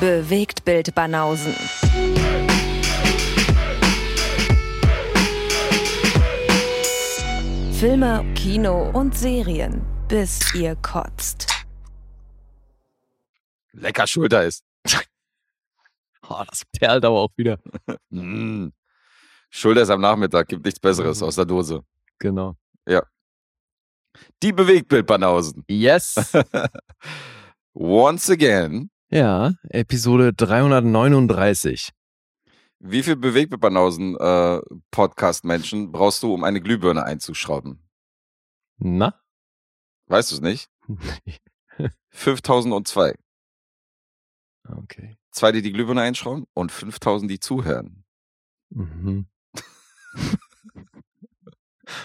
Bewegt Bild Banausen. Filme, Kino und Serien, bis ihr kotzt. Lecker Schulter ist. Oh, das perlt aber auch wieder. Mm. Schulter ist am Nachmittag, gibt nichts Besseres Mhm. aus der Dose. Genau. Die Bewegtbildbanausen. Yes. Once again. Ja, Episode 339. Wie viel Bewegtbildbanausen äh, Podcast-Menschen brauchst du, um eine Glühbirne einzuschrauben? Na? Weißt du es nicht? 5002. okay. Zwei, die die Glühbirne einschrauben und 5000, die zuhören. Mhm.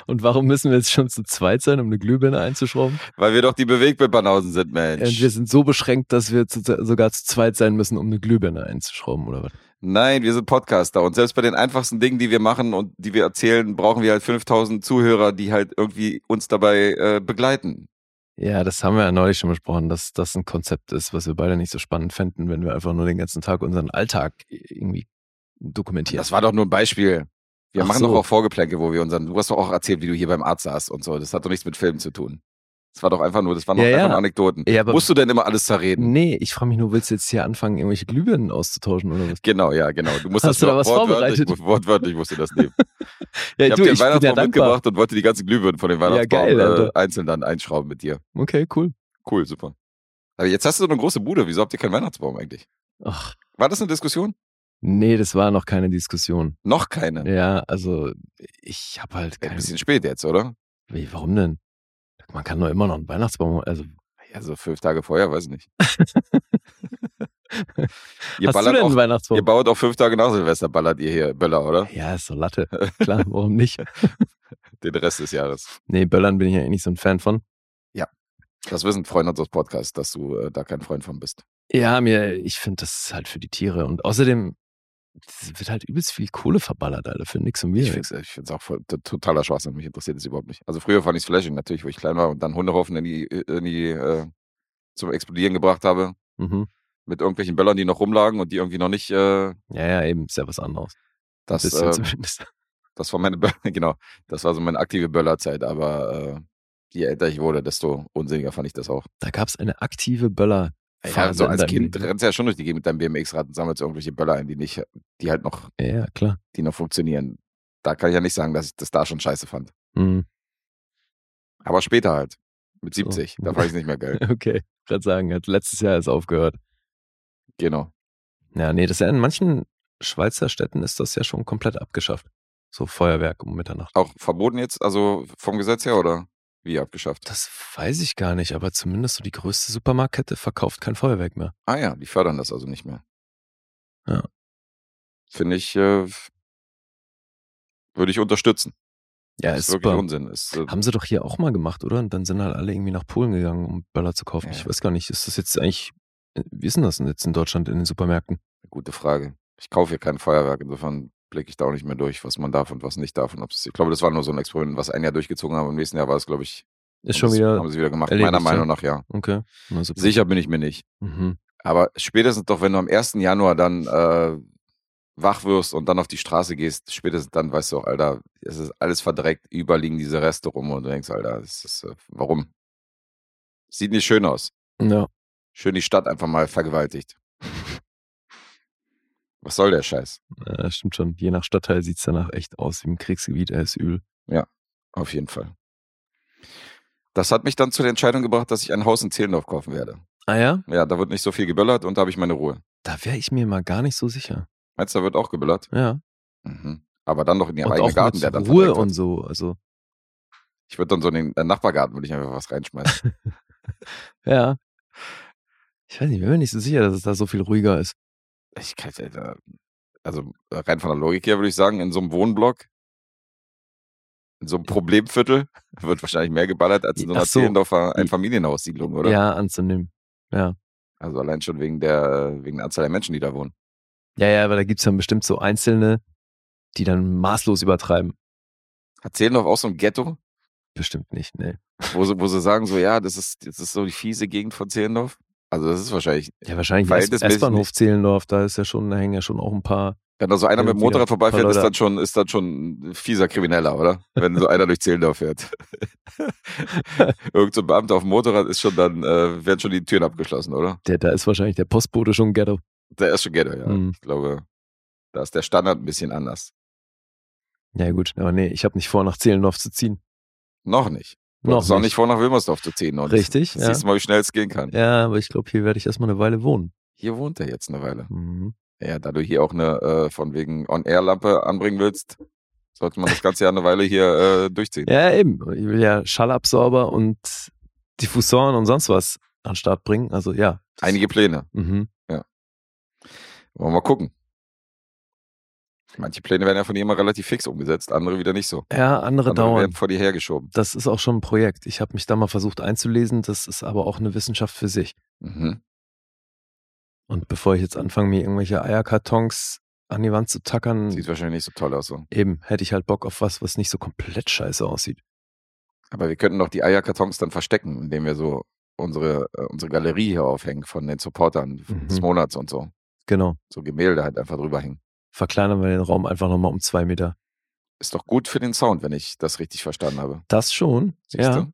Und warum müssen wir jetzt schon zu zweit sein, um eine Glühbirne einzuschrauben? Weil wir doch die Bewegtbildbanausen sind, Mensch. Und wir sind so beschränkt, dass wir zu, sogar zu zweit sein müssen, um eine Glühbirne einzuschrauben, oder was? Nein, wir sind Podcaster und selbst bei den einfachsten Dingen, die wir machen und die wir erzählen, brauchen wir halt 5000 Zuhörer, die halt irgendwie uns dabei äh, begleiten. Ja, das haben wir ja neulich schon besprochen, dass das ein Konzept ist, was wir beide nicht so spannend fänden, wenn wir einfach nur den ganzen Tag unseren Alltag irgendwie dokumentieren. Das war doch nur ein Beispiel. Wir Ach machen so. doch auch Vorgeplänke, wo wir unseren, du hast doch auch erzählt, wie du hier beim Arzt saßt und so. Das hat doch nichts mit Filmen zu tun. Das war doch einfach nur, das waren doch Ja, einfach ja. nur Anekdoten. Ja, aber- Musst du denn immer alles zerreden? Nee, ich frage mich nur, willst du jetzt hier anfangen, irgendwelche Glühbirnen auszutauschen oder was? Genau, ja, genau. Du musst Hast das du da was wortwörtlich, vorbereitet? wortwörtlich musst du das nehmen. Ja, ich habe dir ja Weihnachtsbaum dankbar. mitgebracht und wollte die ganzen Glühbirnen von dem Weihnachtsbaum geil, äh, einzeln dann einschrauben mit dir. Okay, cool. Cool, super. Aber jetzt hast du so eine große Bude. Wieso habt ihr keinen Weihnachtsbaum eigentlich? Ach, War das eine Diskussion? Nee, das war noch keine Diskussion. Noch keine. Ja, also ich habe halt Ein kein... bisschen spät jetzt, oder? Wie, warum denn? Man kann doch immer noch einen Weihnachtsbaum, also Ja, so fünf Tage vorher, weiß ich nicht. ihr, Hast du ballert denn auch, einen Weihnachtsbaum? ihr baut auch fünf Tage nach Silvester, ballert ihr hier Böller, oder? ja, ist so Latte. Klar, warum nicht? Den Rest des Jahres. Nee, Böllern bin ich ja eh nicht so ein Fan von. Das wissen Freunde unseres Podcasts, dass du äh, da kein Freund von bist. Ja, mir, ich finde das ist halt für die Tiere. Und außerdem es wird halt übelst viel Kohle verballert, Alter, für nix und wir. Ich finde es auch voll, totaler Schwachsinn. Mich interessiert es überhaupt nicht. Also früher fand ich es flashing, natürlich, wo ich klein war und dann Hundehaufen in die, in die äh, zum Explodieren gebracht habe. Mhm. Mit irgendwelchen Böllern, die noch rumlagen und die irgendwie noch nicht äh, Ja, ja, eben, ist ja was anderes. das, äh, zumindest. Das war meine, Bö- genau, das war so meine aktive Böllerzeit, aber äh, je älter ich wurde, desto unsinniger fand ich das auch. Da gab es eine aktive Böller. Ja, so als Kind rennst du ja schon durch die Gegend mit deinem BMX-Rad und sammelst irgendwelche Böller ein, die nicht, die halt noch, Ja, klar. die noch funktionieren. Da kann ich ja nicht sagen, dass ich das da schon scheiße fand. Mhm. Aber später halt. Mit So. 70, da fand ich nicht mehr geil. Okay, gerade sagen, hat letztes Jahr ist aufgehört. Genau. Ja, nee, das ist ja in manchen Schweizer Städten ist das ja schon komplett abgeschafft. So Feuerwerk um Mitternacht. Auch verboten jetzt, also vom Gesetz her oder wie abgeschafft? Das weiß ich gar nicht, aber zumindest so die größte Supermarktkette verkauft kein Feuerwerk mehr. Ah ja, die fördern das also nicht mehr. Ja. Finde ich, äh, würde ich unterstützen. Ja, ist ist wirklich super. Unsinn. Ist, äh, Haben sie doch hier auch mal gemacht, oder? Und dann sind halt alle irgendwie nach Polen gegangen, um Böller zu kaufen. Ja. Ich weiß gar nicht, ist das jetzt eigentlich, äh, wie ist denn das denn jetzt in Deutschland in den Supermärkten? Gute Frage. Ich kaufe hier kein Feuerwerk, insofern blicke ich da auch nicht mehr durch, was man darf und was nicht darf. Und ich glaube, das war nur so ein Experiment, was ein Jahr durchgezogen haben. Im nächsten Jahr war es, glaube ich, Ist haben schon wieder, haben sie wieder gemacht. erledigt, Meiner. Meinung nach ja. okay. Super. Sicher bin ich mir nicht. Mhm. Aber spätestens doch, wenn du am 1. Januar dann äh, wach wirst und dann auf die Straße gehst, spätestens dann weißt du auch, Alter, es ist alles verdreckt, überall liegen diese Reste rum und du denkst, Alter, das ist, äh, warum? Sieht nicht schön aus. Ja. Schön die Stadt einfach mal vergewaltigt. Was soll der Scheiß? ja, stimmt schon. Je nach Stadtteil sieht's danach echt aus wie im Kriegsgebiet, er ist übel. Auf jeden Fall. Das hat mich dann zu der Entscheidung gebracht, dass ich ein Haus in Zehlendorf kaufen werde. Ah ja? Ja, da wird nicht so viel geböllert und da habe ich meine Ruhe. Da wäre ich mir mal gar nicht so sicher. Meinst du, da wird auch geböllert? Ja. Mhm. Aber dann doch in ihrem und eigenen Garten, der dann Ruhe und so. Also, Ich würde dann so in den äh, Nachbargarten würde ich einfach was reinschmeißen. ja. Ich weiß nicht, ich bin mir nicht so sicher, dass es da so viel ruhiger ist. Ich kann, äh, also äh, rein von der Logik her würde ich sagen, in so einem Wohnblock, in so einem Problemviertel, wird wahrscheinlich mehr geballert als in so einer so. Zehlendorfer Einfamilienhaussiedlung, oder? Ja, anzunehmen. Ja. Also allein schon wegen der, wegen der Anzahl der Menschen, die da wohnen. Ja, ja, aber da gibt's dann bestimmt so Einzelne, die dann maßlos übertreiben. Hat Zehlendorf auch so ein Ghetto, Bestimmt nicht, nee. wo sie, wo sie sagen so, ja, das ist, das ist so die fiese Gegend von Zehlendorf? Also das ist wahrscheinlich, Ja, wahrscheinlich S-Bahnhof Zehlendorf, da ist ja schon, da hängen ja schon auch ein paar. wenn da so einer mit dem Motorrad vorbeifährt, ist dann schon, ist dann schon ein fieser Krimineller, oder? Wenn so einer durch Zehlendorf fährt. Irgend so ein Beamter auf dem Motorrad ist schon dann, äh, werden schon die Türen abgeschlossen, oder? Der, da ist wahrscheinlich der Postbote schon Ghetto. Der ist schon Ghetto, ja. Mhm. Ich glaube, da ist der Standard ein bisschen anders. Ja, gut, aber nee, ich habe nicht vor, nach Zehlendorf zu ziehen. Noch nicht. Du Noch hast auch nicht vor, nach Wilmersdorf zu ziehen. Und Richtig, ja. Siehst du mal, wie schnell es gehen kann. Ja, aber ich glaube, hier werde ich erstmal eine Weile wohnen. Hier wohnt er jetzt eine Weile. Mhm. Ja, da du hier auch eine äh, von wegen On-Air-Lampe anbringen willst, sollte man das ganze Jahr eine Weile hier äh, durchziehen. Ja, eben. Ich will ja Schallabsorber und Diffusoren und sonst was an den Start bringen. Also ja. Einige Pläne. Mhm. Wollen wir mal gucken. Manche Pläne werden ja von dir immer relativ fix umgesetzt, andere wieder nicht so. Ja, andere Andere dauern. werden vor dir hergeschoben. Das ist auch schon ein Projekt. Ich habe mich da mal versucht einzulesen. Das ist aber auch eine Wissenschaft für sich. Mhm. Und bevor ich jetzt anfange, mir irgendwelche Eierkartons an die Wand zu tackern, Sieht wahrscheinlich nicht so toll aus. So. eben hätte ich halt Bock auf was, was nicht so komplett scheiße aussieht. Aber wir könnten doch die Eierkartons dann verstecken, indem wir so unsere, äh, unsere Galerie hier aufhängen von den Supportern des Mhm. Monats und so. Genau. So Gemälde halt einfach drüber hängen. Verkleinern wir den Raum einfach nochmal um zwei Meter. Ist doch gut für den Sound, wenn ich das richtig verstanden habe. Das schon, Siehst ja. du?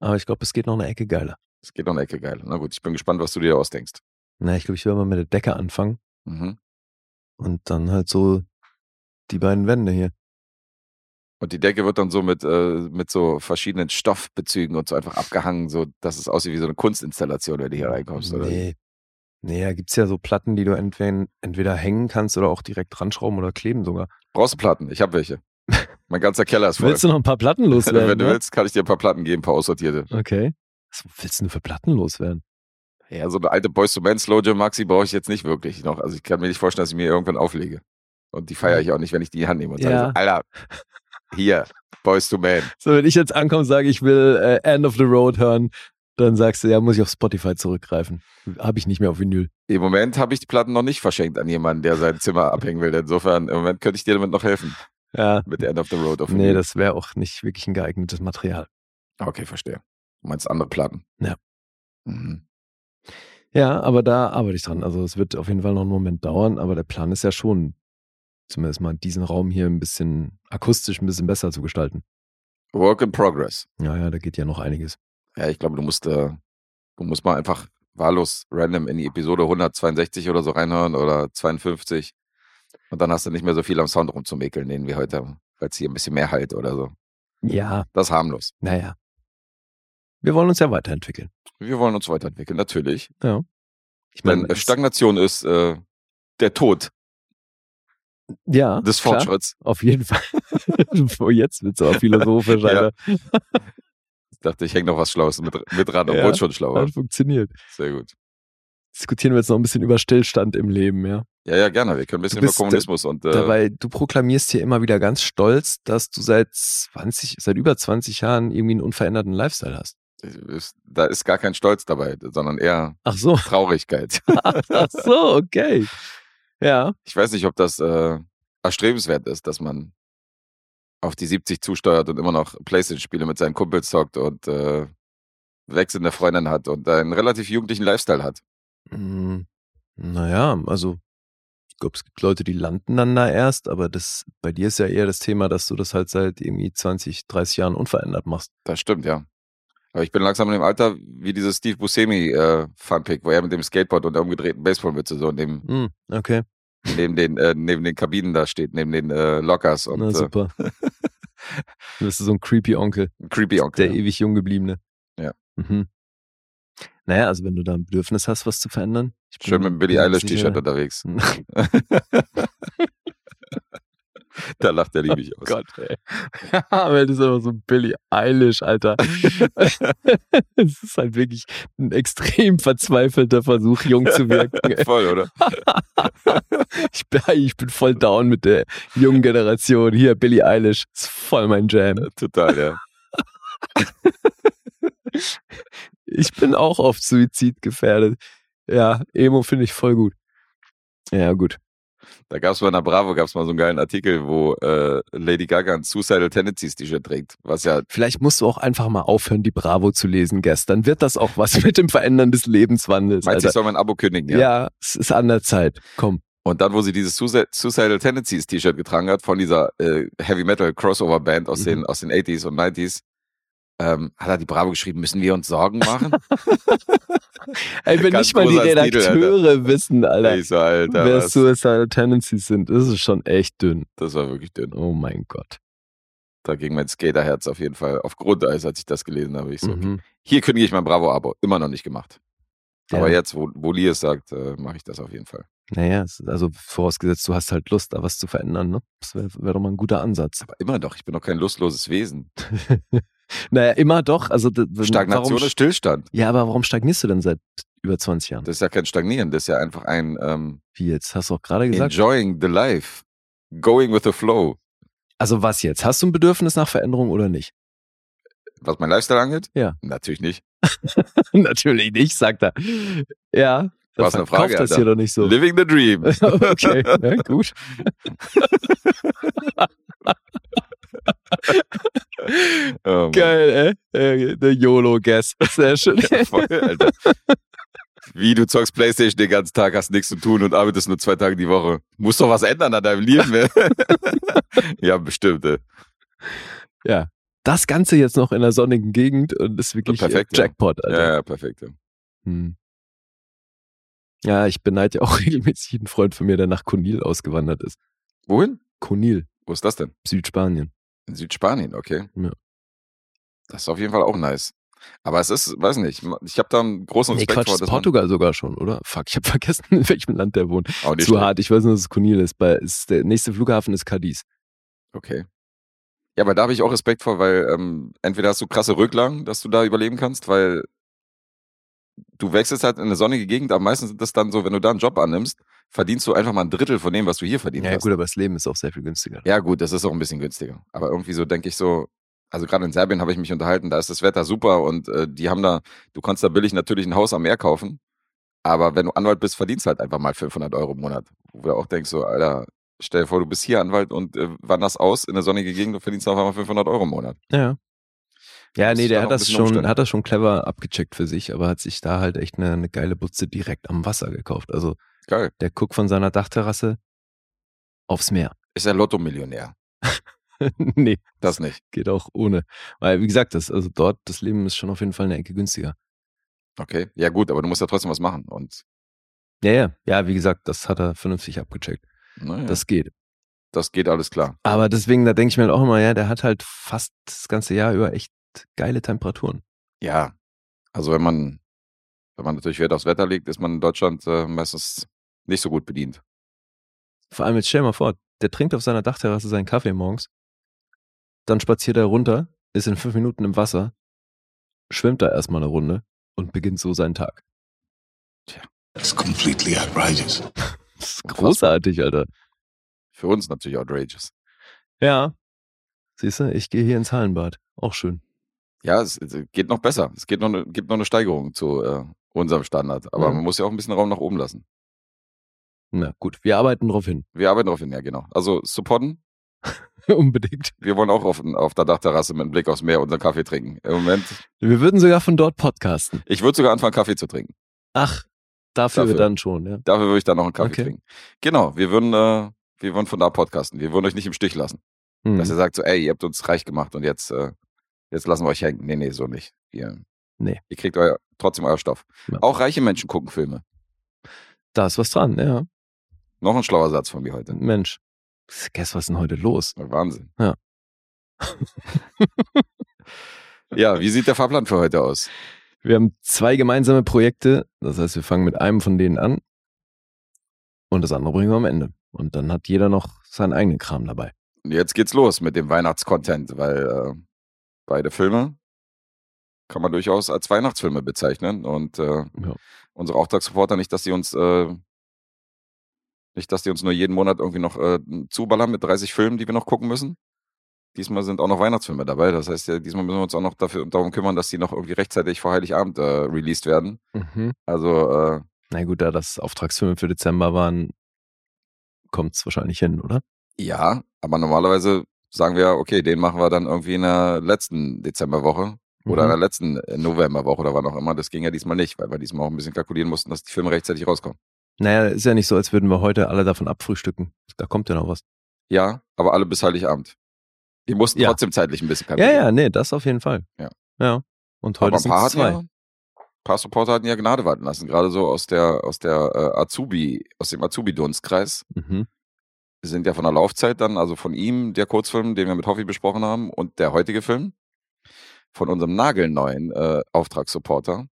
Aber ich glaube, es geht noch eine Ecke geiler. Das geht noch eine Ecke geil. Na gut, ich bin gespannt, was du dir ausdenkst. Na, ich glaube, ich will mal mit der Decke anfangen Mhm. und dann halt so die beiden Wände hier. Und die Decke wird dann so mit, äh, mit so verschiedenen Stoffbezügen und so einfach abgehangen, so dass es aussieht wie so eine Kunstinstallation, wenn du hier reinkommst. Oder? Nee. Nee, da gibt's ja so Platten, die du entweder, entweder hängen kannst oder auch direkt ranschrauben oder kleben sogar. Brauchst du Platten? Ich habe welche. mein ganzer Keller ist voll. Willst du noch ein paar Platten loswerden? wenn du ne? willst, kann ich dir ein paar Platten geben, ein paar aussortierte. Okay. Was willst du denn für Platten loswerden? Ja, so eine alte Boys to Men Slow Jam Maxi brauche ich jetzt nicht wirklich noch. Also ich kann mir nicht vorstellen, dass ich mir irgendwann auflege. Und die feiere ich auch nicht, wenn ich die in die Hand nehme und Ja. sage, so, Alter, hier, Boys to Men. So, wenn ich jetzt ankomme und sage, ich will äh, End of the Road hören, dann sagst du, ja, muss ich auf Spotify zurückgreifen. Habe ich nicht mehr auf Vinyl. Im Moment habe ich die Platten noch nicht verschenkt an jemanden, der sein Zimmer abhängen will. Insofern, im Moment könnte ich dir damit noch helfen. Ja. Mit End of the Road auf Nee, Vinyl. das wäre auch nicht wirklich ein geeignetes Material. Okay, verstehe. Du meinst andere Platten. Ja. Mhm. Ja, aber da arbeite ich dran. Also es wird auf jeden Fall noch einen Moment dauern, aber der Plan ist ja schon, zumindest mal diesen Raum hier ein bisschen akustisch ein bisschen besser zu gestalten. Work in progress. Ja, ja, da geht ja noch einiges. Ja, ich glaube, du musst, äh, du musst mal einfach wahllos random in die Episode 162 oder so reinhören oder 52. Und dann hast du nicht mehr so viel am Sound rumzumäkeln, den wir heute haben, weil es hier ein bisschen mehr halt oder so. Ja, Das ist harmlos. naja. Wir wollen uns ja weiterentwickeln. Wir wollen uns weiterentwickeln, natürlich. Ich Denn meine, äh, Stagnation ist äh, der Tod ja, des klar, Fortschritts. auf jeden Fall. Jetzt wird's aber philosophisch, Ja. Alter. Dachte, ich hänge noch was Schlaues mit, mit dran, obwohl Ja. es schon schlau war. Hat funktioniert. Sehr gut. Diskutieren wir jetzt noch ein bisschen über Stillstand im Leben, ja. Ja, ja, gerne. Wir können ein bisschen über äh, Kommunismus und äh, Dabei, du proklamierst hier immer wieder ganz stolz, dass du seit 20, seit über 20 Jahren irgendwie einen unveränderten Lifestyle hast. ist, da ist gar kein Stolz dabei, sondern eher Ach so. Traurigkeit. Ach so, okay. Ja. Ich weiß nicht, ob das äh, erstrebenswert ist, dass man auf die 70 zusteuert und immer noch Playstation-Spiele mit seinen Kumpels zockt und äh, wechselnde Freundin hat und einen relativ jugendlichen Lifestyle hat. Hm, Naja, also ich glaube, es gibt Leute, die landen dann da erst, aber das bei dir ist ja eher das Thema, dass du das halt seit irgendwie 20, 30 Jahren unverändert machst. Das stimmt, ja. Aber ich bin langsam in dem Alter wie dieses Steve Buscemi äh, Funpick, wo er mit dem Skateboard und der umgedrehten Baseballmütze so neben, Hm, okay, neben, den, äh, neben den Kabinen da steht, neben den äh, Lockers und na äh, super. du bist so ein creepy Onkel, ein creepy Onkel. der ewig jung gebliebene. Ja. Mhm. Naja, also wenn du da ein Bedürfnis hast, was zu verändern. Schön mit dem Billie bin Eilish jetzt T-Shirt sicher- unterwegs. da lacht er liebig Oh aus. Gott, ey. Ja, aber das ist aber so Billie Eilish, Alter. Es ist halt wirklich ein extrem verzweifelter Versuch, jung zu wirken. ey. Voll, oder? Ich bin, ich bin voll down mit der jungen Generation. Hier, Billie Eilish, ist voll mein Jam. Total, ja. Ich bin auch oft Suizid gefährdet. Ja, Emo finde ich voll gut. Ja, gut. Da gab es bei einer Bravo gab's mal so einen geilen Artikel, wo äh, Lady Gaga ein Suicidal Tendencies T-Shirt trägt, was ja Vielleicht musst du auch einfach mal aufhören, die Bravo zu lesen gestern. Wird das auch was mit dem Verändern des Lebenswandels? meinst du, ich soll mein Abo kündigen, ja. ja. es ist an der Zeit. Komm. Und dann, wo sie dieses Suicidal Tendencies T-Shirt getragen hat von dieser äh, Heavy Metal Crossover Band aus Mhm. den aus den 80s und 90s, ähm, hat er die Bravo geschrieben, müssen wir uns Sorgen machen? Ey, wenn Ganz nicht mal die großer Stil, Redakteure wissen, Alter, ich so, Alter, wer was? Suicidal Tendencies sind, das ist schon echt dünn. das war wirklich dünn. Oh mein Gott. Da ging mein Skaterherz auf jeden Fall auf Grundeis, als ich das gelesen habe. Ich so, okay. Mhm. Hier kündige ich mein Bravo-Abo. Immer noch nicht gemacht. Aber Ja. jetzt, wo, wo Lee es sagt, äh, mache ich das auf jeden Fall. Naja, also vorausgesetzt, du hast halt Lust, da was zu verändern, ne? Das wäre wär doch mal ein guter Ansatz. Aber immer doch, ich bin doch kein lustloses Wesen. naja, immer doch. Also, Stagnation warum, ist Stillstand. Ja, aber warum stagnierst du denn seit über 20 Jahren? Das ist ja kein Stagnieren, das ist ja einfach ein ähm, Wie jetzt? Hast du auch gerade gesagt. Enjoying the life. Going with the flow. Also was jetzt? Hast du ein Bedürfnis nach Veränderung oder nicht? Was mein Lifestyle angeht? Ja. Natürlich nicht. Natürlich nicht, sagt er. Ja. Was eine Frage, das Alter. hier doch nicht so. Living the dream. okay, ja, gut. Oh. Geil, ey. Äh, Der YOLO-Guess. Sehr schön. Ja, voll, Alter. Wie du zockst Playstation den ganzen Tag, hast nichts zu tun und arbeitest nur zwei Tage die Woche. Muss doch was ändern an deinem Leben. ja, bestimmt. Ey. ja. Das Ganze jetzt noch in einer sonnigen Gegend und ist wirklich Perfekt, äh, ja. Jackpot, Alter. Ja, ja, perfekt. Ja. Hm. Ja, ich beneide ja auch regelmäßig jeden Freund von mir, der nach Conil ausgewandert ist. Wohin? Conil, Wo ist das denn? Südspanien. In Südspanien, okay. Ja. Das ist auf jeden Fall auch nice. Aber es ist, weiß nicht, ich habe da einen großen Nee, Respekt Quatsch, vor, ist Portugal sogar schon, oder? Fuck, ich habe vergessen, in welchem Land der wohnt. nicht Zu schlecht. hart, ich weiß nur, dass es Conil ist. Bei, ist. Der nächste Flughafen ist Cadiz. Okay. Ja, aber da habe ich auch Respekt vor, weil ähm, entweder hast du krasse Rücklagen, dass du da überleben kannst, weil du wechselst halt in eine sonnige Gegend, aber meistens sind das dann so, wenn du da einen Job annimmst, verdienst du einfach mal ein Drittel von dem, was du hier verdient Ja, hast. gut, aber das Leben ist auch sehr viel günstiger. Ja, gut, das ist auch ein bisschen günstiger. Aber irgendwie so denke ich so, also gerade in Serbien habe ich mich unterhalten, da ist das Wetter super und äh, die haben da, du kannst da billig natürlich ein Haus am Meer kaufen, aber wenn du Anwalt bist, verdienst du halt einfach mal 500 Euro im Monat. Wo du auch denkst so, Alter, stell dir vor, du bist hier Anwalt und äh, wanderst aus in eine sonnige Gegend und verdienst auf einmal 500 Euro im Monat. Ja. Ja, nee, der hat das schon, Umstände. hat das schon clever abgecheckt für sich, aber hat sich da halt echt eine, eine geile Butze direkt am Wasser gekauft. Also Geil. der guckt von seiner Dachterrasse aufs Meer. Ist er Lotto-Millionär? nee, Das nicht. geht auch ohne. Weil, wie gesagt, das, also dort, das Leben ist schon auf jeden Fall eine Ecke günstiger. Okay. Ja, gut, aber du musst ja trotzdem was machen. Und Ja, ja, ja, wie gesagt, das hat er vernünftig abgecheckt. naja, das, geht. das geht alles klar. Aber deswegen, da denke ich mir halt auch immer, ja, der hat halt fast das ganze Jahr über echt geile Temperaturen. Ja. Also wenn man, wenn man natürlich Wert aufs Wetter legt, ist man in Deutschland äh, meistens nicht so gut bedient. Vor allem jetzt stell mal vor, der trinkt auf seiner Dachterrasse seinen Kaffee morgens, dann spaziert er runter, ist in fünf Minuten im Wasser, schwimmt da erstmal eine Runde und beginnt so seinen Tag. That's completely outrageous. Das ist großartig, Alter. Für uns natürlich outrageous. Ja. Siehst du, ich gehe hier ins Hallenbad. Auch schön. Ja, es, es geht noch besser. Es geht noch eine, gibt noch eine Steigerung zu äh, unserem Standard. Aber Ja. man muss ja auch ein bisschen Raum nach oben lassen. Na gut, wir arbeiten drauf hin. Wir arbeiten darauf hin, ja genau. Also supporten. Unbedingt. Wir wollen auch auf, auf der Dachterrasse mit einem Blick aufs Meer unseren Kaffee trinken. Im Moment, Wir würden sogar von dort podcasten. ich würde sogar anfangen, Kaffee zu trinken. Ach, dafür, Dafür. dann schon, ja. Dafür würde ich dann noch einen Kaffee Okay. trinken. Genau, wir würden, äh, wir würden von da podcasten. Wir würden euch nicht im Stich lassen. Hm. Dass ihr sagt so, ey, ihr habt uns reich gemacht und jetzt, äh, jetzt lassen wir euch hängen. Nee, nee, so nicht. Ihr, Nee. Ihr kriegt euer, trotzdem euer Stoff. Ja. Auch reiche Menschen gucken Filme. Da ist was dran, ja. Noch ein schlauer Satz von mir heute. Mensch. Guess, was ist denn heute los? Wahnsinn. Ja. ja, wie sieht der Fahrplan für heute aus? Wir haben zwei gemeinsame Projekte. Das heißt, wir fangen mit einem von denen an und das andere bringen wir am Ende. Und dann hat jeder noch seinen eigenen Kram dabei. Und jetzt geht's los mit dem Weihnachtscontent, weil äh, beide Filme kann man durchaus als Weihnachtsfilme bezeichnen. Und äh, Ja. unsere Auftragsreporter nicht, dass sie uns äh, nicht, dass die uns nur jeden Monat irgendwie noch äh, zuballern mit 30 Filmen, die wir noch gucken müssen. Diesmal sind auch noch Weihnachtsfilme dabei. Das heißt, ja, diesmal müssen wir uns auch noch dafür, darum kümmern, dass die noch irgendwie rechtzeitig vor Heiligabend äh, released werden. Mhm. Also äh, Na gut, da das Auftragsfilme für Dezember waren, kommt es wahrscheinlich hin, oder? Ja, aber normalerweise sagen wir, okay, den machen wir dann irgendwie in der letzten Dezemberwoche oder in Mhm. der letzten äh, Novemberwoche oder wann auch immer. Das ging ja diesmal nicht, weil wir diesmal auch ein bisschen kalkulieren mussten, dass die Filme rechtzeitig rauskommen. Naja, ist ja nicht so, als würden wir heute alle davon abfrühstücken. Da kommt ja noch was. Ja, aber alle bis Heiligabend. Die mussten Ja. trotzdem zeitlich ein bisschen Ja, kalkulieren. ja, nee, das auf jeden Fall. Ja. Ja. Und heute sind es zwei. ja, ein paar Supporter hatten ja Gnade walten lassen, gerade so aus der, aus der äh, Azubi, aus dem Azubi-Dunstkreis. Mhm. sind ja von der Laufzeit dann, also von ihm, der Kurzfilm, den wir mit Hoffi besprochen haben, und der heutige Film von unserem nagelneuen äh, Auftragssupporter.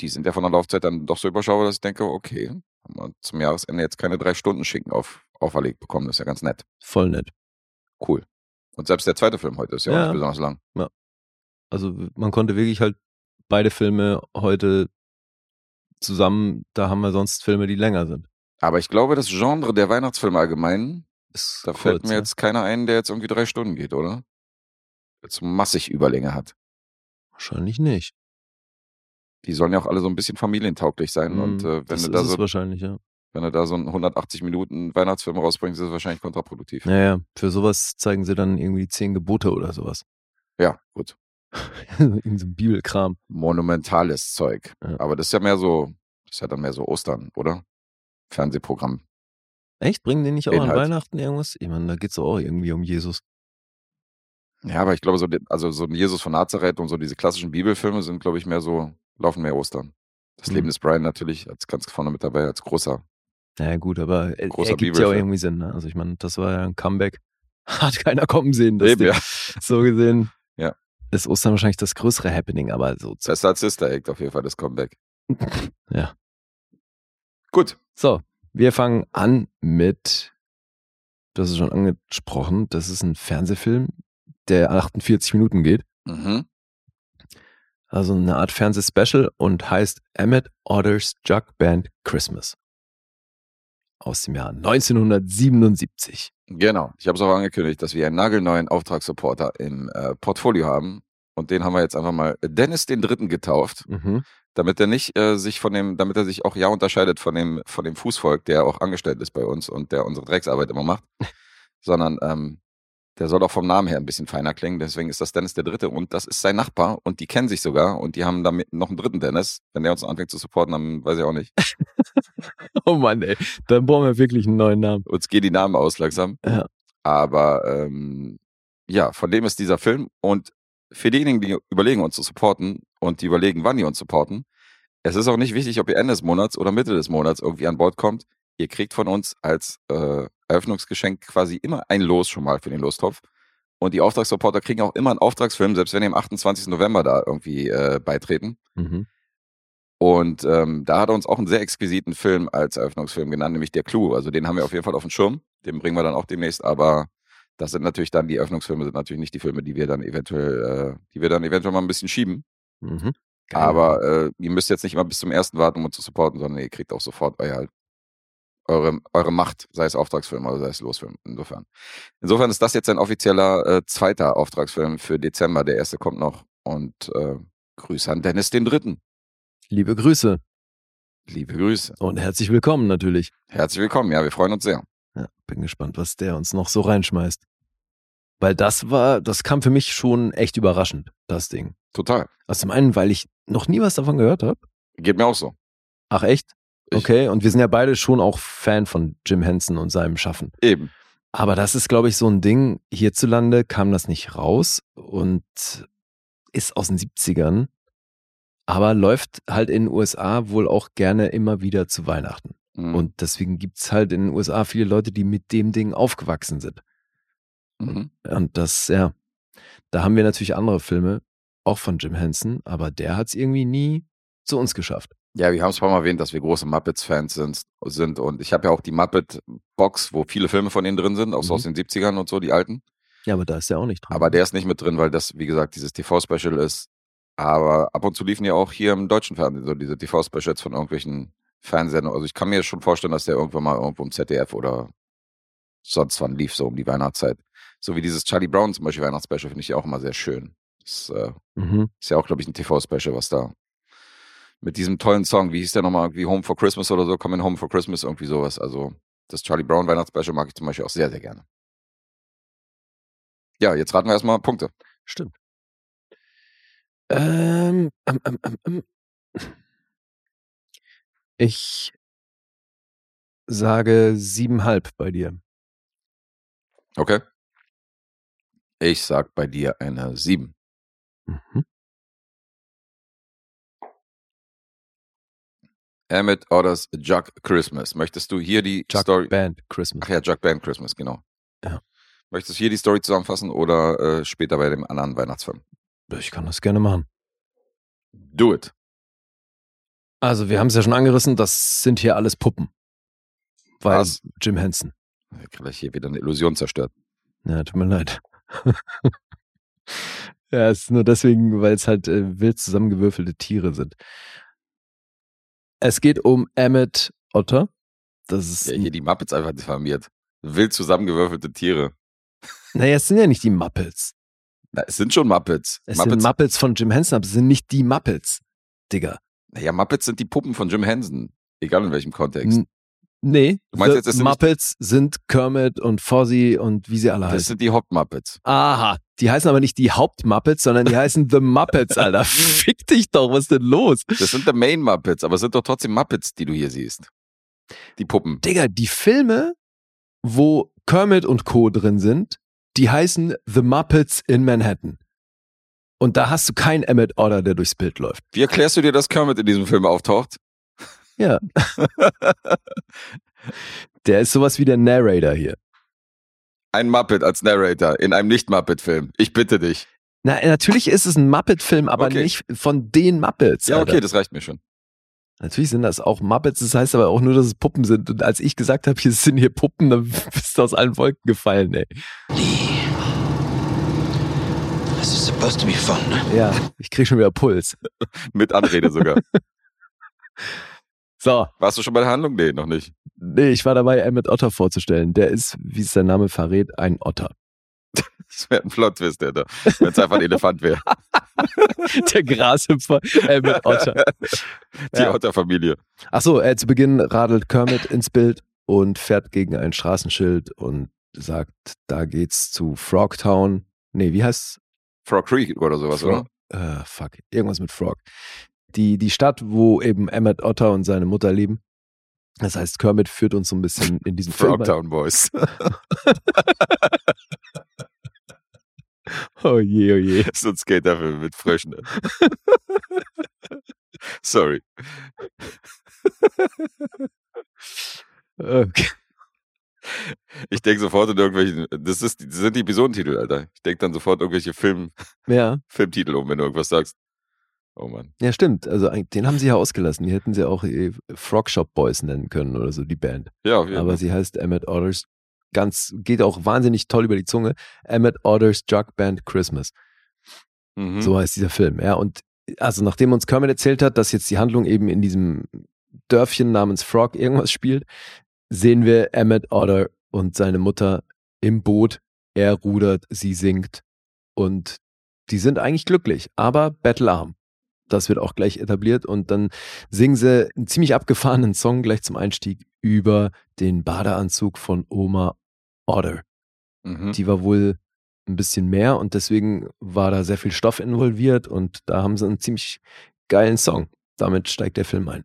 Die sind ja von der Laufzeit dann doch so überschaubar, dass ich denke, okay, haben wir zum Jahresende jetzt keine drei Stunden Schinken auf, auferlegt bekommen. Das ist ja ganz nett. Voll nett. Cool. Und selbst der zweite Film heute ist ja, auch Ja. nicht besonders lang. Also man konnte wirklich halt beide Filme heute zusammen, da haben wir sonst Filme, die länger sind. Aber ich glaube, das Genre der Weihnachtsfilme allgemein, Ist da kurz, fällt mir ne? jetzt keiner ein, der jetzt irgendwie drei Stunden geht, oder? Jetzt massig Überlänge hat. Wahrscheinlich nicht. Die sollen ja auch alle so ein bisschen familientauglich sein. und Mhm, äh, wenn das du da es so wahrscheinlich, ja. Wenn du da so einen 180 Minuten Weihnachtsfilm rausbringst, ist es wahrscheinlich kontraproduktiv. Naja, für sowas zeigen sie dann irgendwie zehn Gebote oder sowas. Ja, gut. In so einem Bibelkram. Monumentales Zeug. Ja. Aber das ist ja mehr so, das ist ja dann mehr so Ostern, oder? Fernsehprogramm. Echt? Bringen die nicht auch an Inhalt. Weihnachten irgendwas? Ich meine, da geht's doch auch irgendwie um Jesus. Ja, aber ich glaube, so, also so ein Jesus von Nazareth und so diese klassischen Bibelfilme sind, glaube ich, mehr so, laufen mehr Ostern. Das Mhm. Leben des Brian natürlich als ganz vorne mit dabei, als großer. Naja, gut, aber er, Großer er gibt ja auch irgendwie Sinn. Ne? Also ich meine, das war ja ein Comeback. Hat keiner kommen sehen. Das Eben, ja. So gesehen Ja. ist Ostern wahrscheinlich das größere Happening, aber so. Besser als Sister Act auf jeden Fall, das Comeback. Ja. Gut. So, wir fangen an mit, du hast es schon angesprochen, das ist ein Fernsehfilm, der 48 Minuten geht. Mhm. Also eine Art Fernsehspecial und heißt Emmett Otter's Jug Band Christmas. Aus dem Jahr 1977. Genau. Ich habe es auch angekündigt, dass wir einen nagelneuen Auftragssupporter im äh, Portfolio haben. Und den haben wir jetzt einfach mal Dennis den Dritten getauft. Mhm. damit er nicht äh, sich von dem, damit er sich auch ja unterscheidet von dem, von dem Fußvolk, der auch angestellt ist bei uns und der unsere Drecksarbeit immer macht, sondern ähm, der soll auch vom Namen her ein bisschen feiner klingen. Deswegen ist das Dennis der Dritte und das ist sein Nachbar und die kennen sich sogar und die haben damit noch einen dritten Dennis. Wenn der uns anfängt zu supporten, dann weiß ich auch nicht. Oh Mann, ey. Dann brauchen wir wirklich einen neuen Namen. Uns gehen die Namen aus langsam. Ja. Aber ähm, ja, von dem ist dieser Film und für diejenigen, die überlegen, uns zu supporten und die überlegen, wann die uns supporten, es ist auch nicht wichtig, ob ihr Ende des Monats oder Mitte des Monats irgendwie an Bord kommt. Ihr kriegt von uns als äh, Eröffnungsgeschenk quasi immer ein Los schon mal für den Lostopf. Und die Auftragssupporter kriegen auch immer einen Auftragsfilm, selbst wenn die am 28. November da irgendwie äh, beitreten. Mhm. Und ähm, da hat er uns auch einen sehr exquisiten Film als Eröffnungsfilm genannt, nämlich Der Clou. Also den haben wir auf jeden Fall auf dem Schirm. Den bringen wir dann auch demnächst, aber das sind natürlich dann, die Eröffnungsfilme sind natürlich nicht die Filme, die wir dann eventuell, äh, die wir dann eventuell mal ein bisschen schieben. Mhm. Geil. Aber äh, ihr müsst jetzt nicht immer bis zum ersten warten, um uns zu supporten, sondern ihr kriegt auch sofort euer, eure, eure Macht, sei es Auftragsfilm oder sei es Losfilm. Insofern. Insofern ist das jetzt ein offizieller äh, zweiter Auftragsfilm für Dezember. Der erste kommt noch. Und äh, Grüße an Dennis den Dritten. Liebe Grüße Liebe Grüße. und herzlich willkommen natürlich. Herzlich willkommen. Ja, wir freuen uns sehr. Ja, bin gespannt, was der uns noch so reinschmeißt. Weil das war, das kam für mich schon echt überraschend, das Ding. Total. Also zum einen, weil ich noch nie was davon gehört habe. Geht mir auch so. Ach echt? Ich- Okay, und wir sind ja beide schon auch Fan von Jim Henson und seinem Schaffen. Eben. Aber das ist, glaube ich, so ein Ding. Hierzulande kam das nicht raus und ist aus den 70ern, aber läuft halt in den USA wohl auch gerne immer wieder zu Weihnachten. Mhm. Und deswegen gibt's halt in den USA viele Leute, die mit dem Ding aufgewachsen sind. Mhm. Und das, ja, da haben wir natürlich andere Filme, auch von Jim Henson, aber der hat's irgendwie nie zu uns geschafft. Ja, wir haben es Mal erwähnt, dass wir große Muppets-Fans sind, sind. Und ich habe ja auch die Muppet-Box, wo viele Filme von denen drin sind, auch Mhm. aus den 70ern und so, die alten. Ja, aber da ist der auch nicht drin. Aber der ist nicht mit drin, weil das, wie gesagt, dieses TV-Special ist. Aber ab und zu liefen ja auch hier im deutschen Fernsehen so diese TV-Specials von irgendwelchen Fernsehern. Also ich kann mir schon vorstellen, dass der irgendwann mal irgendwo im ZDF oder sonst wann lief, so um die Weihnachtszeit. So wie dieses Charlie Brown zum Beispiel Weihnachtsspecial finde ich ja auch immer sehr schön. Das äh, Mhm. ist ja auch, glaube ich, ein TV-Special, was da mit diesem tollen Song, wie hieß der nochmal, irgendwie Home for Christmas oder so, Coming Home for Christmas, irgendwie sowas. Also Das Charlie Brown Weihnachtsspecial mag ich zum Beispiel auch sehr, sehr gerne. Ja, jetzt raten wir erstmal Punkte. Stimmt. Ähm, ähm, ähm, ähm, ähm. Ich sage siebenhalb bei dir. Okay. Ich sag bei dir eine 7. Mhm. Emmett Orders Jug Christmas. Möchtest du hier die Chuck Story. Band Christmas. Ach ja, Jug Band Christmas, genau. Ja. Möchtest du hier die Story zusammenfassen oder äh, später bei dem anderen Weihnachtsfilm? Ich kann das gerne machen. Do it. Also, wir haben es ja schon angerissen, das sind hier alles Puppen. Weil Was? Jim Henson. Gleich hier wieder eine Illusion zerstört. Ja, tut mir leid. ja, es ist nur deswegen, weil es halt äh, wild zusammengewürfelte Tiere sind. Es geht um Emmett Otter. Das ist, Ja, hier die Muppets einfach diffamiert. Wild zusammengewürfelte Tiere. naja, es sind ja nicht die Muppets. Na, es sind schon Muppets. Es Muppets, sind Muppets von Jim Henson, aber es sind nicht die Muppets, Digga. naja, Muppets sind die Puppen von Jim Henson. Egal in welchem Kontext. N nee, Du meinst jetzt, es sind Muppets sind Kermit und Fozzie und wie sie alle Das heißen. sind die Hauptmuppets. Aha, die heißen aber nicht die Hauptmuppets, sondern die heißen The Muppets, Alter. Fick dich doch, was ist denn los? Das sind die Main Muppets, aber es sind doch trotzdem Muppets, die du hier siehst. Die Puppen. Digga, die Filme, wo Kermit und Co. drin sind, die heißen The Muppets in Manhattan. Und da hast du keinen Emmett Order, der durchs Bild läuft. Wie erklärst du dir, dass Kermit in diesem Film auftaucht? Ja. der ist sowas wie der Narrator hier. Ein Muppet als Narrator in einem Nicht-Muppet-Film. Ich bitte dich. Na, natürlich ist es ein Muppet-Film, aber Okay. nicht von den Muppets. Ja, Alter. okay, das reicht mir schon. Natürlich sind das auch Muppets, das heißt aber auch nur, dass es Puppen sind. Und als ich gesagt habe, hier sind hier Puppen, dann bist du aus allen Wolken gefallen, ey. This is supposed to be fun. Ja, ich krieg schon wieder Puls. Mit Anrede sogar. So, Warst du schon bei der Handlung? Nee, noch nicht. nee, ich war dabei, Emmett Otter vorzustellen. Der ist, wie es sein Name verrät, ein Otter. Das wäre ein Plot-Twist, Alter. Wenn es einfach ein Elefant wäre. Der Grashüpfer Emmett Otter. Die Ja. Otterfamilie. Achso, äh, zu Beginn radelt Kermit ins Bild und fährt gegen ein Straßenschild und sagt, da geht's zu Frogtown. Nee, wie heißt's? Frog Creek oder sowas, oder? Äh, fuck, irgendwas mit Frog. Die, die Stadt, wo eben Emmett Otter und seine Mutter leben. Das heißt, Kermit führt uns so ein bisschen in diesen Film. Frogtown Boys. Oh je, oh je. so ein Skaterfilm mit Fröschen. Sorry. Okay. Ich denke sofort in irgendwelchen, das, ist, das sind die Episodentitel, Alter. Ich denke dann sofort irgendwelche Film, Ja, Filmtitel um, wenn du irgendwas sagst. Oh Mann. ja, stimmt. Also den haben sie ja ausgelassen. Die hätten sie auch eh Frog Shop Boys nennen können oder so, die Band. Ja, auf jeden Aber Fall. sie heißt Emmett Otters. Ganz, geht auch wahnsinnig toll über die Zunge. Emmett Otters Jug Band Christmas. Mhm. So heißt dieser Film. Ja, und also nachdem uns Kermit erzählt hat, dass jetzt die Handlung eben in diesem Dörfchen namens Frog irgendwas spielt, sehen wir Emmett Otter und seine Mutter im Boot. Er rudert, sie singt und die sind eigentlich glücklich, aber battlearm. Das wird auch gleich etabliert und dann singen sie einen ziemlich abgefahrenen Song gleich zum Einstieg über den Badeanzug von Oma Otter Mhm. die war wohl ein bisschen mehr und deswegen war da sehr viel Stoff involviert und da haben sie einen ziemlich geilen Song. Damit steigt der Film ein.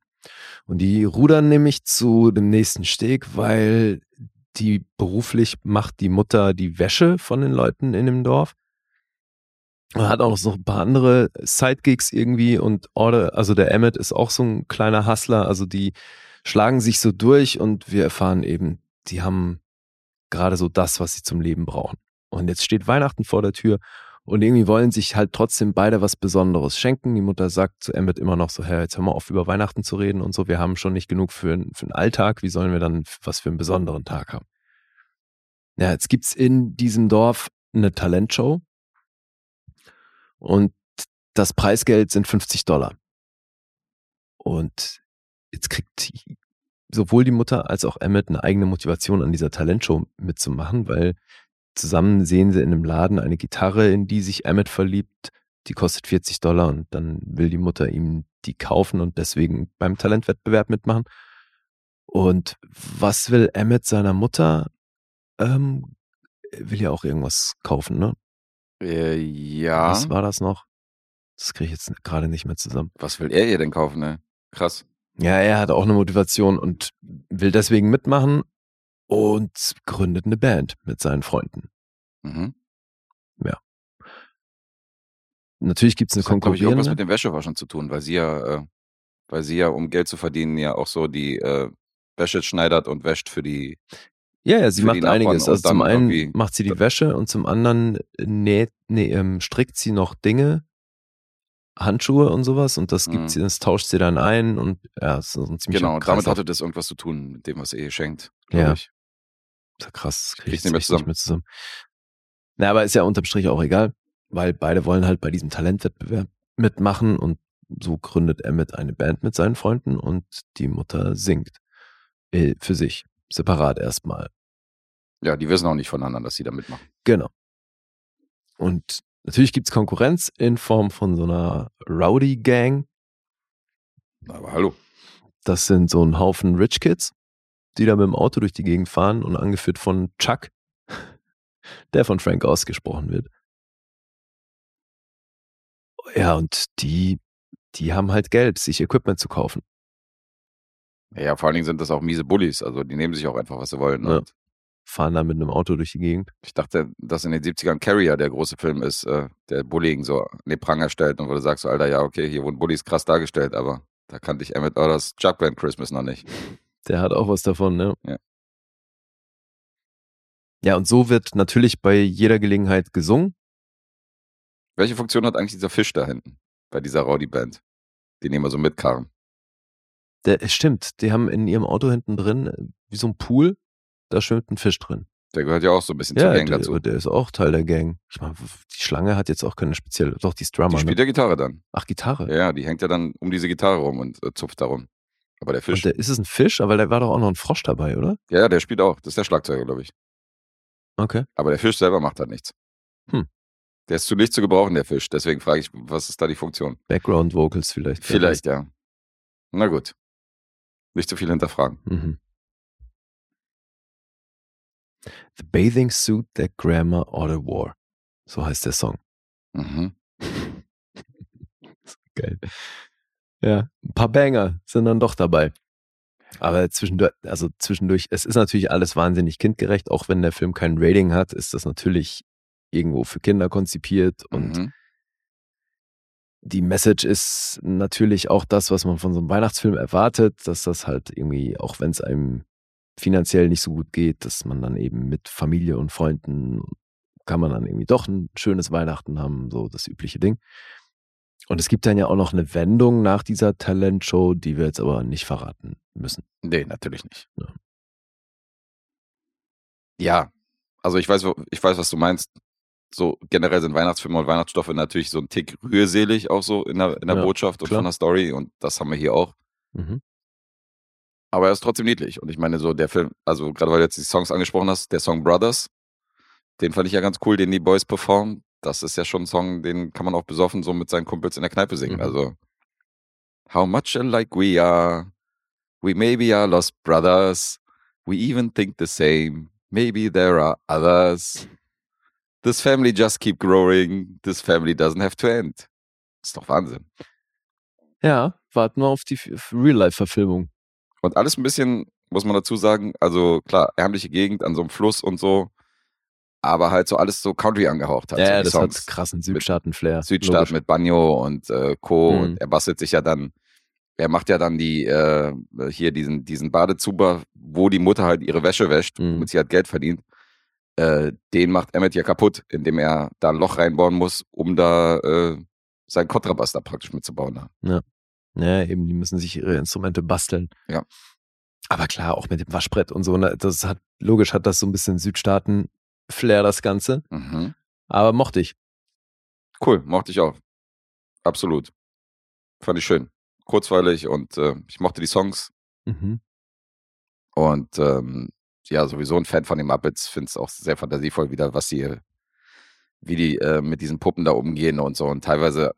Und die rudern nämlich zu dem nächsten Steg, weil die beruflich macht die Mutter die Wäsche von den Leuten in dem Dorf. Er hat auch noch ein paar andere Sidegigs irgendwie und Order, also der Emmett ist auch so ein kleiner Hustler, also die schlagen sich so durch und wir erfahren eben, die haben gerade so das, was sie zum Leben brauchen. Und jetzt steht Weihnachten vor der Tür und irgendwie wollen sich halt trotzdem beide was Besonderes schenken. Die Mutter sagt zu Emmett immer noch so, hey, jetzt hör mal auf, über Weihnachten zu reden und so. Wir haben schon nicht genug für, für einen Alltag. Wie sollen wir dann was für einen besonderen Tag haben? Ja, jetzt gibt's in diesem Dorf eine Talentshow und das Preisgeld sind 50 Dollar. Und jetzt kriegt sowohl die Mutter als auch Emmett eine eigene Motivation an dieser Talentshow mitzumachen, weil zusammen sehen sie in einem Laden eine Gitarre, in die sich Emmett verliebt. Die kostet 40 Dollar und dann will die Mutter ihm die kaufen und deswegen beim Talentwettbewerb mitmachen. Und was will Emmett seiner Mutter? Ähm, will ja auch irgendwas kaufen, ne? Äh, ja. Was war das noch? Das kriege ich jetzt gerade nicht mehr zusammen. Was will er ihr denn kaufen, ne? Krass. Ja, er hat auch eine Motivation und will deswegen mitmachen und gründet eine Band mit seinen Freunden. Mhm. Natürlich gibt es eine Das hat, irgendwas mit dem Wäschewaschen zu tun, weil sie ja, äh, weil sie ja, um Geld zu verdienen, ja auch so die äh, Wäsche schneidert und wäscht für die. Ja, ja, sie macht einiges. Also zum einen macht sie die Wäsche und zum anderen näht, nee, ähm, strickt sie noch Dinge, Handschuhe und sowas und das gibt Mhm. sie, das tauscht sie dann ein und ja, das ist so ein ziemlicher Genau, und damit hatte das irgendwas zu tun, mit dem, was er ihr schenkt, glaube Ja. ich. Ja, krass, das krieg Krieg's ich nicht mehr zusammen. nicht zusammen. Na, aber ist ja unterm Strich auch egal, weil beide wollen halt bei diesem Talentwettbewerb mitmachen und so gründet Emmett eine Band mit seinen Freunden und die Mutter singt äh, für sich, separat erstmal. Ja, die wissen auch nicht voneinander, dass sie da mitmachen. Genau. Und natürlich gibt's Konkurrenz in Form von so einer Rowdy-Gang. Aber hallo. Das sind so ein Haufen Rich Kids, die da mit dem Auto durch die Gegend fahren und angeführt von Chuck, der von Frank ausgesprochen wird. Ja, und die, die haben halt Geld, sich Equipment zu kaufen. Ja, vor allen Dingen sind das auch miese Bullies, also die nehmen sich auch einfach, was sie wollen. Ja. Und Fahren da mit einem Auto durch die Gegend. ich dachte, dass in den 70ern Carrier der große Film ist, äh, der Bullying so an den Pranger stellt und wo du sagst, so, Alter, ja, okay, hier wurden Bullies krass dargestellt, aber da kannte ich Emmett Others Chuck Band Christmas noch nicht. Der hat auch was davon, ne? Ja. Ja, und so wird natürlich bei jeder Gelegenheit gesungen. Welche Funktion hat eigentlich dieser Fisch da hinten bei dieser Rowdy-Band? Den immer so mitkarren. Der, es stimmt, die haben in ihrem Auto hinten drin, äh, wie so ein Pool, da schwimmt ein Fisch drin. Der gehört ja auch so ein bisschen Ja, zur Gang der, dazu. der ist auch Teil der Gang. Ich meine, die Schlange hat jetzt auch keine spezielle, doch die ist Drummer. Die spielt Ne? ja Gitarre dann. Ach, Gitarre. Ja, die hängt ja dann um diese Gitarre rum und äh, zupft darum. Aber der Fisch, Und der, ist es ein Fisch? Aber da war doch auch noch ein Frosch dabei, oder? ja, der spielt auch. Das ist der Schlagzeuger, glaube ich. Okay. Aber der Fisch selber macht halt nichts. Hm. Der ist zu nicht zu gebrauchen, der Fisch. Deswegen frage ich, was ist da die Funktion? Background Vocals vielleicht. Vielleicht, ja. Na gut. Nicht zu viel hinterfragen. Mhm. The Bathing Suit That Grandma Order War. So heißt der Song. Mhm. Geil. Ja, ein paar Banger sind dann doch dabei. Aber zwischendurch, also zwischendurch, es ist natürlich alles wahnsinnig kindgerecht, auch wenn der Film kein Rating hat, ist das natürlich irgendwo für Kinder konzipiert und Mhm. Die Message ist natürlich auch das, was man von so einem Weihnachtsfilm erwartet, dass das halt irgendwie, auch wenn es einem finanziell nicht so gut geht, dass man dann eben mit Familie und Freunden kann man dann irgendwie doch ein schönes Weihnachten haben, so das übliche Ding. Und es gibt dann ja auch noch eine Wendung nach dieser Talentshow, die wir jetzt aber nicht verraten müssen. Nee, natürlich nicht. Ja. Ja, also ich weiß, ich weiß, was du meinst. So generell sind Weihnachtsfilme und Weihnachtsstoffe natürlich so ein Tick rührselig auch so in der, in der Ja, Botschaft und klar. von der Story und das haben wir hier auch. Mhm. Aber er ist trotzdem niedlich. Und ich meine, so der Film, also gerade weil du jetzt die Songs angesprochen hast, der Song Brothers, den fand ich ja ganz cool, den die Boys performen. Das ist ja schon ein Song, den kann man auch besoffen so mit seinen Kumpels in der Kneipe singen. Mhm. Also, how much alike we are. We maybe are lost brothers. We even think the same. Maybe there are others. This family just keep growing. This family doesn't have to end. Ist doch Wahnsinn. Ja, warten wir auf die Real-Life-Verfilmung. Und alles ein bisschen, muss man dazu sagen, also klar, ärmliche Gegend an so einem Fluss und so, aber halt so alles so Country angehaucht hat. so Ja, die das Songs. hat krassen Südstaaten-Flair. Südstaat mit Banjo und äh, Co. Mhm. Und er bastelt sich ja dann, er macht ja dann die, äh, hier diesen, diesen Badezuber, wo die Mutter halt ihre Wäsche wäscht, Mhm. womit sie halt Geld verdient. Äh, den macht Emmett ja kaputt, indem er da ein Loch reinbauen muss, um da äh, seinen Kontrabass da praktisch mitzubauen. Ja, eben, die müssen sich ihre Instrumente basteln. Ja. Aber klar, auch mit dem Waschbrett und so, ne, das hat, logisch hat das so ein bisschen Südstaaten-Flair, das Ganze. Mhm. Aber mochte ich. Cool, mochte ich auch. Absolut. Fand ich schön. Kurzweilig und äh, ich mochte die Songs. Mhm. Und ähm, ja, sowieso ein Fan von den Muppets. Finde es auch sehr fantasievoll wieder, was sie, wie die äh, mit diesen Puppen da umgehen und so. Und teilweise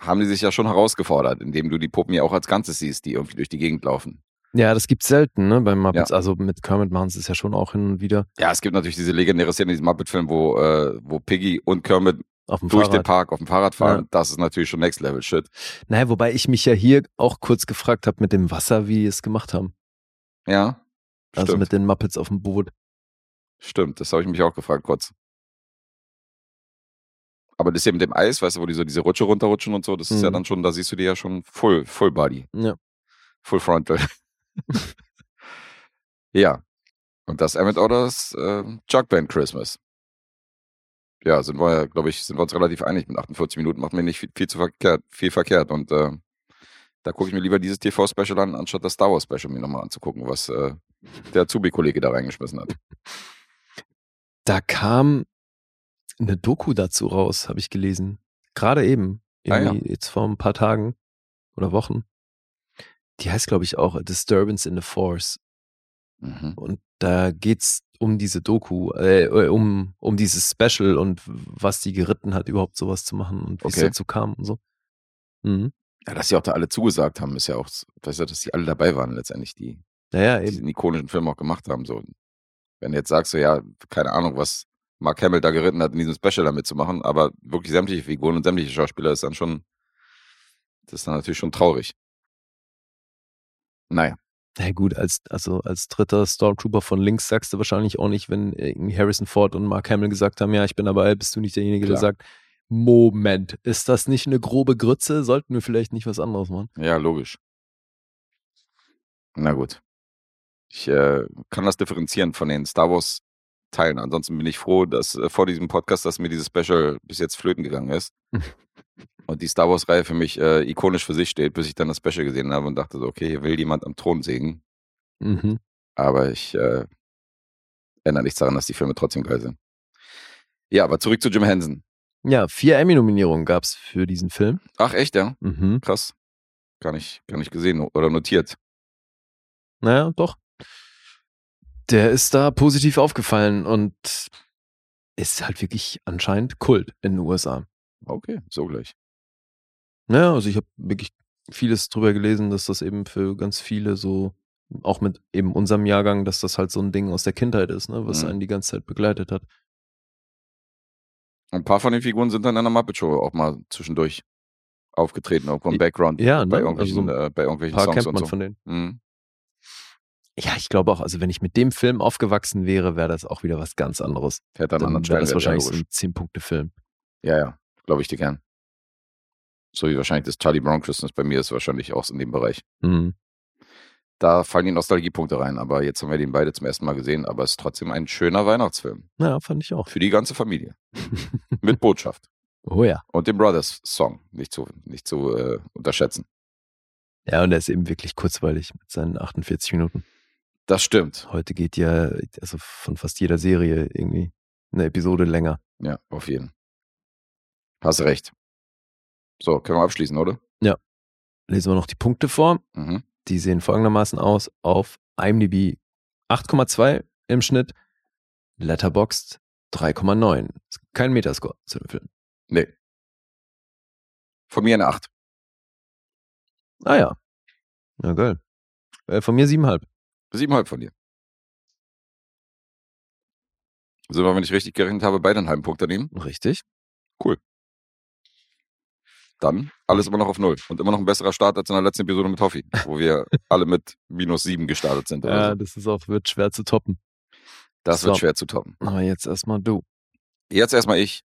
haben die sich ja schon herausgefordert, indem du die Puppen ja auch als Ganzes siehst, die irgendwie durch die Gegend laufen. Ja, das gibt's selten, ne? Beim Muppets. Also mit Kermit machen sie es ja schon auch hin und wieder. Ja, es gibt natürlich diese legendäre Szene in diesem Muppet-Film, wo, äh, wo Piggy und Kermit durch den Fahrrad. Park auf dem Fahrrad fahren. Ja. Das ist natürlich schon Next Level Shit. Naja, wobei ich mich ja hier auch kurz gefragt habe mit dem Wasser, wie die es gemacht haben. Ja. Also Stimmt. mit den Muppets auf dem Boot. Stimmt, das habe ich mich auch gefragt kurz. Aber das hier mit dem Eis, weißt du, wo die so diese Rutsche runterrutschen und so, das ist ja Mhm. dann schon, da siehst du die ja schon full, full body, Ja. full frontal. ja. Und das Emmett Otters äh, Jug Band Christmas. Ja, sind wir, ja, glaube ich, sind wir uns relativ einig. Mit 48 Minuten macht mir nicht viel, viel zu verkehrt, viel verkehrt. Und äh, da gucke ich mir lieber dieses TV-Special an, anstatt das Star Wars-Special mir nochmal anzugucken, was äh, der Azubi-Kollege da reingeschmissen hat. Da kam eine Doku dazu raus, habe ich gelesen. Gerade eben. Ah, ja. Jetzt vor ein paar Tagen oder Wochen. Die heißt, glaube ich, auch A Disturbance in the Force. Mhm. Und da geht's um diese Doku, äh, äh, um, um dieses Special und was die geritten hat, überhaupt sowas zu machen und wie es Okay. dazu kam und so. Mhm. Ja, dass sie auch da alle zugesagt haben, ist ja auch, dass die alle dabei waren letztendlich, die Naja, eben. diesen ikonischen Film auch gemacht haben. So. Wenn du jetzt sagst, so, ja, keine Ahnung, was Mark Hamill da geritten hat, in diesem Special da mitzumachen, aber wirklich sämtliche Figuren und sämtliche Schauspieler ist dann schon, das ist dann natürlich schon traurig. Naja, Na gut, als, also als dritter Stormtrooper von links sagst du wahrscheinlich auch nicht, wenn Harrison Ford und Mark Hamill gesagt haben, ja, ich bin dabei, bist du nicht derjenige, der Klar. sagt, Moment, ist das nicht eine grobe Grütze? Sollten wir vielleicht nicht was anderes machen? ja, logisch. Na gut. Ich äh, kann das differenzieren von den Star Wars Teilen. Ansonsten bin ich froh, dass äh, vor diesem Podcast, dass mir dieses Special bis jetzt flöten gegangen ist. und die Star Wars-Reihe für mich äh, ikonisch für sich steht, bis ich dann das Special gesehen habe und dachte so, okay, hier will jemand am Thron sägen. Mhm. Aber ich äh, ändere nichts daran, dass die Filme trotzdem geil sind. Ja, aber zurück zu Jim Henson. Ja, vier Emmy-Nominierungen gab's für diesen Film. Ach, echt, ja? Mhm. Krass. Gar nicht, gar nicht gesehen oder notiert. Naja, doch. Der ist da positiv aufgefallen und ist halt wirklich anscheinend Kult in den USA. Okay, so gleich. Naja, also ich habe wirklich vieles drüber gelesen, dass das eben für ganz viele so, auch mit eben unserem Jahrgang, dass das halt so ein Ding aus der Kindheit ist, ne, was Mhm. einen die ganze Zeit begleitet hat. Ein paar von den Figuren sind dann in der Muppet Show auch mal zwischendurch aufgetreten, auch im Background ja, bei ne? irgendwelchen, Also äh, bei irgendwelchen paar Songs kennt und man so. von denen. Mhm. Ja, ich glaube auch, also wenn ich mit dem Film aufgewachsen wäre, wäre das auch wieder was ganz anderes. Hätte einen Dann anderen wäre das wahrscheinlich so ein 10-Punkte-Film. Ja, ja, glaube ich dir gern. So wie wahrscheinlich das Charlie Brown Christmas bei mir ist wahrscheinlich auch in dem Bereich. Mhm. Da fallen die Nostalgiepunkte rein, aber jetzt haben wir den beide zum ersten Mal gesehen, aber es ist trotzdem ein schöner Weihnachtsfilm. Ja, fand ich auch. Für die ganze Familie. Mit Botschaft. Oh ja. Und dem Brothers Song. Nicht zu, nicht zu äh, unterschätzen. Ja, und er ist eben wirklich kurzweilig mit seinen 48 Minuten. Das stimmt. Heute geht ja, also von fast jeder Serie irgendwie eine Episode länger. Ja, auf jeden. Hast recht. So, können wir abschließen, oder? Lesen wir noch die Punkte vor. Mhm. Die sehen folgendermaßen aus. Auf IMDb 8,2 im Schnitt. Letterboxd 3,9. Ist Kein Metascore zu dem Film. Nee. Von mir eine 8. Ah ja. Ja, geil. Äh, von mir 7,5. Siebenhalb von dir. Sind wir, wenn ich richtig gerechnet habe, beide einen halben Punkt daneben? Richtig. Dann alles immer noch auf Null. Und immer noch ein besserer Start als in der letzten Episode mit Hoffi, wo wir alle mit minus sieben gestartet sind. Ja, so. das ist auch, wird schwer zu toppen. Das wird so. schwer zu toppen. Aber jetzt erstmal du. Jetzt erstmal ich.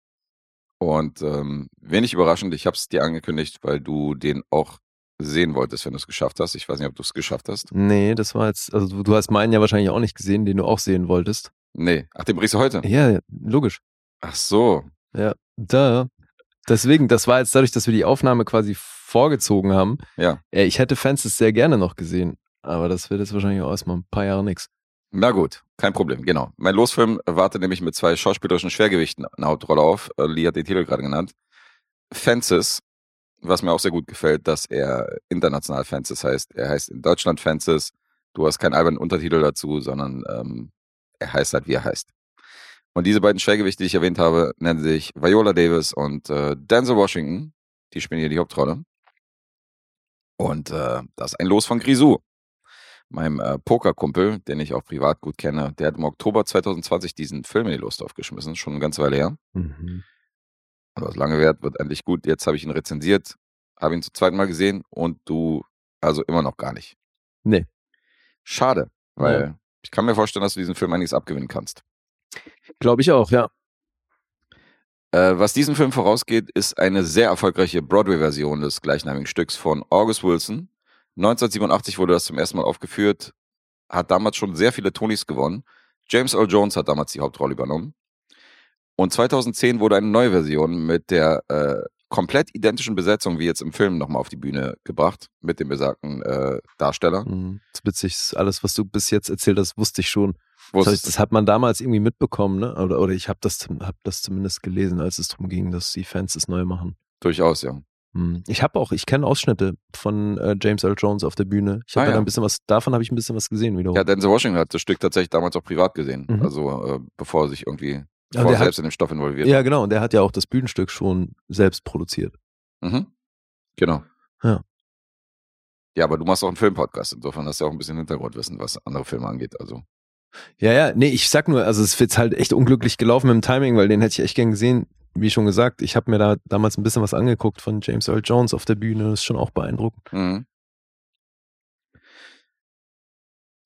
Und ähm, wenig überraschend, ich habe es dir angekündigt, weil du den auch sehen wolltest, wenn du es geschafft hast. Ich weiß nicht, ob du es geschafft hast. Nee, das war jetzt, also du, hast meinen ja wahrscheinlich auch nicht gesehen, den du auch sehen wolltest. Nee. Ach, den bringst du heute? Ja, logisch. Ach so. Ja, da. Deswegen, das war jetzt dadurch, dass wir die Aufnahme quasi vorgezogen haben. Ja. Äh, Ich hätte Fences sehr gerne noch gesehen, aber das wird jetzt wahrscheinlich auch erstmal ein paar Jahre nix. Na gut, kein Problem, genau. Mein Losfilm wartet nämlich mit zwei schauspielerischen Schwergewichten eine Hauptrolle auf. Äh, Lee hat den Titel gerade genannt. Fences, was mir auch sehr gut gefällt, dass er international Fences heißt. Er heißt in Deutschland Fences. Du hast keinen albernen Untertitel dazu, sondern ähm, er heißt halt, wie er heißt. Und diese beiden Schwergewichte, die ich erwähnt habe, nennen sich Viola Davis und äh, Denzel Washington. Die spielen hier die Hauptrolle. Und äh, das ist ein Los von Grisou. meinem äh, Pokerkumpel, den ich auch privat gut kenne, der hat im Oktober 2020 diesen Film in die Lust aufgeschmissen, schon eine ganze Weile her. Mhm. Was lange währt, wird endlich gut. Jetzt habe ich ihn rezensiert, habe ihn zum zweiten Mal gesehen und du also immer noch gar nicht. Nee. Schade, weil Ja. ich kann mir vorstellen, dass du diesen Film einiges abgewinnen kannst. Glaube ich auch, ja. Äh, was diesem Film vorausgeht, ist eine sehr erfolgreiche Broadway-Version des gleichnamigen Stücks von August Wilson. 1987 wurde das zum ersten Mal aufgeführt, hat damals schon sehr viele Tonys gewonnen. James Earl Jones hat damals die Hauptrolle übernommen. Und 2010 wurde eine neue Version mit der äh, komplett identischen Besetzung wie jetzt im Film nochmal auf die Bühne gebracht, mit dem besagten äh, Darsteller. Mhm. Das ist witzig, alles, was du bis jetzt erzählt hast, wusste ich schon. Wo Das, es- das hat man damals irgendwie mitbekommen, ne? Oder, oder ich habe das, hab das zumindest gelesen, als es darum ging, dass die Fans das neu machen. durchaus, ja. Hm. Ich habe auch, ich kenne Ausschnitte von äh, James Earl Jones auf der Bühne. Ich habe Ah, ja. ein bisschen was, davon habe ich ein bisschen was gesehen wiederum. Ja, Denzel Washington hat das Stück tatsächlich damals auch privat gesehen. Mhm. Also äh, bevor er sich irgendwie Er der hat- selbst in den Stoff involviert. ja, genau. Und der hat ja auch das Bühnenstück schon selbst produziert. Mhm. Genau. Ja. Ja, aber du machst auch einen Filmpodcast, insofern hast du ja auch ein bisschen Hintergrundwissen, was andere Filme angeht. Also. Ja, ja, nee, ich sag nur, also es wird halt echt unglücklich gelaufen mit dem Timing, weil den hätte ich echt gern gesehen. Wie schon gesagt, ich habe mir da damals ein bisschen was angeguckt von James Earl Jones auf der Bühne. Das ist schon auch beeindruckend. Mhm.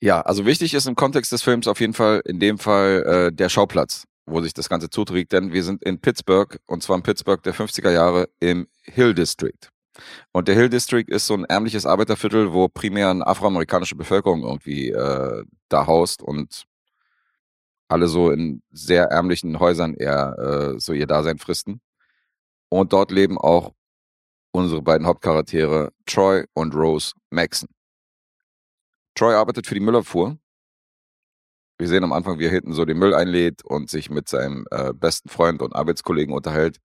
Ja, also wichtig ist im Kontext des Films auf jeden Fall in dem Fall äh, der Schauplatz, wo sich das Ganze zuträgt, denn wir sind in Pittsburgh und zwar in Pittsburgh der 50er Jahre im Hill District. Und der Hill District ist so ein ärmliches Arbeiterviertel, wo primär eine afroamerikanische Bevölkerung irgendwie äh, da haust und alle so in sehr ärmlichen Häusern eher äh, so ihr Dasein fristen. Und dort leben auch unsere beiden Hauptcharaktere Troy und Rose Maxon. Troy arbeitet für die Müllabfuhr. Wir sehen am Anfang, wie er hinten so den Müll einlädt und sich mit seinem äh, besten Freund und Arbeitskollegen unterhält.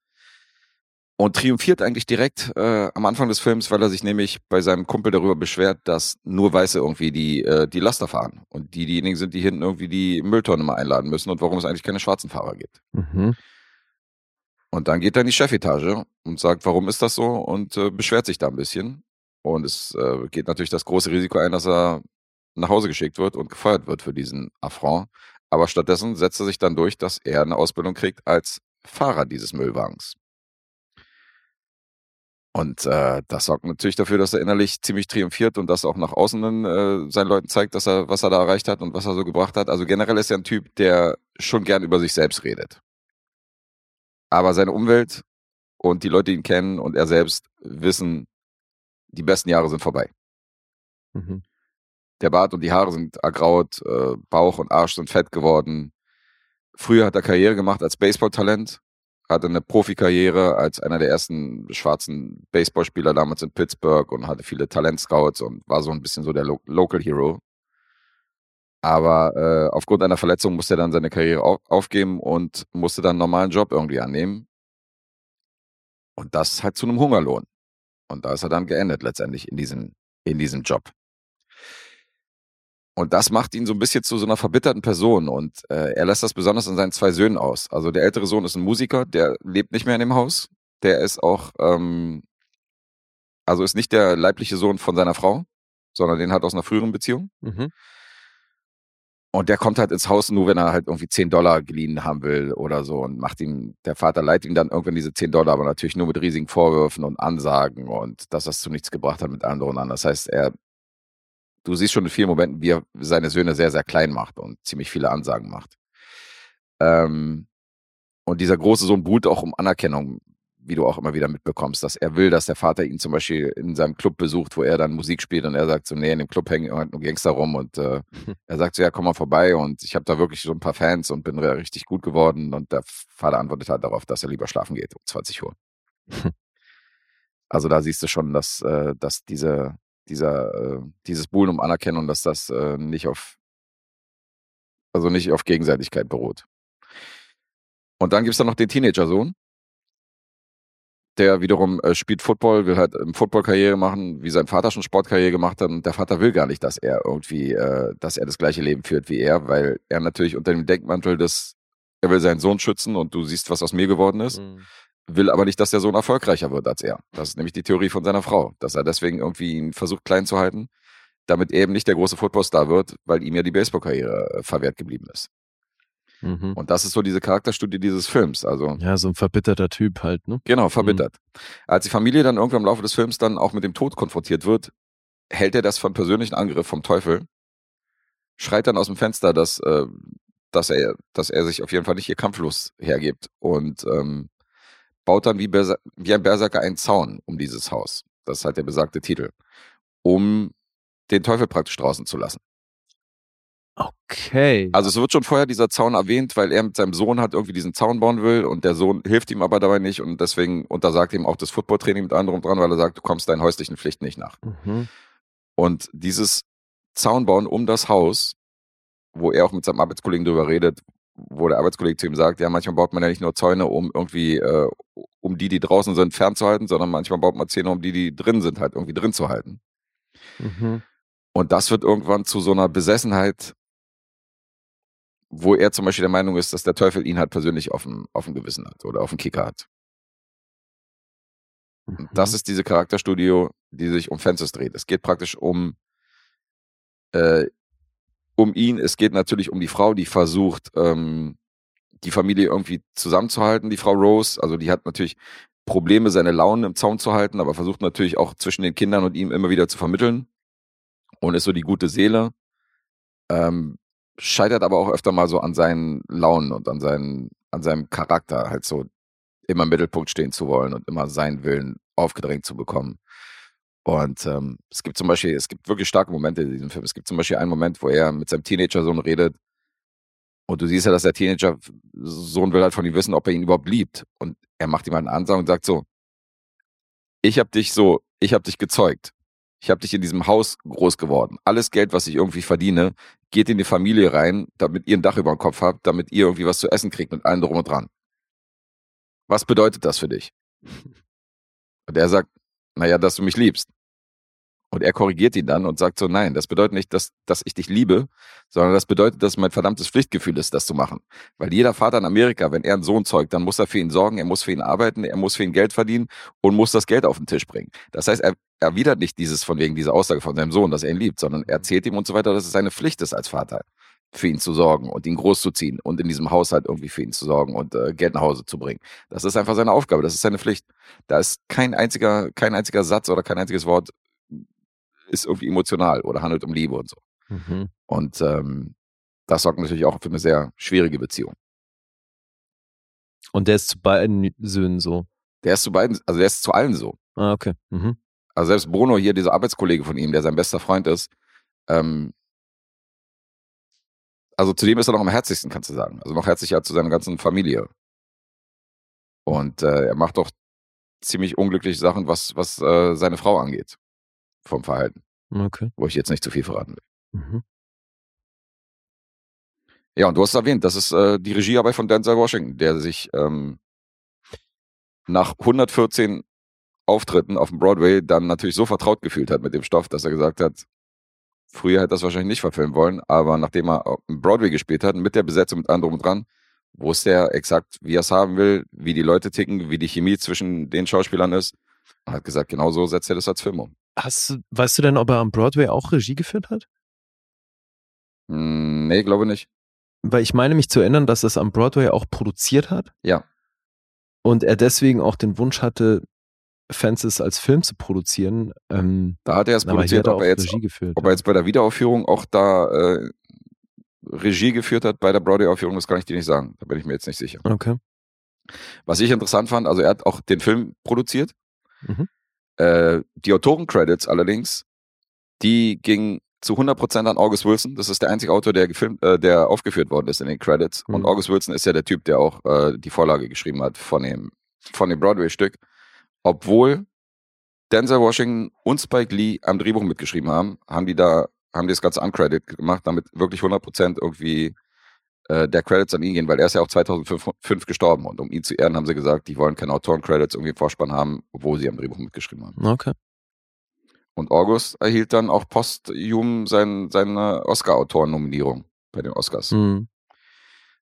Und triumphiert eigentlich direkt äh, am Anfang des Films, weil er sich nämlich bei seinem Kumpel darüber beschwert, dass nur Weiße irgendwie die, äh, die Laster fahren. Und die diejenigen sind, die hinten irgendwie die Mülltonne mal einladen müssen und warum es eigentlich keine schwarzen Fahrer gibt. Mhm. Und dann geht er in die Chefetage und sagt, warum ist das so? Und äh, beschwert sich da ein bisschen. Und es äh, geht natürlich das große Risiko ein, dass er nach Hause geschickt wird und gefeuert wird für diesen Affront. Aber stattdessen setzt er sich dann durch, dass er eine Ausbildung kriegt als Fahrer dieses Müllwagens. Und äh, das sorgt natürlich dafür, dass er innerlich ziemlich triumphiert und das auch nach außen äh, seinen Leuten zeigt, dass er, was er da erreicht hat und was er so gebracht hat. Also generell ist er ein Typ, der schon gern über sich selbst redet. Aber seine Umwelt und die Leute, die ihn kennen und er selbst wissen, die besten Jahre sind vorbei. Mhm. Der Bart und die Haare sind ergraut, äh, Bauch und Arsch sind fett geworden. Früher hat er Karriere gemacht als Baseballtalent, hatte eine Profikarriere als einer der ersten schwarzen Baseballspieler damals in Pittsburgh und hatte viele Talentscouts und war so ein bisschen so der Lo Local Hero. Aber äh, aufgrund einer Verletzung musste er dann seine Karriere au aufgeben und musste dann einen normalen Job irgendwie annehmen. Und das halt zu einem Hungerlohn. Und da ist er dann geendet letztendlich in diesem, in diesem Job. Und das macht ihn so ein bisschen zu so einer verbitterten Person. Und äh, er lässt das besonders an seinen zwei Söhnen aus. Also der ältere Sohn ist ein Musiker, der lebt nicht mehr in dem Haus. Der ist auch, ähm, also ist nicht der leibliche Sohn von seiner Frau, sondern den hat aus einer früheren Beziehung. Mhm. Und der kommt halt ins Haus nur, wenn er halt irgendwie 10 Dollar geliehen haben will oder so und macht ihm, der Vater leiht ihm dann irgendwann diese 10 Dollar, aber natürlich nur mit riesigen Vorwürfen und Ansagen und dass das zu nichts gebracht hat mit anderen an. Das heißt, er, du siehst schon in vielen Momenten, wie er seine Söhne sehr, sehr klein macht und ziemlich viele Ansagen macht. Ähm, und dieser große Sohn buhlt auch um Anerkennung, wie du auch immer wieder mitbekommst, dass er will, dass der Vater ihn zum Beispiel in seinem Club besucht, wo er dann Musik spielt und er sagt so, nee, in dem Club hängen nur Gangster rum und äh, er sagt so, ja, komm mal vorbei und ich habe da wirklich so ein paar Fans und bin richtig gut geworden und der Vater antwortet halt darauf, dass er lieber schlafen geht um 20 Uhr. also da siehst du schon, dass, äh, dass diese, dieser, äh, dieses Buhlen um Anerkennung, dass das äh, nicht auf, also nicht auf Gegenseitigkeit beruht. Und dann gibt's da noch den Teenager-Sohn, der wiederum äh, spielt Football, will halt im Football Karriere machen, wie sein Vater schon Sportkarriere gemacht hat. Und der Vater will gar nicht, dass er irgendwie, äh, dass er das gleiche Leben führt wie er, weil er natürlich unter dem Deckmantel des, er will seinen Sohn schützen und du siehst, was aus mir geworden ist, Mhm. Will aber nicht, dass der Sohn erfolgreicher wird als er. Das ist nämlich die Theorie von seiner Frau, dass er deswegen irgendwie ihn versucht klein zu halten, damit er eben nicht der große Footballstar wird, weil ihm ja die Baseballkarriere äh, verwehrt geblieben ist. Mhm. Und das ist so diese Charakterstudie dieses Films. Also Ja, so ein verbitterter Typ halt, ne? Genau, verbittert. Als die Familie dann irgendwann im Laufe des Films dann auch mit dem Tod konfrontiert wird, hält er das von persönlichen Angriff vom Teufel, schreit dann aus dem Fenster, dass, äh, dass, er, dass er sich auf jeden Fall nicht hier kampflos hergibt und ähm, baut dann wie, Berser wie ein Berserker einen Zaun um dieses Haus. Das ist halt der besagte Titel. Um den Teufel praktisch draußen zu lassen. Okay. Also es wird schon vorher dieser Zaun erwähnt, weil er mit seinem Sohn halt irgendwie diesen Zaun bauen will und der Sohn hilft ihm aber dabei nicht und deswegen untersagt ihm auch das Footballtraining mit anderem dran, weil er sagt, du kommst deinen häuslichen Pflichten nicht nach. Mhm. Und dieses Zaunbauen um das Haus, wo er auch mit seinem Arbeitskollegen drüber redet, wo der Arbeitskollege zu ihm sagt, ja, manchmal baut man ja nicht nur Zäune, um irgendwie, äh, um die, die draußen sind, fernzuhalten, sondern manchmal baut man Zäune, um die, die drin sind, halt irgendwie drin zu halten. Mhm. Und das wird irgendwann zu so einer Besessenheit, wo er zum Beispiel der Meinung ist, dass der Teufel ihn halt persönlich auf dem, auf dem Gewissen hat oder auf dem Kicker hat. Und das Mhm. ist diese Charakterstudio, die sich um Fences dreht. Es geht praktisch um, äh, um ihn. Es geht natürlich um die Frau, die versucht, ähm, die Familie irgendwie zusammenzuhalten, die Frau Rose. Also die hat natürlich Probleme, seine Launen im Zaun zu halten, aber versucht natürlich auch zwischen den Kindern und ihm immer wieder zu vermitteln und ist so die gute Seele. Ähm, scheitert aber auch öfter mal so an seinen Launen und an, seinen, an seinem Charakter, halt so immer im Mittelpunkt stehen zu wollen und immer seinen Willen aufgedrängt zu bekommen. Und ähm, es gibt zum Beispiel, es gibt wirklich starke Momente in diesem Film. Es gibt zum Beispiel einen Moment, wo er mit seinem Teenager-Sohn redet und du siehst ja, dass der Teenager-Sohn will halt von ihm wissen, ob er ihn überhaupt liebt. Und er macht ihm halt eine Ansage und sagt so, ich habe dich so, ich habe dich gezeugt. Ich habe dich in diesem Haus groß geworden. Alles Geld, was ich irgendwie verdiene, geht in die Familie rein, damit ihr ein Dach über dem Kopf habt, damit ihr irgendwie was zu essen kriegt mit allem drum und dran. Was bedeutet das für dich? Und er sagt, naja, dass du mich liebst. Und er korrigiert ihn dann und sagt so, nein, das bedeutet nicht, dass, dass ich dich liebe, sondern das bedeutet, dass mein verdammtes Pflichtgefühl ist, das zu machen. Weil jeder Vater in Amerika, wenn er einen Sohn zeugt, dann muss er für ihn sorgen, er muss für ihn arbeiten, er muss für ihn Geld verdienen und muss das Geld auf den Tisch bringen. Das heißt, er erwidert nicht dieses von wegen dieser Aussage von seinem Sohn, dass er ihn liebt, sondern er erzählt ihm und so weiter, dass es seine Pflicht ist als Vater, für ihn zu sorgen und ihn großzuziehen und in diesem Haushalt irgendwie für ihn zu sorgen und äh, Geld nach Hause zu bringen. Das ist einfach seine Aufgabe, das ist seine Pflicht. Da ist kein einziger, kein einziger Satz oder kein einziges Wort ist irgendwie emotional oder handelt um Liebe und so. Mhm. Und ähm, das sorgt natürlich auch für eine sehr schwierige Beziehung. Und der ist zu beiden Söhnen so. Der ist zu beiden, also der ist zu allen so. Ah, okay. Mhm. Also selbst Bruno hier, dieser Arbeitskollege von ihm, der sein bester Freund ist, ähm, also zu dem ist er noch am herzlichsten, kannst du sagen. Also noch herzlicher zu seiner ganzen Familie. Und äh, er macht auch ziemlich unglückliche Sachen, was, was äh, seine Frau angeht. Vom Verhalten. Okay. Wo ich jetzt nicht zu viel verraten will. Mhm. Ja, und du hast es erwähnt, das ist äh, die Regiearbeit von Denzel Washington, der sich ähm, nach 114 Auftritten auf dem Broadway dann natürlich so vertraut gefühlt hat mit dem Stoff, dass er gesagt hat, früher hätte er das wahrscheinlich nicht verfilmen wollen, aber nachdem er auf dem Broadway gespielt hat, mit der Besetzung mit und dran, wusste er exakt, wie er es haben will, wie die Leute ticken, wie die Chemie zwischen den Schauspielern ist und hat gesagt, genau so setzt er das als Film um. Hast du, weißt du denn, ob er am Broadway auch Regie geführt hat? Hm, nee, glaube nicht. Weil ich meine mich zu erinnern, dass es am Broadway auch produziert hat Ja, und er deswegen auch den Wunsch hatte, Fences als Film zu produzieren. Ähm, da hat er es aber produziert, hat er ob auch er jetzt Regie geführt. Ob er jetzt bei der Wiederaufführung auch da äh, Regie geführt hat bei der Broadway-Aufführung, das kann ich dir nicht sagen. Da bin ich mir jetzt nicht sicher. Okay. Was ich interessant fand, also er hat auch den Film produziert. Mhm. Äh, die Autoren-Credits allerdings, die gingen zu 100% an August Wilson. Das ist der einzige Autor, der, gefilmt, äh, der aufgeführt worden ist in den Credits. Und Mhm. August Wilson ist ja der Typ, der auch äh, die Vorlage geschrieben hat von dem, von dem Broadway-Stück. Obwohl Denzel Washington und Spike Lee am Drehbuch mitgeschrieben haben, haben die da, haben die das Ganze uncredit gemacht, damit wirklich 100% irgendwie äh, der Credits an ihn gehen, weil er ist ja auch 2005 fünf gestorben und um ihn zu ehren haben sie gesagt, die wollen keine Autoren-Credits irgendwie im Vorspann haben, obwohl sie am Drehbuch mitgeschrieben haben. Okay. Und August erhielt dann auch posthum sein, seine Oscar-Autoren-Nominierung bei den Oscars. Mhm.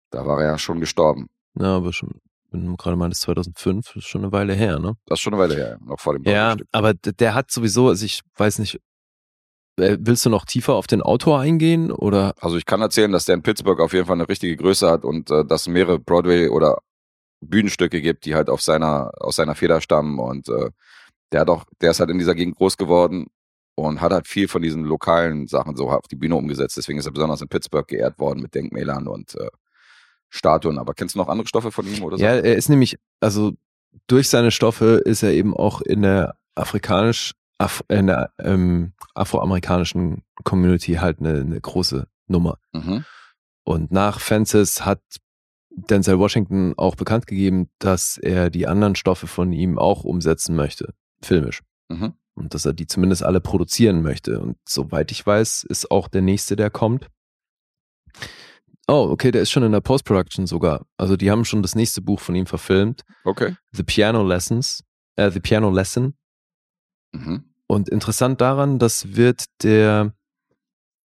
Da war er ja schon gestorben. Ja, aber schon, wenn du gerade meintest 2005, das ist schon eine Weile her, ne? Das ist schon eine Weile her, noch vor dem Ja, aber der hat sowieso, also ich weiß nicht, Willst du noch tiefer auf den Autor eingehen oder? Also ich kann erzählen, dass der in Pittsburgh auf jeden Fall eine richtige Größe hat und äh, dass es mehrere Broadway oder Bühnenstücke gibt, die halt auf seiner, aus seiner Feder stammen und äh, der hat auch, der ist halt in dieser Gegend groß geworden und hat halt viel von diesen lokalen Sachen so auf die Bühne umgesetzt. Deswegen ist er besonders in Pittsburgh geehrt worden mit Denkmälern und äh, Statuen. Aber kennst du noch andere Stoffe von ihm oder so? Ja, er ist nämlich, also durch seine Stoffe ist er eben auch in der afrikanisch, Af in der ähm, afroamerikanischen Community halt eine, eine große Nummer. Mhm. Und nach Fences hat Denzel Washington auch bekannt gegeben, dass er die anderen Stoffe von ihm auch umsetzen möchte, filmisch. Mhm. Und dass er die zumindest alle produzieren möchte. Und soweit ich weiß, ist auch der nächste, der kommt. Oh, okay, der ist schon in der Post-Production sogar. Also die haben schon das nächste Buch von ihm verfilmt. Okay. The Piano Lessons, äh, The Piano Lesson. Mhm. Und interessant daran, das wird der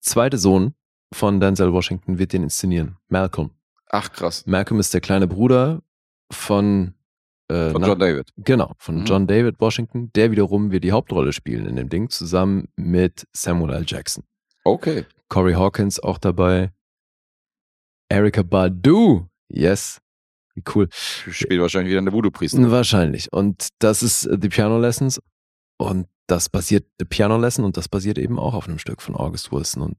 zweite Sohn von Denzel Washington, wird den inszenieren. Malcolm. Ach, krass. Malcolm ist der kleine Bruder von, äh, Von na- John David. Genau, von Mhm. John David Washington. Der wiederum wird die Hauptrolle spielen in dem Ding, zusammen mit Samuel L. Jackson. Okay. Corey Hawkins auch dabei. Erika Badu. Yes. Wie cool. Spielt wahrscheinlich wieder eine Voodoo-Priester. Wahrscheinlich. Und das ist äh, The Piano Lessons. Und das basiert, The Piano Lesson, und das basiert eben auch auf einem Stück von August Wilson und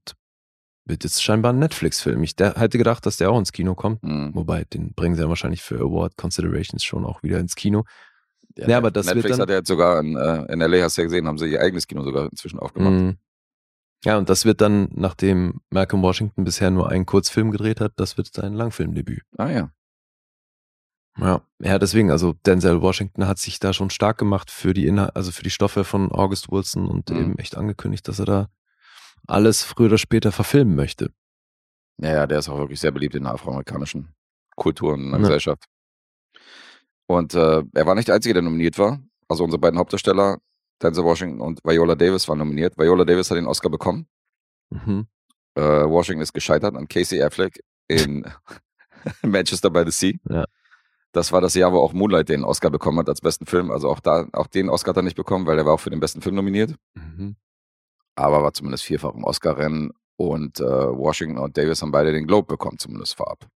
wird jetzt scheinbar ein Netflix-Film. Ich hätte gedacht, dass der auch ins Kino kommt. Mhm. Wobei, den bringen sie ja wahrscheinlich für Award Considerations schon auch wieder ins Kino. Ja, aber das Netflix wird dann, hat ja jetzt sogar in, äh, in LA, hast du ja gesehen, haben sie ihr eigenes Kino sogar inzwischen aufgemacht. Mm. Ja, und das wird dann, nachdem Malcolm Washington bisher nur einen Kurzfilm gedreht hat, das wird sein Langfilmdebüt. Ah ja. Ja, ja, deswegen, also Denzel Washington hat sich da schon stark gemacht für die Inhal also für die Stoffe von August Wilson und Mhm. eben echt angekündigt, dass er da alles früher oder später verfilmen möchte. Ja, ja, der ist auch wirklich sehr beliebt in der afroamerikanischen Kultur und Ja. Gesellschaft. Und äh, er war nicht der Einzige, der nominiert war. Also unsere beiden Hauptdarsteller, Denzel Washington und Viola Davis, waren nominiert. Viola Davis hat den Oscar bekommen. Mhm. Äh, Washington ist gescheitert an Casey Affleck in Manchester by the Sea. Ja. Das war das Jahr, wo auch Moonlight den Oscar bekommen hat als besten Film. Also auch da, auch den Oscar hat er nicht bekommen, weil er war auch für den besten Film nominiert. Mhm. Aber war zumindest vierfach im Oscar-Rennen. Und äh, Washington und Davis haben beide den Globe bekommen, zumindest vorab.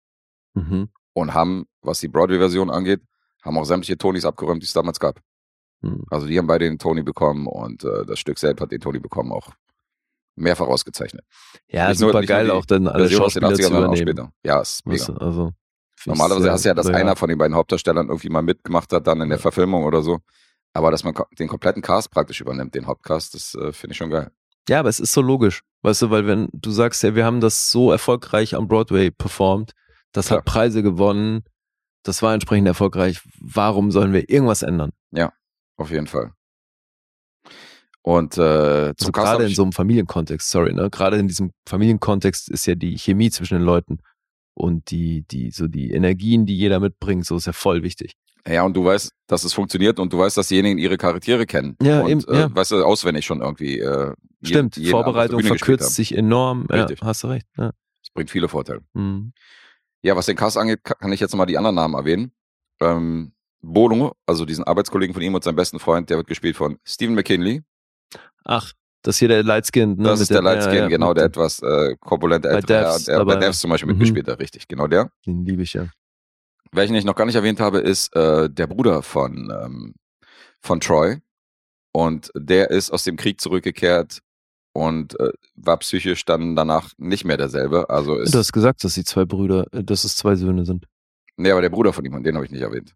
Mhm. Und haben, was die Broadway-Version angeht, haben auch sämtliche Tonys abgeräumt, die es damals gab. Mhm. Also die haben beide den Tony bekommen und äh, das Stück selbst hat den Tony bekommen, auch mehrfach ausgezeichnet. Ja, Nicht super nur geil die auch dann alle Version Schauspieler 80ern, zu übernehmen. Ja, ist mega. also, Normalerweise hast du ja, dass loyal. einer von den beiden Hauptdarstellern irgendwie mal mitgemacht hat, dann in der Ja. Verfilmung oder so. Aber dass man den kompletten Cast praktisch übernimmt, den Hauptcast, das äh, finde ich schon geil. Ja, aber es ist so logisch. Weißt du, weil wenn du sagst, ja, wir haben das so erfolgreich am Broadway performt, das hat Preise gewonnen, das war entsprechend erfolgreich, warum sollen wir irgendwas ändern? Auf jeden Fall. Und äh, zum Also gerade in so einem Familienkontext, sorry, ne? Gerade in diesem Familienkontext ist ja die Chemie zwischen den Leuten und die, die, so die Energien, die jeder mitbringt, so ist ja voll wichtig. Ja, und du weißt, dass es funktioniert und du weißt, dass diejenigen ihre Charaktere kennen. Ja, und, eben, äh, ja. weißt du, auswendig schon irgendwie. Äh, Stimmt, jeden der Vorbereitung verkürzt sich enorm. Ja, Richtig. hast du recht. Ja. Das bringt viele Vorteile. Mhm. Ja, was den Cast angeht, ka- kann ich jetzt nochmal die anderen Namen erwähnen. Ähm, Bono, also diesen Arbeitskollegen von ihm und seinem besten Freund, der wird gespielt von Stephen McKinley. Ach, das hier der Lightskin. Ne, Das ist der Lightskin, ja, ja, genau, der etwas äh, korpulente ältere. Devs, Der bei Devs zum Beispiel Mhm. mitgespielt hat, richtig, genau der. Den liebe ich ja. Welchen ich noch gar nicht erwähnt habe, ist äh, der Bruder von, ähm, von Troy. Und der ist aus dem Krieg zurückgekehrt und äh, war psychisch dann danach nicht mehr derselbe. Also ist. Du hast gesagt, dass sie zwei Brüder, äh, dass es zwei Söhne sind. nee, aber der Bruder von ihm, und den habe ich nicht erwähnt.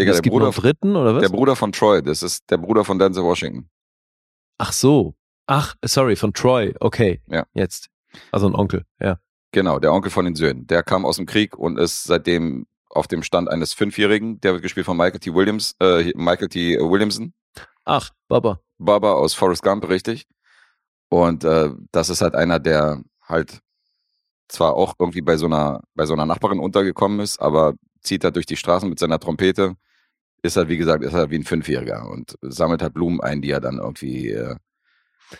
Digga, es der Bruder, dritten, oder was? der Bruder von Troy, das ist der Bruder von Denzel Washington. Ach so. Ach, sorry, von Troy. Okay. Ja. Jetzt. Also ein Onkel, ja. Genau, der Onkel von den Söhnen. Der kam aus dem Krieg und ist seitdem auf dem Stand eines Fünfjährigen. Der wird gespielt von Michael T. Williams, äh, Michael T. Williamson. Ach, Baba. Baba aus Forrest Gump, richtig. Und äh, das ist halt einer, der halt zwar auch irgendwie bei so einer, bei so einer Nachbarin untergekommen ist, aber zieht halt durch die Straßen mit seiner Trompete, ist halt, wie gesagt, ist halt wie ein Fünfjähriger und sammelt halt Blumen ein, die er dann irgendwie äh,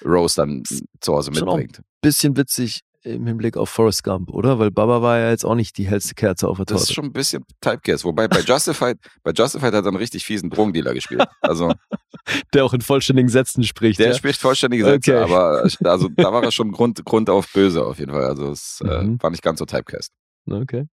Rose dann zu Hause Schon mitbringt. Bisschen witzig. im Hinblick auf Forrest Gump, oder? Weil Baba war ja jetzt auch nicht die hellste Kerze auf der Das ist Torte. schon ein bisschen Typecast. Wobei bei Justified, bei Justified hat er einen richtig fiesen Drogendealer gespielt. Also Der auch in vollständigen Sätzen spricht. der ja? spricht vollständige Sätze, Okay. aber also da war er schon Grund, Grund auf böse auf jeden Fall. Also es äh, Mhm. war nicht ganz so Typecast. Okay.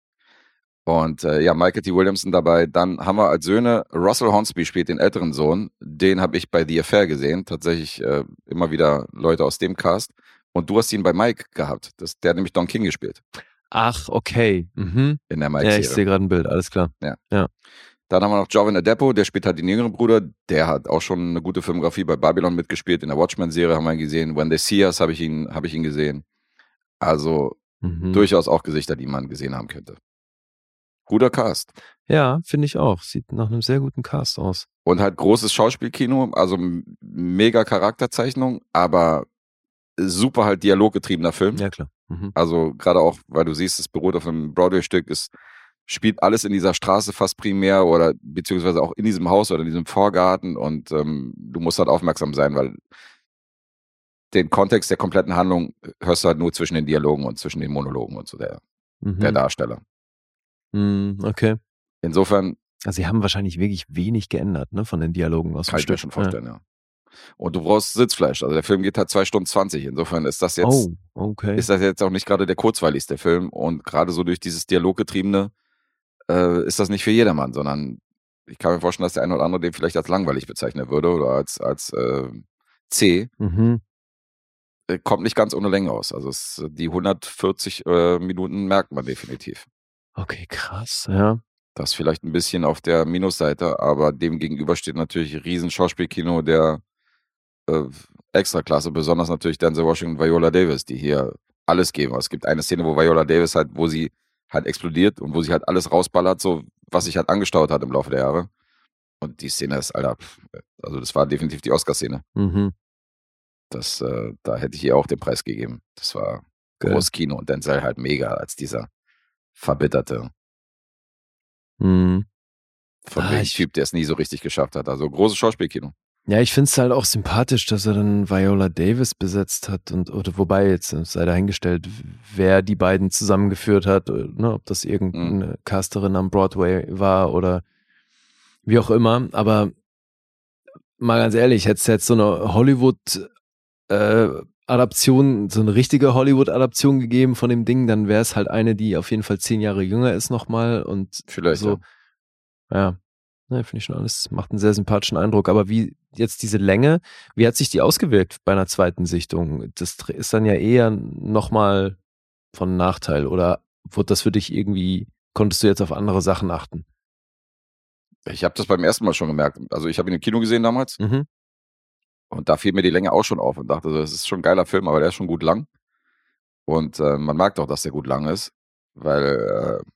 Und äh, ja, Michael T. Williamson dabei. Dann haben wir als Söhne, Russell Hornsby spielt den älteren Sohn. Den habe ich bei The Affair gesehen. Tatsächlich äh, immer wieder Leute aus dem Cast. Und du hast ihn bei Mike gehabt. Das, der hat nämlich Don King gespielt Ach, okay. Mhm. in der Ja, ich Mike-Serie. sehe gerade ein Bild, alles klar. Dann haben wir noch Jovan Adepo, der spielt halt den jüngeren Bruder. Der hat auch schon eine gute Filmografie bei Babylon mitgespielt. In der Watchmen-Serie haben wir ihn gesehen. When They See Us habe ich ihn, habe ich ihn gesehen. Also Mhm. durchaus auch Gesichter, die man gesehen haben könnte. Guter Cast. Ja, finde ich auch. Sieht nach einem sehr guten Cast aus. Und halt großes Schauspielkino, also mega Charakterzeichnung, aber super halt dialoggetriebener Film. Ja, klar. Mhm. Also gerade auch, weil du siehst, es beruht auf einem Broadway-Stück, es spielt alles in dieser Straße fast primär oder beziehungsweise auch in diesem Haus oder in diesem Vorgarten und ähm, du musst halt aufmerksam sein, weil den Kontext der kompletten Handlung hörst du halt nur zwischen den Dialogen und zwischen den Monologen und so der, Mhm. der Darsteller. Mhm, okay. Insofern Also sie haben wahrscheinlich wirklich wenig geändert, ne, von den Dialogen aus kann ich mir schon vorstellen, ja. Und du brauchst Sitzfleisch. Also der Film geht halt zwei Stunden 20. Insofern ist das Ja. jetzt, Oh, okay. ist das jetzt auch nicht gerade der kurzweiligste Film. Und gerade so durch dieses Dialoggetriebene äh, ist das nicht für jedermann, sondern ich kann mir vorstellen, dass der eine oder andere den vielleicht als langweilig bezeichnen würde oder als, als äh, C. mhm. Äh, Kommt nicht ganz ohne Länge aus. Also es, die 140 äh, Minuten merkt man definitiv. Okay, krass, ja. Das vielleicht ein bisschen auf der Minusseite, aber dem gegenüber steht natürlich riesen Schauspielkino der äh, Extraklasse, besonders natürlich Denzel Washington und Viola Davis, die hier alles geben. Es gibt eine Szene, wo Viola Davis halt, wo sie halt explodiert und wo sie halt alles rausballert, so was sich halt angestaut hat im Laufe der Jahre. Und die Szene ist, Alter, also das war definitiv die Oscar-Szene. Mhm. Das, äh, da hätte ich ihr auch den Preis gegeben. Das war Geil. großes Kino und Denzel halt mega als dieser verbitterte Mhm. von Ah, ich- Typ, der es nie so richtig geschafft hat. Also großes Schauspielkino. Ja, ich finde es halt auch sympathisch, dass er dann Viola Davis besetzt hat und oder wobei jetzt äh, sei dahingestellt, wer die beiden zusammengeführt hat, äh, ne, ob das irgendeine Casterin am Broadway war oder wie auch immer. Aber mal ganz ehrlich, hätte es jetzt so eine Hollywood äh, Adaption, so eine richtige Hollywood-Adaption gegeben von dem Ding, dann wäre es halt eine, die auf jeden Fall zehn Jahre jünger ist nochmal und Vielleicht. so, ja. ja, ne, finde ich schon alles, macht einen sehr sympathischen Eindruck. Aber wie jetzt diese Länge, wie hat sich die ausgewirkt bei einer zweiten Sichtung? Das ist dann ja eher nochmal von Nachteil oder wurde das für dich irgendwie, konntest du jetzt auf andere Sachen achten? Ich habe das beim ersten Mal schon gemerkt. Also ich habe ihn im Kino gesehen damals Mhm. Und da fiel mir die Länge auch schon auf und dachte, so, das ist schon ein geiler Film, aber der ist schon gut lang. Und äh, man merkt auch, dass der gut lang ist, weil äh,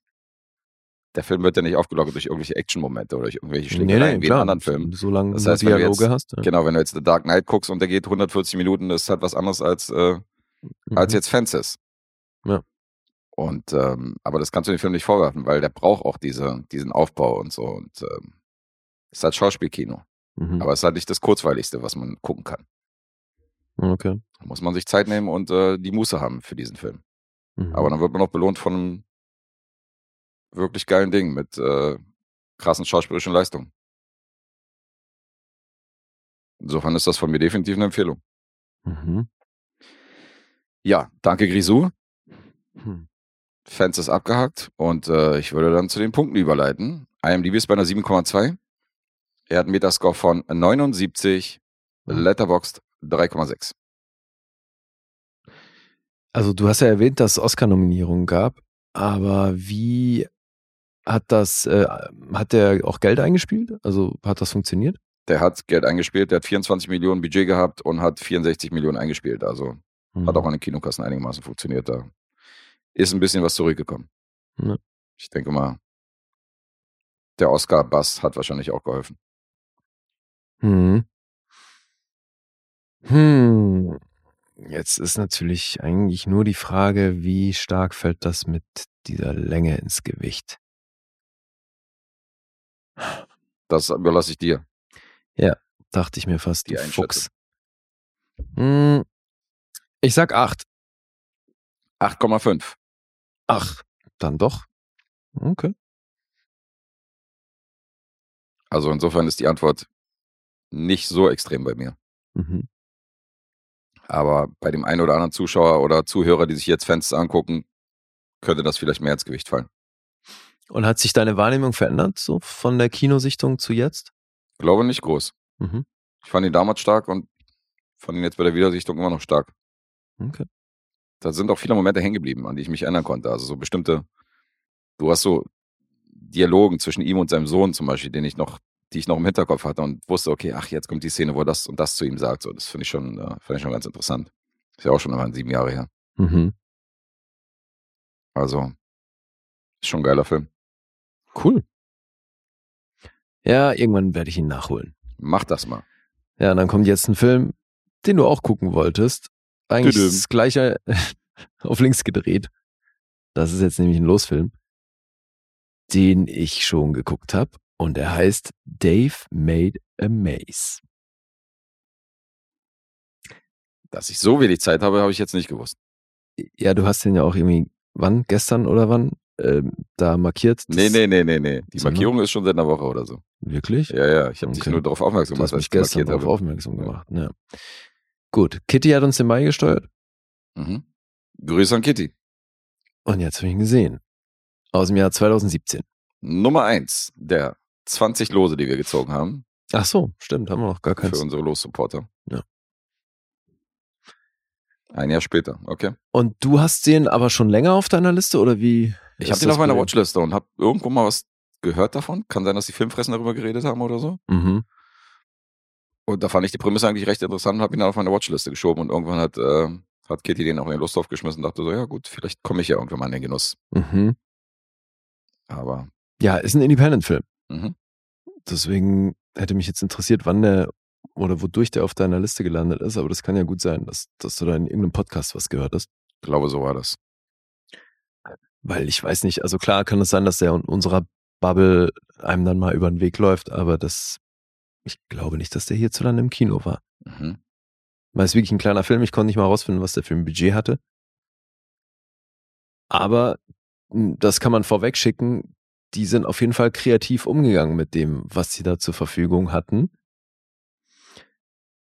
der Film wird ja nicht aufgelockert durch irgendwelche Action-Momente oder durch irgendwelche Schlägereien wie in anderen Filmen. So lange Das heißt, du Dialoge jetzt- hast. Ja. Genau, wenn du jetzt The Dark Knight guckst und der geht 140 Minuten, das ist halt was anderes als, äh, als Mhm. jetzt Fences. Ja. Und ähm, aber das kannst du dem Film nicht vorwerfen, weil der braucht auch diese, diesen Aufbau und so. Und ähm, ist halt Schauspielkino. Mhm. Aber es ist halt nicht das Kurzweiligste, was man gucken kann. Okay. Da muss man sich Zeit nehmen und äh, die Muße haben für diesen Film. Mhm. Aber dann wird man auch belohnt von einem wirklich geilen Ding mit äh, krassen schauspielerischen Leistungen. Insofern ist das von mir definitiv eine Empfehlung. Mhm. Ja, danke Grisou. Hm. Fans ist abgehakt und äh, ich würde dann zu den Punkten überleiten. IMDb ist bei einer 7,2. Er hat einen Metascore von 79, Letterboxd 3,6. Also du hast ja erwähnt, dass es Oscar-Nominierungen gab, aber wie hat das, äh, hat der auch Geld eingespielt? Also hat das funktioniert? Der hat Geld eingespielt, der hat 24 Millionen Budget gehabt und hat 64 Millionen eingespielt. Also Mhm. hat auch an den Kinokassen einigermaßen funktioniert. Da ist ein bisschen was zurückgekommen. Ja. Ich denke mal, der Oscar-Bass hat wahrscheinlich auch geholfen. Hm. Hm. Jetzt ist natürlich eigentlich nur die Frage, wie stark fällt das mit dieser Länge ins Gewicht? Das überlasse ich dir. Dachte ich mir fast, Die. Fuchs. Hm. Ich sag acht. 8,5. Ach, dann doch. Okay. Also insofern ist die Antwort nicht so extrem bei mir. Mhm. Aber bei dem einen oder anderen Zuschauer oder Zuhörer, die sich jetzt Fans angucken, könnte das vielleicht mehr ins Gewicht fallen. Und hat sich deine Wahrnehmung verändert, so von der Kinosichtung zu jetzt? Glaube nicht groß. Mhm. Ich fand ihn damals stark und fand ihn jetzt bei der Wiedersichtung immer noch stark. Okay. Da sind auch viele Momente hängen geblieben, an die ich mich erinnern konnte. Also so bestimmte, du hast so Dialogen zwischen ihm und seinem Sohn zum Beispiel, den ich noch, die ich noch im Hinterkopf hatte und wusste, okay, ach, jetzt kommt die Szene, wo er das und das zu ihm sagt. So, das finde ich schon, äh, fand ich schon ganz interessant. Ist ja auch schon immerhin sieben Jahre her. Mhm. Also, ist schon ein geiler Film. Cool. Ja, irgendwann werde ich ihn nachholen. Mach das mal. Ja, und dann kommt jetzt ein Film, den du auch gucken wolltest. Eigentlich Tüdüm. das gleiche auf links gedreht. Das ist jetzt nämlich ein Losfilm, den ich schon geguckt habe. Und er heißt Dave Made a Maze. Dass ich so wenig Zeit habe, habe ich jetzt nicht gewusst. Ja, du hast den ja auch irgendwie, wann? Gestern oder wann? Ähm, da markiert. Nee, nee, nee, nee, nee. Die? Markierung ist schon seit einer Woche oder so. Wirklich? Ja, ja. Ich habe dich Okay. nur darauf aufmerksam Du hast gemacht, mich gestern darauf aufmerksam gemacht. Ja. Gut, Kitty hat uns den beigesteuert Mhm. Grüße an Kitty. und jetzt habe ich ihn gesehen. Aus dem Jahr 2017. Nummer eins der 20 Lose, die wir gezogen haben, Ach so, stimmt, haben wir noch gar keins. für unsere Los-Supporter. Ja. Ein Jahr später, okay. Und du hast den aber schon länger auf deiner Liste oder wie? Ich habe den auf meiner? Watchliste und habe irgendwo mal was gehört davon. Kann sein, dass die Filmfressen darüber geredet haben oder so. Mhm. Und da fand ich die Prämisse eigentlich recht interessant und habe ihn dann auf meine Watchliste geschoben. Und irgendwann hat, äh, hat Kitty den auch in den Lusthof geschmissen und dachte so, ja gut, vielleicht komme ich ja irgendwann mal in den Genuss. Mhm. Aber, Ja, ist ein Independent-Film. Mhm. Deswegen hätte mich jetzt interessiert, wann der oder wodurch der auf deiner Liste gelandet ist. Aber das kann ja gut sein, dass, dass du da in irgendeinem Podcast was gehört hast. ich glaube, so war das. Weil ich weiß nicht, also klar kann es sein, dass der in unserer Bubble einem dann mal über den Weg läuft, aber das, ich glaube nicht, dass der hierzulande im Kino war. Mhm. Weil es wirklich ein kleiner Film, ich konnte nicht mal rausfinden, was der für ein Budget hatte. Aber mh, das kann man vorweg schicken, die sind auf jeden Fall kreativ umgegangen mit dem, was sie da zur Verfügung hatten.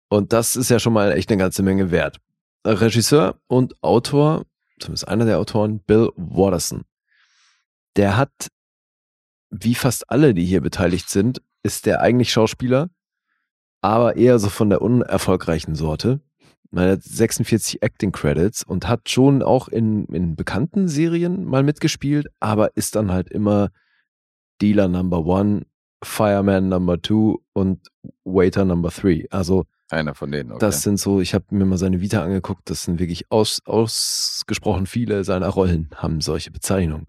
Und das ist ja schon mal echt eine ganze Menge wert. Regisseur und Autor, zumindest einer der Autoren, Bill Watterson. Der hat, wie fast alle, die hier beteiligt sind, ist der eigentlich Schauspieler, aber eher so von der unerfolgreichen Sorte. Er hat 46 Acting Credits und hat schon auch in, in bekannten Serien mal mitgespielt, aber ist dann halt immer Dealer Number One, Fireman Number Two und Waiter Number Three. Also Einer von denen. Okay. das sind so, ich habe mir mal seine Vita angeguckt, das sind wirklich aus, ausgesprochen viele seiner Rollen haben solche Bezeichnungen.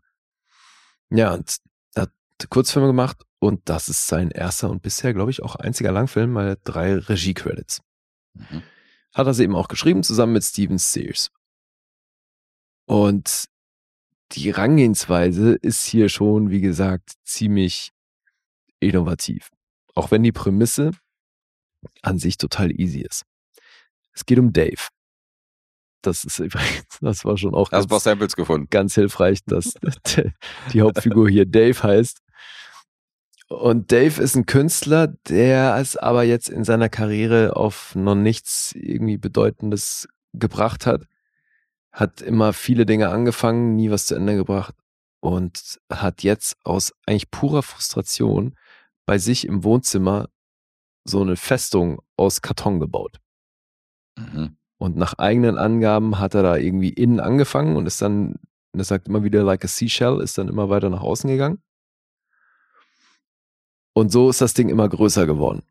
Ja, und er hat Kurzfilme gemacht und das ist sein erster und bisher, glaube ich, auch einziger Langfilm, weil er drei Regie-Credits. Mhm. Hat er sie eben auch geschrieben, zusammen mit Steven Sears. Und die Herangehensweise ist hier schon, wie gesagt, ziemlich innovativ. Auch wenn die Prämisse an sich total easy ist. Es geht um Dave. Das ist übrigens, das war schon auch Hast ganz, Samples gefunden. ganz hilfreich, dass die Hauptfigur hier Dave heißt. Und Dave ist ein Künstler, der es aber jetzt in seiner Karriere auf noch nichts irgendwie Bedeutendes gebracht hat. Hat immer viele Dinge angefangen, nie was zu Ende gebracht und hat jetzt aus eigentlich purer Frustration bei sich im Wohnzimmer so eine Festung aus Karton gebaut. Mhm. Und nach eigenen Angaben hat er da irgendwie innen angefangen und ist dann, und er sagt immer wieder like a seashell, ist dann immer weiter nach außen gegangen. Und so ist das Ding immer größer geworden.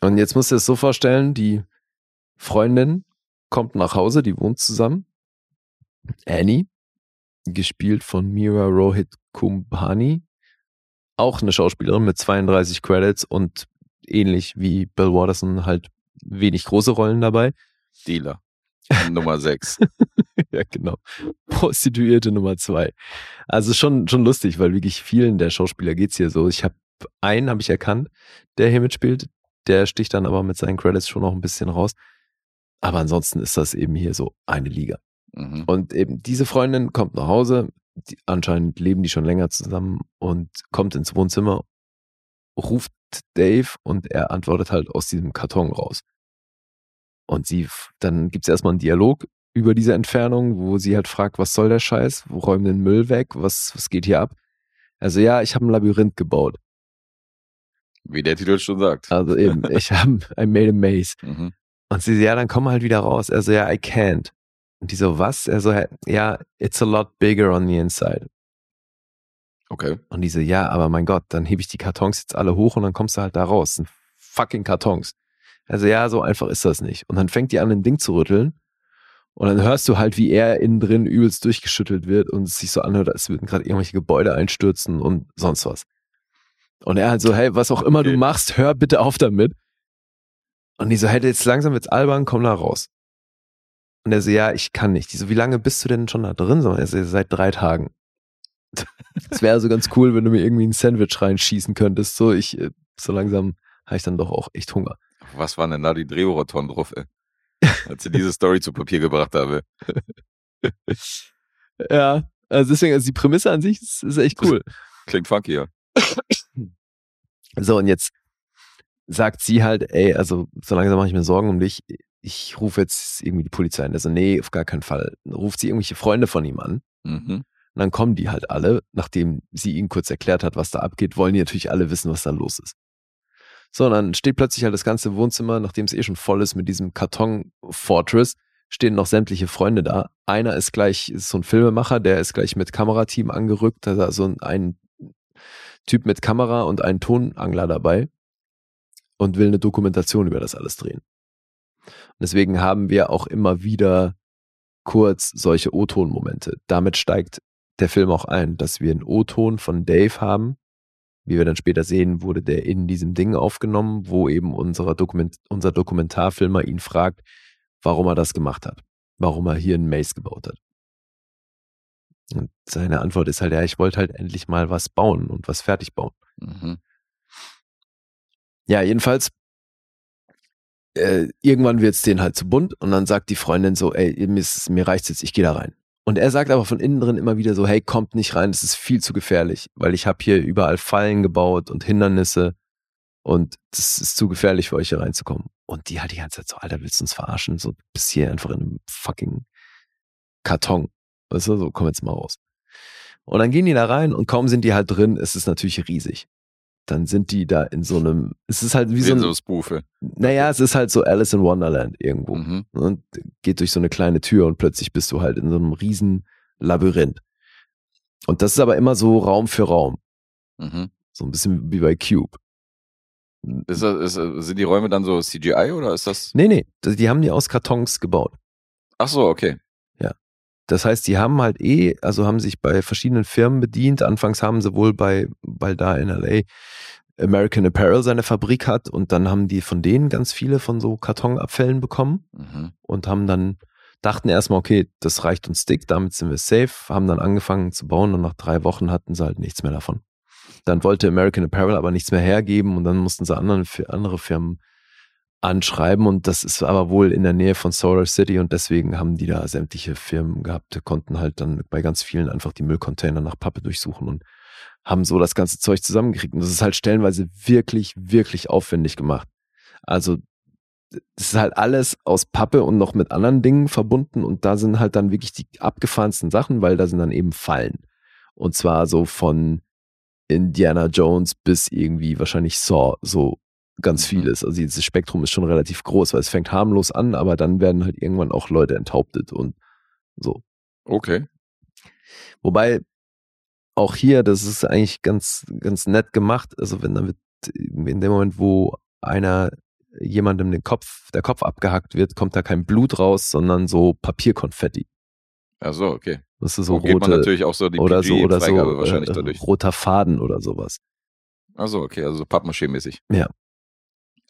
Und jetzt musst du es so vorstellen, die Freundin kommt nach Hause, die wohnt zusammen. Annie, gespielt von Mira Rohit Kumbhani, auch eine Schauspielerin mit 32 Credits und ähnlich wie Bill Watterson halt wenig große Rollen dabei. Dealer. Nummer 6. ja, genau. Prostituierte Nummer zwei. Also schon, schon lustig, weil wirklich vielen der Schauspieler geht's hier so. Ich habe einen, habe ich erkannt, der hier mitspielt. Der sticht dann aber mit seinen Credits schon noch ein bisschen raus. Aber ansonsten ist das eben hier so eine Liga. Mhm. Und eben diese Freundin kommt nach Hause, die, anscheinend leben die schon länger zusammen und kommt ins Wohnzimmer, ruft Dave und er antwortet halt aus diesem Karton raus. Und sie, dann gibt's erstmal einen Dialog über diese Entfernung, wo sie halt fragt, was soll der Scheiß? Wo räumen den Müll weg? Was, was geht hier ab? Also ja, ich habe ein Labyrinth gebaut. Wie der Titel schon sagt. Also eben, ich habe I made a maze. Mhm. Und sie, ja, dann komm halt wieder raus. Er so, ja, I can't. Und die so, was? Er so, ja, it's a lot bigger on the inside. Okay. Und die so, ja, aber mein Gott, dann hebe ich die Kartons jetzt alle hoch und dann kommst du halt da raus. Das sind fucking Kartons. Also ja, so einfach ist das nicht. Und dann fängt die an, ein Ding zu rütteln. Und dann hörst du halt, wie er innen drin übelst durchgeschüttelt wird und es sich so anhört, als würden gerade irgendwelche Gebäude einstürzen und sonst was. Und er halt so, hey, was auch immer Okay. du machst, hör bitte auf damit. Und die so, hey, jetzt langsam wird's albern, komm da raus. Und er so, ja, ich kann nicht. Die so, wie lange bist du denn schon da drin? So, er so, seit drei Tagen. Es wäre also ganz cool, wenn du mir irgendwie ein Sandwich reinschießen könntest. So, ich, äh, so langsam habe ich dann doch auch echt Hunger. Was waren denn da die Drehbuchautoren drauf, ey? Als sie diese Story zu Papier gebracht habe. Ja, also deswegen, also die Prämisse an sich ist, ist echt cool. Klingt funky, ja. So, und jetzt sagt sie halt, ey, also so langsam mache ich mir Sorgen um dich. Ich rufe jetzt irgendwie die Polizei an. Also, nee, auf gar keinen Fall. Dann ruft sie irgendwelche Freunde von ihm an. Mhm. Und dann kommen die halt alle, nachdem sie ihnen kurz erklärt hat, was da abgeht, wollen die natürlich alle wissen, was da los ist. So, und dann steht plötzlich halt das ganze Wohnzimmer, nachdem es eh schon voll ist mit diesem Karton-Fortress, stehen noch sämtliche Freunde da. Einer ist gleich, ist so ein Filmemacher, der ist gleich mit Kamerateam angerückt, da ist so ein, ein Typ mit Kamera und ein Tonangler dabei und will eine Dokumentation über das alles drehen. Deswegen haben wir auch immer wieder kurz solche O-Ton-Momente. Damit steigt der Film auch ein, dass wir einen O-Ton von Dave haben. Wie wir dann später sehen, wurde der in diesem Ding aufgenommen, wo eben unser, Dokument, unser Dokumentarfilmer ihn fragt, warum er das gemacht hat. Warum er hier einen Maze gebaut hat. Und seine Antwort ist halt, ja, ich wollte halt endlich mal was bauen und was fertig bauen. Mhm. Ja, jedenfalls, äh, irgendwann wird's denen halt zu bunt und dann sagt die Freundin so, ey, mir, ist, mir reicht's jetzt, ich gehe da rein. Und er sagt aber von innen drin immer wieder so, hey, kommt nicht rein, das ist viel zu gefährlich, weil ich habe hier überall Fallen gebaut und Hindernisse und das ist zu gefährlich für euch hier reinzukommen. Und die halt die ganze Zeit so, Alter, willst du uns verarschen? So, du bist hier einfach in einem fucking Karton. Weißt du, so, komm jetzt mal raus. Und dann gehen die da rein und kaum sind die halt drin, ist es natürlich riesig. Dann sind die da in so einem, es ist halt wie so so ein, naja, es ist halt so Alice in Wonderland irgendwo. Mhm. Und geht durch so eine kleine Tür und plötzlich bist du halt in so einem riesen Labyrinth. Und das ist aber immer so Raum für Raum. Mhm. So ein bisschen wie bei Cube. Ist das, ist, sind die Räume dann so CGI oder ist das? Nee, nee, die haben die aus Kartons gebaut. Ach so, okay. Das heißt, die haben halt eh, also haben sich bei verschiedenen Firmen bedient. Anfangs haben sie wohl bei, weil da in LA American Apparel seine Fabrik hat und dann haben die von denen ganz viele von so Kartonabfällen bekommen Mhm. und haben dann, dachten erstmal, okay, das reicht uns dick, damit sind wir safe, haben dann angefangen zu bauen und nach drei Wochen hatten sie halt nichts mehr davon. Dann wollte American Apparel aber nichts mehr hergeben und dann mussten sie anderen, andere Firmen anschreiben und das ist aber wohl in der Nähe von Solar City und deswegen haben die da sämtliche Firmen gehabt, konnten halt dann bei ganz vielen einfach die Müllcontainer nach Pappe durchsuchen und haben so das ganze Zeug zusammengekriegt. Und das ist halt stellenweise wirklich, wirklich aufwendig gemacht. Also das ist halt alles aus Pappe und noch mit anderen Dingen verbunden und da sind halt dann wirklich die abgefahrensten Sachen, weil da sind dann eben Fallen. Und zwar so von Indiana Jones bis irgendwie wahrscheinlich Saw, so ganz vieles. Also dieses Spektrum ist schon relativ groß, weil es fängt harmlos an, aber dann werden halt irgendwann auch Leute enthauptet und so. Okay. Wobei auch hier, das ist eigentlich ganz, ganz nett gemacht. Also wenn dann wird, in dem Moment, wo einer jemandem den Kopf, der Kopf abgehackt wird, kommt da kein Blut raus, sondern so Papierkonfetti. Ach so, okay. Das ist so So geht man rote natürlich auch so die oder so oder so wahrscheinlich äh, dadurch. roter Faden oder sowas. Ach so, okay, also so Pappmaché-mäßig. Ja.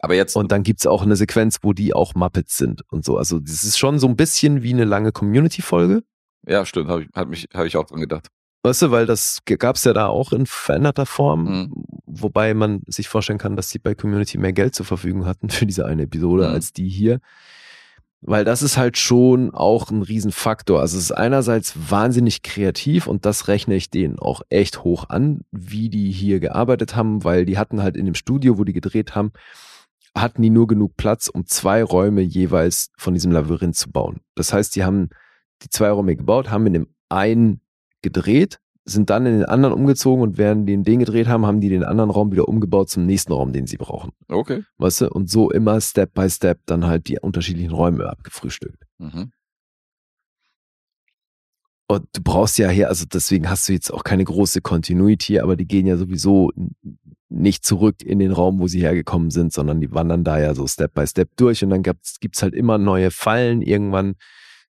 Aber jetzt, Und dann gibt's auch eine Sequenz, wo die auch Muppets sind und so. Also das ist schon so ein bisschen wie eine lange Community-Folge. ja, stimmt, habe ich, hab mich, hab ich auch dran gedacht. Weißt du, weil das gab's ja da auch in veränderter Form, Mhm. wobei man sich vorstellen kann, dass sie bei Community mehr Geld zur Verfügung hatten für diese eine Episode Mhm. als die hier. Weil das ist halt schon auch ein Riesenfaktor. Also es ist einerseits wahnsinnig kreativ und das rechne ich denen auch echt hoch an, wie die hier gearbeitet haben, weil die hatten halt in dem Studio, wo die gedreht haben, hatten die nur genug Platz, um zwei Räume jeweils von diesem Labyrinth zu bauen. Das heißt, die haben die zwei Räume gebaut, haben in dem einen gedreht sind dann in den anderen umgezogen und während die den gedreht haben, haben die den anderen Raum wieder umgebaut zum nächsten Raum, den sie brauchen. Okay. Weißt du? Und so immer Step by Step dann halt die unterschiedlichen Räume abgefrühstückt. Mhm. Und du brauchst ja hier, also deswegen hast du jetzt auch keine große Continuity, aber die gehen ja sowieso nicht zurück in den Raum, wo sie hergekommen sind, sondern die wandern da ja so Step by Step durch und dann gibt's, gibt's halt immer neue Fallen. Irgendwann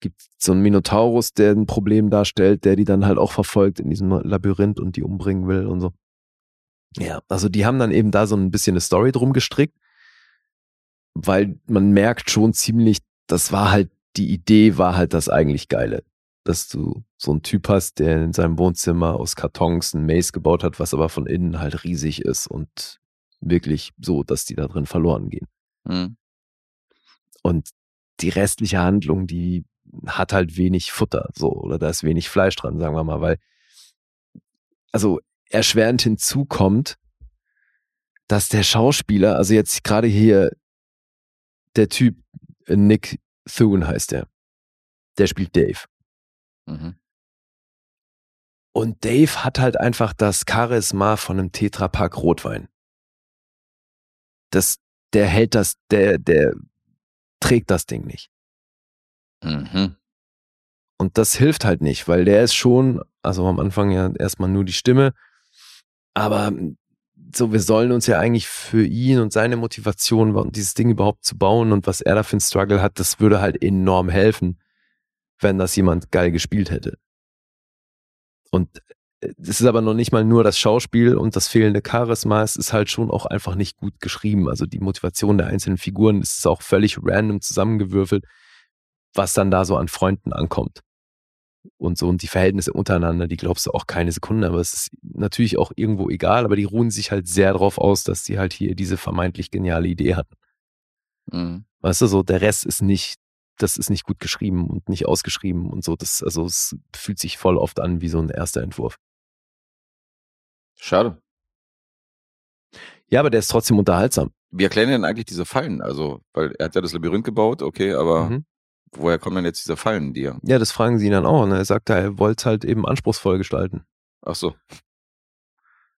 gibt so einen Minotaurus, der ein Problem darstellt, der die dann halt auch verfolgt in diesem Labyrinth und die umbringen will und so. Ja, also die haben dann eben da so ein bisschen eine Story drum gestrickt, weil man merkt schon ziemlich, das war halt, die Idee war halt das eigentlich Geile. Dass du so einen Typ hast, der in seinem Wohnzimmer aus Kartons ein Maze gebaut hat, was aber von innen halt riesig ist und wirklich so, dass die da drin verloren gehen. Mhm. Und die restliche Handlung, die hat halt wenig Futter, so, oder da ist wenig Fleisch dran, sagen wir mal, weil, also erschwerend hinzukommt, dass der Schauspieler, also jetzt gerade hier der Typ, Nick Thune heißt der, der spielt Dave. Mhm. Und Dave hat halt einfach das Charisma von einem Tetrapack Rotwein. Das, der hält das, der, der trägt das Ding nicht. Mhm. Und das hilft halt nicht, weil der ist schon, also am Anfang ja erstmal nur die Stimme, aber so, wir sollen uns ja eigentlich für ihn und seine Motivation, dieses Ding überhaupt zu bauen und was er da für einen Struggle hat, das würde halt enorm helfen, wenn das jemand geil gespielt hätte. Und es ist aber noch nicht mal nur das Schauspiel und das fehlende Charisma, es ist halt schon auch einfach nicht gut geschrieben. Also die Motivation der einzelnen Figuren ist auch völlig random zusammengewürfelt was dann da so an Freunden ankommt. Und so und die Verhältnisse untereinander, die glaubst du auch keine Sekunde, aber es ist natürlich auch irgendwo egal, aber die ruhen sich halt sehr darauf aus, dass sie halt hier diese vermeintlich geniale Idee hatten. Mhm. Weißt du, so der Rest ist nicht, das ist nicht gut geschrieben und nicht ausgeschrieben und so. Das, also es fühlt sich voll oft an wie so ein erster Entwurf. Schade. Ja, aber der ist trotzdem unterhaltsam. Wie erklären denn eigentlich diese Fallen? Also, weil er hat ja das Labyrinth gebaut, okay, aber Mhm. woher kommen denn jetzt diese Fallen dir? Ja, das fragen sie ihn dann auch. Ne? Er sagt, er wollte es halt eben anspruchsvoll gestalten. Ach so.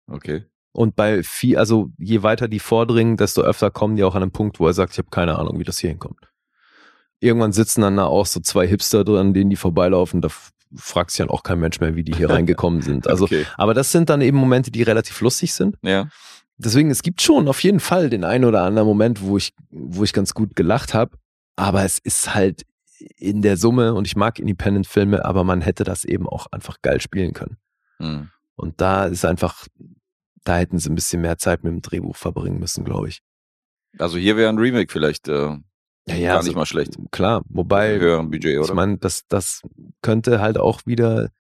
Okay. Und bei viel, also je weiter die vordringen, desto öfter kommen die auch an einen Punkt, wo er sagt, ich habe keine Ahnung, wie das hier hinkommt. Irgendwann sitzen dann da auch so zwei Hipster dran, denen die vorbeilaufen. Da fragt sich dann auch kein Mensch mehr, wie die hier reingekommen sind. Also, okay. aber das sind dann eben Momente, die relativ lustig sind. Ja. Deswegen, es gibt schon auf jeden Fall den einen oder anderen Moment, wo ich, wo ich ganz gut gelacht habe. Aber es ist halt in der Summe, und ich mag Independent-Filme, aber man hätte das eben auch einfach geil spielen können. Hm. Und da ist einfach, da hätten sie ein bisschen mehr Zeit mit dem Drehbuch verbringen müssen, glaube ich. Also hier wäre ein Remake vielleicht äh, Ja, gar also nicht mal schlecht. Klar, wobei, höheren Budget, oder? ich meine, das, das könnte halt auch wieder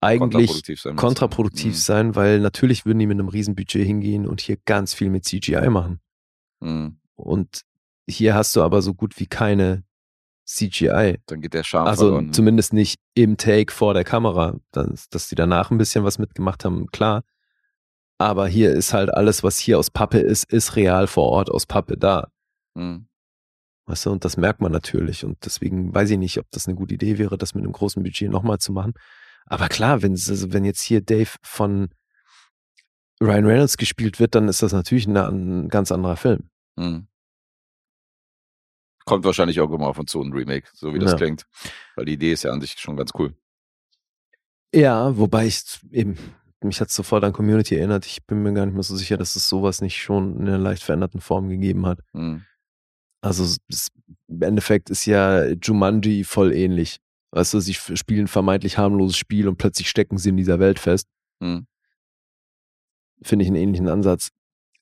eigentlich kontraproduktiv sein. kontraproduktiv Mhm. sein, weil natürlich würden die mit einem Riesenbudget hingehen und hier ganz viel mit CGI machen. Hm. Und hier hast du aber so gut wie keine CGI. Dann geht der Charme Also verloren. zumindest nicht im Take vor der Kamera. Dass, dass die danach ein bisschen was mitgemacht haben, klar. Aber hier ist halt alles, was hier aus Pappe ist, ist real vor Ort aus Pappe da. Hm. Weißt du, und das merkt man natürlich. Und deswegen weiß ich nicht, ob das eine gute Idee wäre, das mit einem großen Budget nochmal zu machen. Aber klar, wenn, also wenn jetzt hier Dave von Ryan Reynolds gespielt wird, dann ist das natürlich eine, ein ganz anderer Film. Hm. Kommt wahrscheinlich auch immer auf uns zu, ein Remake, so wie das Ja. klingt. Weil die Idee ist ja an sich schon ganz cool. Ja, wobei ich eben, mich hat sofort an Community erinnert. Ich bin mir gar nicht mehr so sicher, dass es sowas nicht schon in einer leicht veränderten Form gegeben hat. Hm. Also es, im Endeffekt ist ja Jumanji voll ähnlich. Weißt du, sie spielen ein vermeintlich harmloses Spiel und plötzlich stecken sie in dieser Welt fest. Hm. Finde ich einen ähnlichen Ansatz.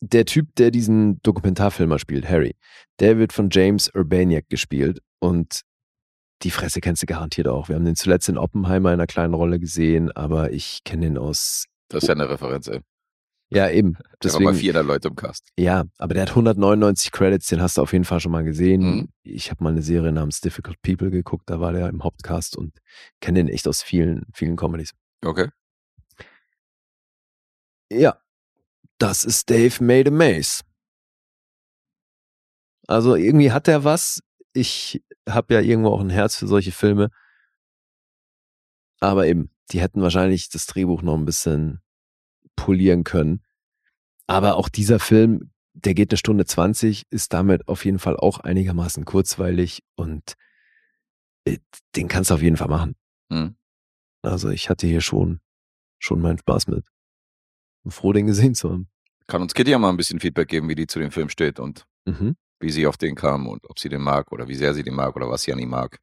Der Typ, der diesen Dokumentarfilmer spielt, Harry, der wird von James Urbaniak gespielt und die Fresse kennst du garantiert auch. Wir haben den zuletzt in Oppenheimer in einer kleinen Rolle gesehen, aber ich kenne den aus Das ist ja eine Referenz, ey. Ja, eben. Der war mal Deswegen, 400 Leute im Cast. ja, aber der hat 199 Credits, den hast du auf jeden Fall schon mal gesehen. Mhm. Ich habe mal eine Serie namens Difficult People geguckt, da war der im Hauptcast und kenne den echt aus vielen, vielen Comedies. Okay. Ja, das ist Dave Made a Maze. Also irgendwie hat er was. Ich habe ja irgendwo auch ein Herz für solche Filme. Aber eben, die hätten wahrscheinlich das Drehbuch noch ein bisschen polieren können. Aber auch dieser Film, der geht eine Stunde 20, ist damit auf jeden Fall auch einigermaßen kurzweilig und äh, den kannst du auf jeden Fall machen. Hm. Also ich hatte hier schon, schon meinen Spaß mit. Bin froh, den gesehen zu haben. Kann uns Kitty ja mal ein bisschen Feedback geben, wie die zu dem Film steht und Mhm. wie sie auf den kam und ob sie den mag oder wie sehr sie den mag oder was sie an ihm mag.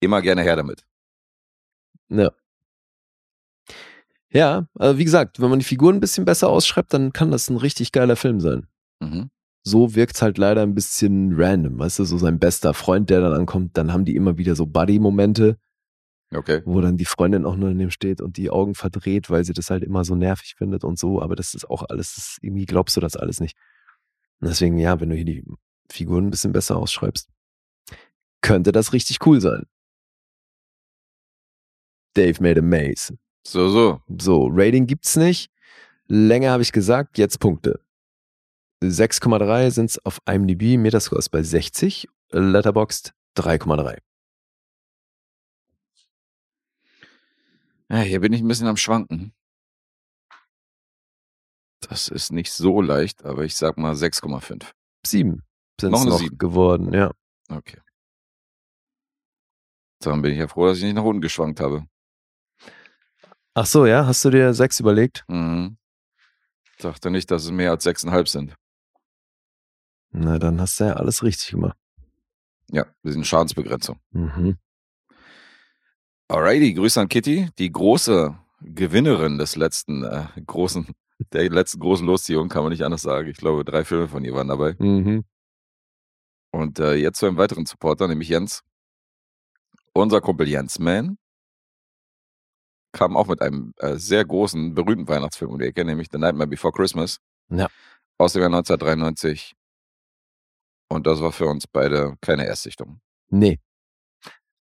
Immer gerne her damit. Ja. Ja, also wie gesagt, wenn man die Figuren ein bisschen besser ausschreibt, dann kann das ein richtig geiler Film sein. Mhm. So wirkt's halt leider ein bisschen random, weißt du, so sein bester Freund, der dann ankommt, dann haben die immer wieder so Buddy-Momente, Okay. wo dann die Freundin auch nur neben steht und die Augen verdreht, weil sie das halt immer so nervig findet und so, aber das ist auch alles, das irgendwie glaubst du das alles nicht. Und deswegen, ja, wenn du hier die Figuren ein bisschen besser ausschreibst, könnte das richtig cool sein. Dave made a maze. So, so. So, Rating gibt's nicht. Länge habe ich gesagt, jetzt Punkte. 6,3 sind's auf IMDb, Metascore ist bei 60, Letterboxd 3,3. Ja, hier bin ich ein bisschen am Schwanken. Das ist nicht so leicht, aber ich sag mal 6,5. 7 sind Noch es noch Sieben. geworden, ja. Okay. Dann bin ich ja froh, dass ich nicht nach unten geschwankt habe. Ach so, ja, hast du dir 6 überlegt? Mhm. Dachte nicht, dass es mehr als 6,5 sind. Na, dann hast du ja alles richtig gemacht. Ja, wir sind Schadensbegrenzung. Mhm. Alrighty, Grüße an Kitty, die große Gewinnerin des letzten äh, großen, der letzten großen Losziehung, kann man nicht anders sagen. Ich glaube, drei Filme von ihr waren dabei. Mhm. Und äh, jetzt zu einem weiteren Supporter, nämlich Jens. Unser Kumpel Jens Mann kam auch mit einem äh, sehr großen, berühmten Weihnachtsfilm um die Ecke, nämlich The Nightmare Before Christmas. Ja. Aus dem Jahr 1993. Und das war für uns beide keine Erstsichtung. Nee.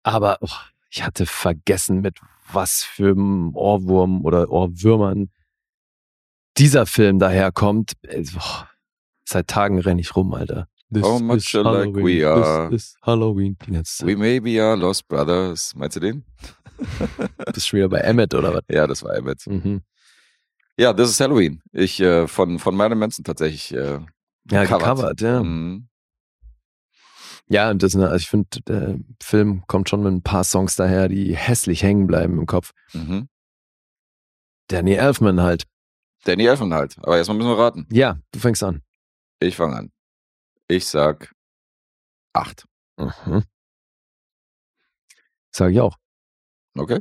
Aber oh, ich hatte vergessen, mit was für einem Ohrwurm oder Ohrwürmern dieser Film daherkommt. Äh, boah, Seit Tagen renne ich rum, Alter. This How much alike we are. This is Halloween. Die ganze Zeit. We may be our lost brothers. Meinst du den? Bist schon wieder bei Emmett oder was? Ja, das war Emmett. Mhm. Ja, das ist Halloween. Ich äh, von, von Marilyn Manson tatsächlich äh, Ja, gecovert. gecovert, ja. Mhm. Ja, und das, also ich finde, der Film kommt schon mit ein paar Songs daher, die hässlich hängen bleiben im Kopf. Mhm. Danny Elfman halt. Danny Elfman halt. Aber erstmal müssen wir raten. Ja, du fängst an. Ich fange an. Ich sag acht. Mhm. Sag ich auch. Okay.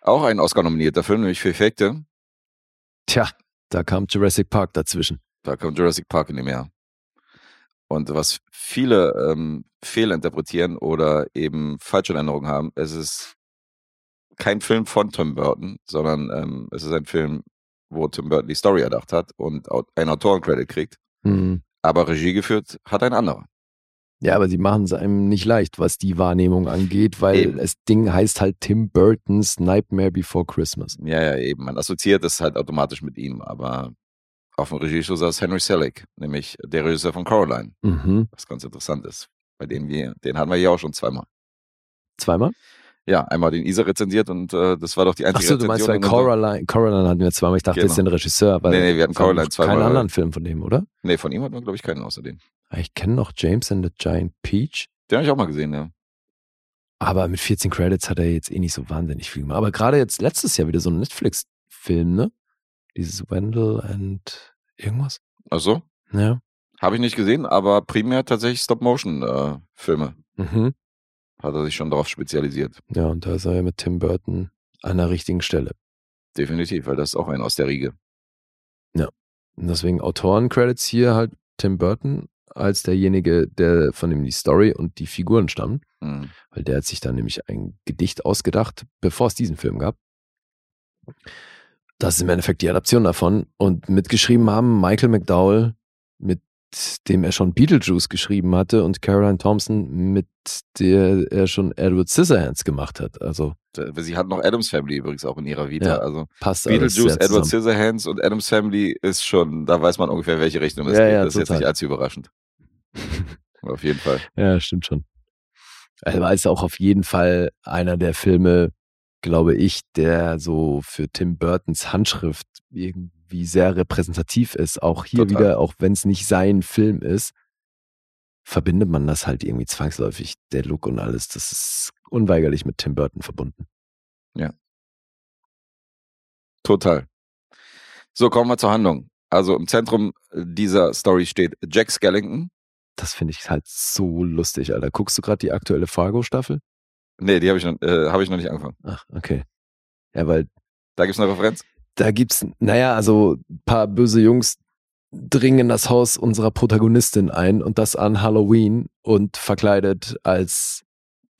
Auch ein Oscar-nominierter Film, nämlich für Effekte. Tja, da kam Jurassic Park dazwischen. Da kommt Jurassic Park in dem Jahr. Und was viele ähm, fehlinterpretieren oder eben falsche Erinnerungen haben, es ist kein Film von Tim Burton, sondern ähm, es ist ein Film, wo Tim Burton die Story erdacht hat und einen Autorencredit kriegt. Mhm. Aber Regie geführt hat ein anderer. Ja, aber sie machen es einem nicht leicht, was die Wahrnehmung angeht, weil Eben. das Ding heißt halt Tim Burton's Nightmare Before Christmas. Ja, ja, eben. Man assoziiert es halt automatisch mit ihm, aber auf dem Regiestuhl saß Henry Selick, nämlich der Regisseur von Coraline, Mhm. was ganz interessant ist. Bei dem wir, den hatten wir ja auch schon zweimal. Zweimal? Ja, einmal den Isa rezensiert und äh, das war doch die Ach einzige so, du meinst, weil Coraline, Coraline hatten wir zweimal. Ich dachte, das ist Genau. ein Regisseur. Weil Nee, nee, wir hatten Coraline zweimal. Keinen anderen Film von dem, oder? Nee, von ihm hatten wir, glaube ich, keinen außer den. Ah, Ich kenne noch James and the Giant Peach. Den habe ich auch mal gesehen, ja. Aber mit 14 Credits hat er jetzt eh nicht so wahnsinnig viel gemacht. Aber gerade jetzt letztes Jahr wieder so ein Netflix-Film, ne? Dieses Wendell and irgendwas. Ach so, Ja. habe ich nicht gesehen, aber primär tatsächlich Stop-Motion-Filme. Mhm. Hat er sich schon darauf spezialisiert. Ja, und da ist er ja mit Tim Burton an der richtigen Stelle. Definitiv, weil das ist auch ein aus der Riege. Und deswegen Autoren-Credits hier halt Tim Burton als derjenige, der von dem die Story und die Figuren stammen. Mhm. Weil der hat sich dann nämlich ein Gedicht ausgedacht, bevor es diesen Film gab. Das ist im Endeffekt die Adaption davon. Und mitgeschrieben haben Michael McDowell, mit dem er schon Beetlejuice geschrieben hatte, und Caroline Thompson, mit der er schon Edward Scissorhands gemacht hat. Also Sie hat noch Adams Family übrigens auch in ihrer Vita. Ja, also passt Beetlejuice, Edward. Scissorhands und Adams Family ist schon, da weiß man ungefähr, welche Richtung es Ja, geht. ja, das ist jetzt total. nicht allzu überraschend. Auf jeden Fall. Ja, stimmt schon. Also ist auch auf jeden Fall einer der Filme, glaube ich, der so für Tim Burtons Handschrift irgendwie sehr repräsentativ ist. Auch hier Total. wieder, auch wenn es nicht sein Film ist, verbindet man das halt irgendwie zwangsläufig, der Look und alles. Das ist unweigerlich mit Tim Burton verbunden. Total. So, kommen wir zur Handlung. Also im Zentrum dieser Story steht Jack Skellington. Das finde ich halt so lustig, Alter. Guckst du gerade die aktuelle Fargo-Staffel? Nee, die habe ich, noch- äh, hab ich noch nicht angefangen. Ach, okay. Ja, weil Da gibt's eine Referenz? da gibt's, naja, also ein paar böse Jungs dringen in das Haus unserer Protagonistin ein und das an Halloween und verkleidet als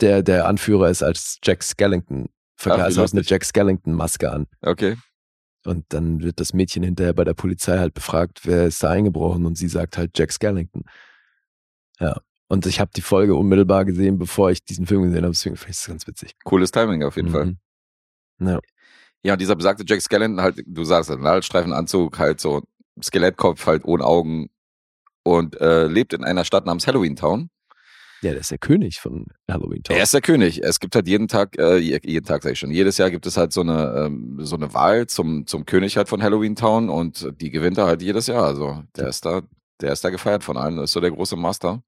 der, der Anführer ist, als Jack Skellington. Verkleidet also hat eine. Jack Skellington-Maske an. Okay. Und dann wird das Mädchen hinterher bei der Polizei halt befragt, wer ist da eingebrochen und sie sagt halt Jack Skellington. Ja. Und ich habe die Folge unmittelbar gesehen, bevor ich diesen Film gesehen habe, deswegen finde ich das ganz witzig. Cooles Timing auf jeden Fall. Mhm. Ja. Ja, und dieser besagte Jack Skellington halt, du sagst, ein Nadelstreifenanzug, halt so Skelettkopf, halt ohne Augen und äh, lebt in einer Stadt namens Halloween Town. ja, der ist der König von Halloween Town. Er ist der König. Es gibt halt jeden Tag, äh, je- jeden Tag sag ich schon, jedes Jahr gibt es halt so eine ähm, so eine Wahl zum zum König halt von Halloween Town und die gewinnt er halt jedes Jahr. Also der ist da, der ist da gefeiert von allen. Das ist so der große Master,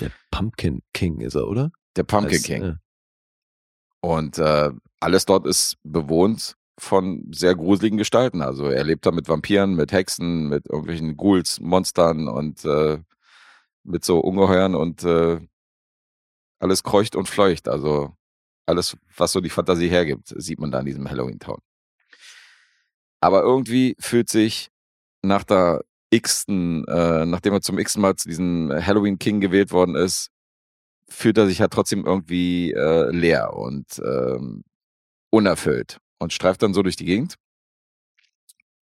Der Pumpkin King ist er, oder? der Pumpkin Als, King. äh, Und äh, alles dort ist bewohnt von sehr gruseligen Gestalten. Also er lebt da mit Vampiren, mit Hexen, mit irgendwelchen Ghouls, Monstern und äh, mit so Ungeheuern und äh, alles kreucht und fleucht. Also alles, was so die Fantasie hergibt, sieht man da in diesem Halloween Town. Aber irgendwie fühlt sich nach der x-ten, äh, nachdem er zum x Mal zu diesem Halloween King gewählt worden ist, fühlt er sich halt trotzdem irgendwie äh, leer und ähm, unerfüllt und streift dann so durch die Gegend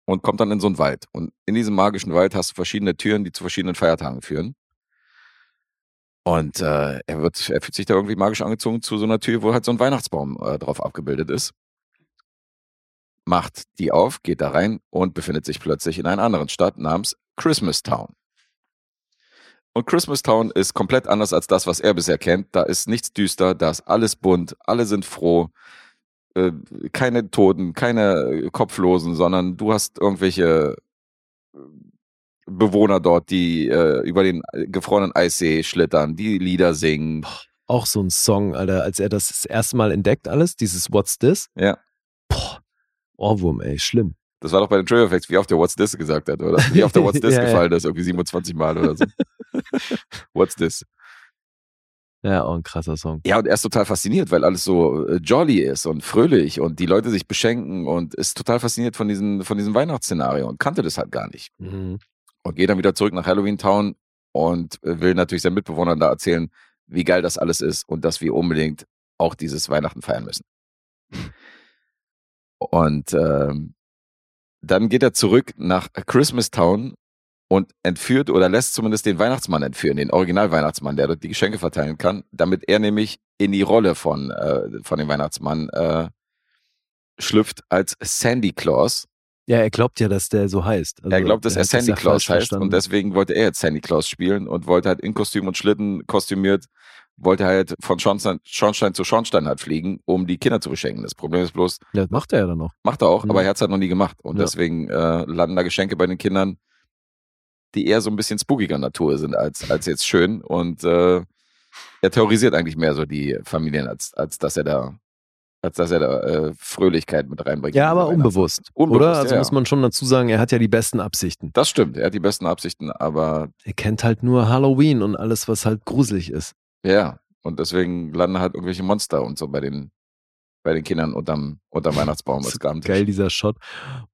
und kommt dann in so einen Wald. Und in diesem magischen Wald hast du verschiedene Türen, die zu verschiedenen Feiertagen führen. Und äh, er wird, er fühlt sich da irgendwie magisch angezogen zu so einer Tür, wo halt so ein Weihnachtsbaum äh, drauf abgebildet ist. Macht die auf, geht da rein und befindet sich plötzlich in einer anderen Stadt namens Christmas Town. Und Christmas Town ist komplett anders als das, was er bisher kennt. Da ist nichts düster, da ist alles bunt, alle sind froh, äh, keine Toten, keine Kopflosen, sondern du hast irgendwelche äh, Bewohner dort, die äh, über den gefrorenen Eissee schlittern, die Lieder singen. auch so ein Song, Alter, als er das das erste Mal entdeckt, alles, dieses What's This? Ja. Boah, Ohrwurm, ey, schlimm. Das war doch bei den Trailer Effects, wie oft der What's This gesagt hat, oder? Wie oft der What's This Ja, ja. gefallen ist, irgendwie 27 Mal oder so. What's This? Ja, auch ein krasser Song. Ja, und er ist total fasziniert, weil alles so äh, jolly ist und fröhlich und die Leute sich beschenken und ist total fasziniert von, diesen, von diesem Weihnachtsszenario und kannte das halt gar nicht. Mhm. Und geht dann wieder zurück nach Halloween Town und äh, will natürlich seinen Mitbewohnern da erzählen, wie geil das alles ist und dass wir unbedingt auch dieses Weihnachten feiern müssen. Und ähm, dann geht er zurück nach Christmas Town und entführt oder lässt zumindest den Weihnachtsmann entführen, den Original-Weihnachtsmann, der dort die Geschenke verteilen kann, damit er nämlich in die Rolle von, äh, von dem Weihnachtsmann äh, schlüpft als Sandy Claus. Ja, er glaubt ja, dass der so heißt. Also, er glaubt, dass er Sandy Claus heißt verstanden. und deswegen wollte er jetzt Sandy Claus spielen und wollte halt in Kostüm und Schlitten kostümiert, wollte halt von Schornstein, Schornstein zu Schornstein halt fliegen, um die Kinder zu beschenken. Das Problem ist bloß, Ja, das macht er ja dann noch. macht er auch, Mhm. aber er hat es halt noch nie gemacht und Ja. deswegen äh, landen da Geschenke bei den Kindern, die eher so ein bisschen spookiger Natur sind als, als jetzt schön und äh, er terrorisiert eigentlich mehr so die Familien, als, als dass er da als dass er da äh, Fröhlichkeit mit reinbringt. Ja, aber unbewusst. Unbewusst, oder? Also ja, muss ja. man schon dazu sagen, er hat ja die besten Absichten. Das stimmt, er hat die besten Absichten, aber Er kennt halt nur Halloween und alles, was halt gruselig ist. Ja, und deswegen landen halt irgendwelche Monster und so bei den, bei den Kindern unterm, unterm Weihnachtsbaum als Garntisch. Geil, dieser Shot,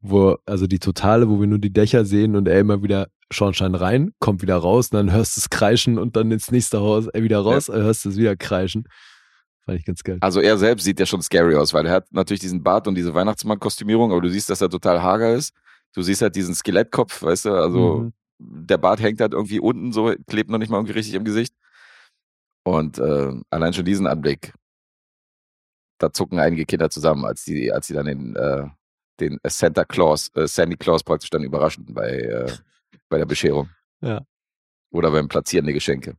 wo, also die Totale, wo wir nur die Dächer sehen und er immer wieder Schornstein rein, kommt wieder raus und dann hörst du es kreischen und dann ins nächste Haus, er wieder raus, hörst du es wieder kreischen. Fand ich ganz geil. Also er selbst sieht ja schon scary aus, weil er hat natürlich diesen Bart und diese Weihnachtsmann-Kostümierung, aber du siehst, dass er total hager ist. Du siehst halt diesen Skelettkopf, weißt du, also Mhm. der Bart hängt halt irgendwie unten so, klebt noch nicht mal irgendwie richtig im Gesicht. Und äh, allein schon diesen Anblick, da zucken einige Kinder zusammen, als die, als die dann den, äh, den Santa Claus, äh, Sandy Claus praktisch dann überraschen bei, äh, bei der Bescherung. Ja. Oder beim Platzieren der Geschenke.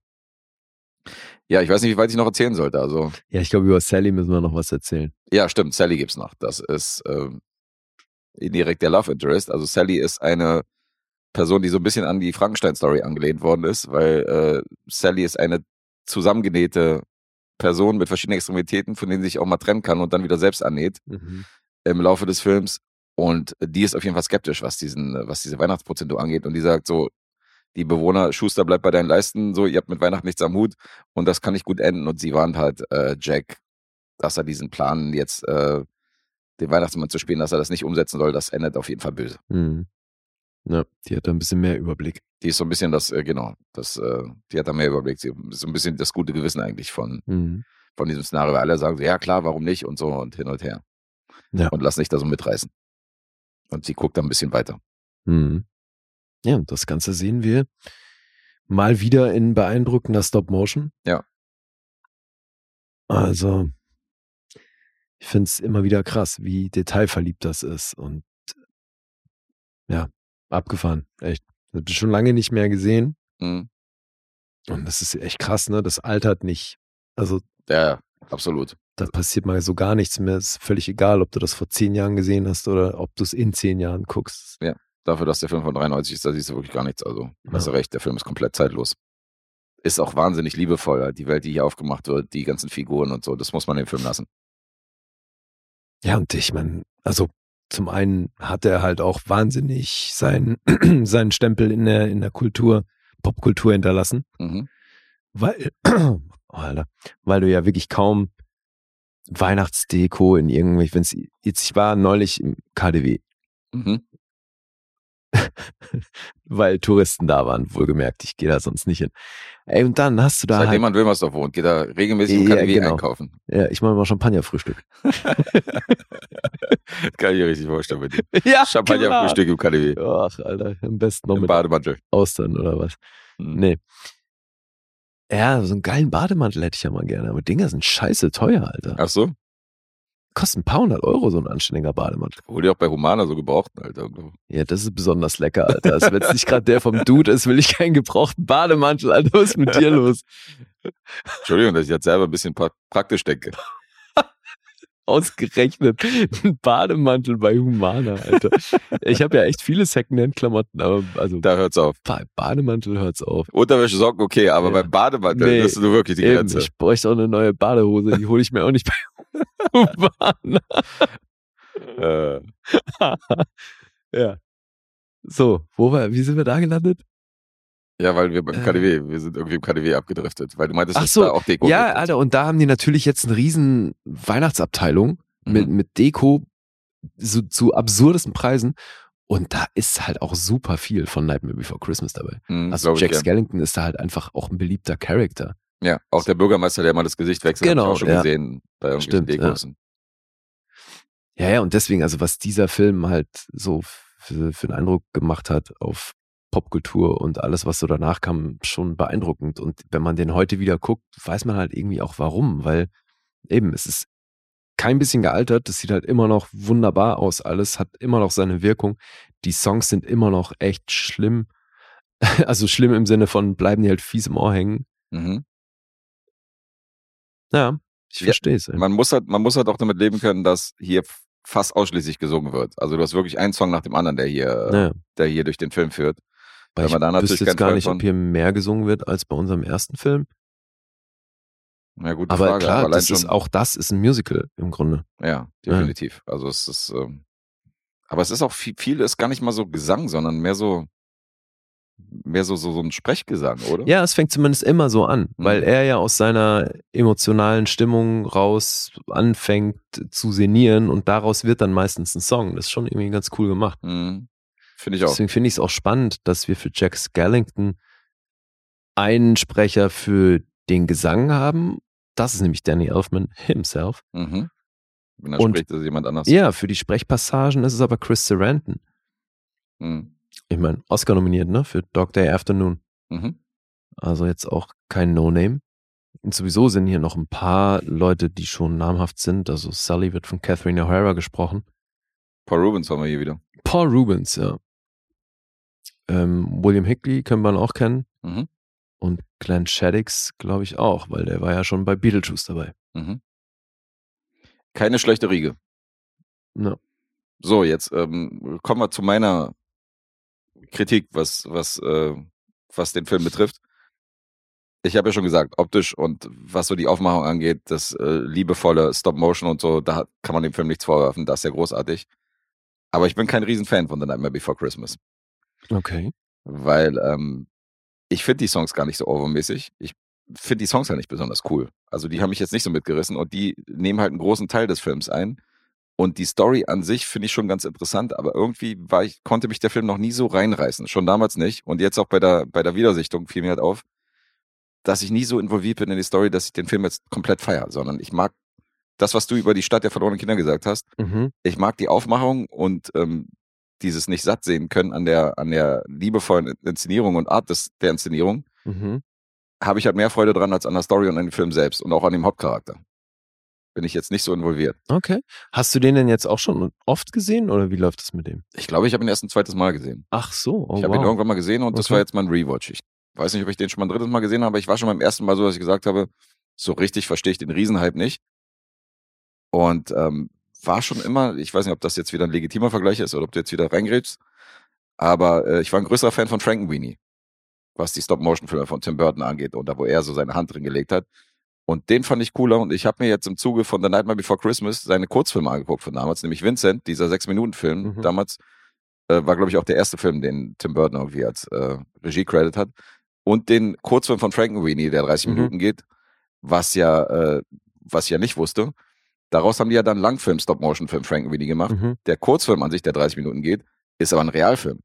Ja, ich weiß nicht, wie weit ich noch erzählen sollte. Also, Ja, ich glaube, über Sally müssen wir noch was erzählen. ja, stimmt, Sally gibt's noch. Das ist ähm, indirekt der Love Interest. Also Sally ist eine Person, die so ein bisschen an die Frankenstein-Story angelehnt worden ist, weil äh, Sally ist eine zusammengenähte Person mit verschiedenen Extremitäten, von denen sie sich auch mal trennen kann und dann wieder selbst annäht im Laufe des Films. Und die ist auf jeden Fall skeptisch, was diesen, was diese Weihnachtsprozentur angeht. Und die sagt so, die Bewohner, Schuster bleibt bei deinen Leisten, so, ihr habt mit Weihnachten nichts am Hut und das kann nicht gut enden. Und sie warnt halt äh, Jack, dass er diesen Plan jetzt äh, den Weihnachtsmann zu spielen, dass er das nicht umsetzen soll, das endet auf jeden Fall böse. Mhm. Ja, die hat da ein bisschen mehr Überblick. Die ist so ein bisschen das, äh, genau, das, äh, die hat da mehr Überblick. Sie ist so ein bisschen das gute Gewissen eigentlich von, Mhm. von diesem Szenario. Weil alle sagen so, ja klar, warum nicht und so und hin und her. Ja. Und lass nicht da so mitreißen. Und sie guckt da ein bisschen weiter. Mhm. Ja, und das Ganze sehen wir mal wieder in beeindruckender Stop-Motion. Ja. Also, ich finde es immer wieder krass, wie detailverliebt das ist. Und ja, abgefahren. Echt. Das hab ich schon lange nicht mehr gesehen. Mhm. Und das ist echt krass, ne? Das altert nicht. Also, Ja, absolut. da passiert mal so gar nichts mehr. Es ist völlig egal, ob du das vor zehn Jahren gesehen hast oder ob du es in zehn Jahren guckst. Dafür, dass der Film von 93 ist, da siehst du wirklich gar nichts. Also, hast du Ja. recht, der Film ist komplett zeitlos. Ist auch wahnsinnig liebevoll, halt, die Welt, die hier aufgemacht wird, die ganzen Figuren und so. Das muss man dem Film lassen. Ja, und ich meine, also zum einen hat er halt auch wahnsinnig seinen, seinen Stempel in der, in der Kultur, Popkultur hinterlassen, Mhm. weil, oh, Alter, weil du ja wirklich kaum Weihnachtsdeko in irgendwelchen, wenn's, jetzt, ich war neulich im KDW, Mhm. weil Touristen da waren, wohlgemerkt, ich gehe da sonst nicht hin. Ey, und dann hast du da Seitdem halt, man Wilmersdorf wohnt, geht er regelmäßig im KDW genau. einkaufen. ja, ich mache mal Champagnerfrühstück. Kann ich mir richtig vorstellen mit dem. ja, Champagnerfrühstück im KDW. Ach, Alter, am besten noch Im mit Bademantel. Austern oder was. Mhm. Nee. Ja, so einen geilen Bademantel hätte ich ja mal gerne, aber Dinger sind scheiße teuer, Alter. Ach so? Kostet ein paar hundert Euro so ein anständiger Bademantel. Hol dir auch bei Humana so gebrauchten, Alter. Ja, das ist besonders lecker, Alter. Also wenn es nicht gerade der vom Dude ist, will ich keinen gebrauchten Bademantel, Alter. Was ist mit dir los? Entschuldigung, dass ich jetzt selber ein bisschen pra praktisch denke. Ausgerechnet ein Bademantel bei Humana, Alter. Ich habe ja echt viele Secondhand-Klamotten, aber also Da hört's auf. bei Bademantel hört's auf. Unterwäsche, Socken, okay, aber Ja. beim Bademantel, Nee, das ist nur wirklich die Eben, Grenze. ich bräuchte auch eine neue Badehose, die hole ich mir auch nicht bei Humana. Äh, ja. So, wo war, wie sind wir da gelandet? Ja, weil wir beim Äh. KDW, wir sind irgendwie im KDW abgedriftet, weil du meintest, Ach dass so, da auch Deko ja, gibt. Alter, und da haben die natürlich jetzt eine riesen Weihnachtsabteilung mit, Mhm. mit Deko so, zu absurdesten Preisen. Und da ist halt auch super viel von Nightmare Before Christmas dabei. Mhm, Also ich Jack. Skellington ist da halt einfach auch ein beliebter Charakter. Ja, auch der Bürgermeister, der mal das Gesicht wechselt, Genau, hab ich auch schon ja. gesehen bei irgendwelchen Stimmt, Dekos. Ja, ja, und deswegen, also was dieser Film halt so für, für einen Eindruck gemacht hat auf Popkultur und alles, was so danach kam, schon beeindruckend. Und wenn man den heute wieder guckt, weiß man halt irgendwie auch warum, weil eben, es ist kein bisschen gealtert, das sieht halt immer noch wunderbar aus, alles hat immer noch seine Wirkung. Die Songs sind immer noch echt schlimm. Also schlimm im Sinne von bleiben die halt fies im Ohr hängen. Mhm. Ja, ich Ja, verstehe es. Man muss halt, man muss halt auch damit leben können, dass hier fast ausschließlich gesungen wird. Also du hast wirklich einen Song nach dem anderen, der hier, Ja. der hier durch den Film führt. Weil Wenn ich man da natürlich jetzt gar nicht, ob hier mehr gesungen wird als bei unserem ersten Film. Ja, gute Aber Frage. klar, aber das ist auch das ist ein Musical im Grunde. ja, definitiv. Also es ist, ähm, aber es ist auch viel, viel ist gar nicht mal so Gesang, sondern mehr so, mehr so, so, so ein Sprechgesang, oder? Ja, es fängt zumindest immer so an, Mhm. weil er ja aus seiner emotionalen Stimmung raus anfängt zu sinnieren und daraus wird dann meistens ein Song. Das ist schon irgendwie ganz cool gemacht. Mhm. Finde ich auch. Deswegen finde ich es auch spannend, dass wir für Jack Skellington einen Sprecher für den Gesang haben Das ist nämlich Danny Elfman himself. Mhm. Wenn er Und- spricht, ist es jemand anders. Ja, für die Sprechpassagen ist es aber Chris Sarandon. Mhm. Ich meine, Oscar nominiert, ne? Für Dog Day Afternoon. Mhm. Also jetzt auch kein No-Name. Und sowieso sind hier noch ein paar Leute, die schon namhaft sind. Also Sully wird von Catherine O'Hara gesprochen. Paul Rubens haben wir hier wieder. Paul Rubens, ja. Ähm, William Hickley können wir auch kennen. Mhm. Und Glenn Shaddix, glaube ich, auch, weil der war ja schon bei Beetlejuice dabei. Mhm. Keine schlechte Riege. Ja. So, jetzt ähm, kommen wir zu meiner Kritik, was, was, äh, was den Film betrifft. Ich habe ja schon gesagt, optisch und was so die Aufmachung angeht, das äh, liebevolle Stop-Motion und so, da kann man dem Film nichts vorwerfen, das ist ja großartig. Aber ich bin kein Riesenfan von The Nightmare Before Christmas, Okay. weil ähm, ich finde die Songs gar nicht so overmäßig. Ich finde die Songs ja nicht besonders cool. Also die haben mich jetzt nicht so mitgerissen und die nehmen halt einen großen Teil des Films ein. Und die Story an sich finde ich schon ganz interessant, aber irgendwie war ich, konnte mich der Film noch nie so reinreißen. Schon damals nicht. Und jetzt auch bei der, bei der Wiedersichtung fiel mir halt auf, dass ich nie so involviert bin in die Story, dass ich den Film jetzt komplett feiere, sondern ich mag das, was du über die Stadt der verlorenen Kinder gesagt hast. Mhm. Ich mag die Aufmachung und ähm, dieses nicht satt sehen können an der, an der liebevollen Inszenierung und Art des, der Inszenierung, Mhm. habe ich halt mehr Freude dran als an der Story und an dem Film selbst und auch an dem Hauptcharakter. Bin ich jetzt nicht so involviert. Okay. Hast du den denn jetzt auch schon oft gesehen oder wie läuft das mit dem? Ich glaube, ich habe ihn erst ein zweites Mal gesehen. Ach so, oh ich habe wow. ihn irgendwann mal gesehen und das Okay. war jetzt mein Rewatch. Ich weiß nicht, ob ich den schon mal ein drittes Mal gesehen habe, aber ich war schon beim ersten Mal so, dass ich gesagt habe, so richtig verstehe ich den Riesenhype nicht. Und ähm, war schon immer, ich weiß nicht, ob das jetzt wieder ein legitimer Vergleich ist oder ob du jetzt wieder reingrätst, aber äh, ich war ein größerer Fan von Frankenweenie, was die Stop-Motion-Filme von Tim Burton angeht und da, wo er so seine Hand drin gelegt hat. Und den fand ich cooler und ich habe mir jetzt im Zuge von The Nightmare Before Christmas seine Kurzfilme angeguckt von damals, nämlich Vincent, dieser Sechs-Minuten-Film Mhm. damals, äh, war, glaube ich, auch der erste Film, den Tim Burton irgendwie als äh, Regie-Credit hat. Und den Kurzfilm von Frankenweenie, der 30 Mhm. Minuten geht, was ja, äh, was ich ja nicht wusste. Daraus haben die ja dann Langfilm, Stop-Motion-Film Frankenweenie gemacht. Mhm. Der Kurzfilm an sich, der 30 Minuten geht, ist aber ein Realfilm,